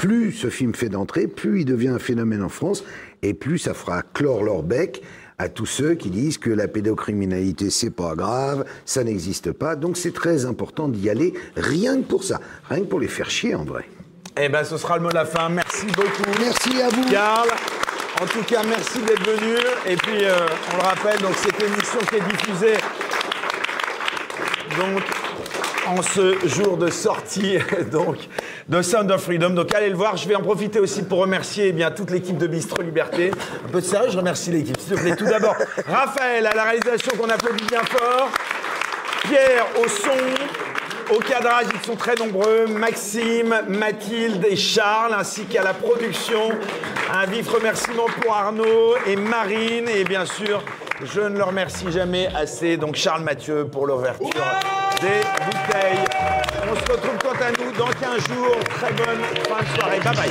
plus ce film fait d'entrée, plus il devient un phénomène en France, et plus ça fera clore leur bec à tous ceux qui disent que la pédocriminalité c'est pas grave, ça n'existe pas. Donc c'est très important d'y aller, rien que pour ça, rien que pour les faire chier en vrai. Eh ben, ce sera le mot de la fin. Merci beaucoup. Merci à vous. Karl. En tout cas, merci d'être venu. Et puis, euh, on le rappelle, donc cette émission qui est diffusée donc en ce jour de sortie donc de Sound of Freedom. Donc allez le voir. Je vais en profiter aussi pour remercier eh bien toute l'équipe de Bistro Liberté. Un peu de sérieux, je remercie l'équipe. S'il te plaît, tout d'abord Raphaël à la réalisation qu'on applaudit bien fort. Pierre au son, au cadrage, ils sont très nombreux. Maxime, Mathilde et Charles, ainsi qu'à la production. Un vif remerciement pour Arnaud et Marine. Et bien sûr, je ne le remercie jamais assez. Donc Charles Mathieu pour l'ouverture des bouteilles. On se retrouve quant à nous dans 15 jours. Très bonne fin de soirée. Bye bye.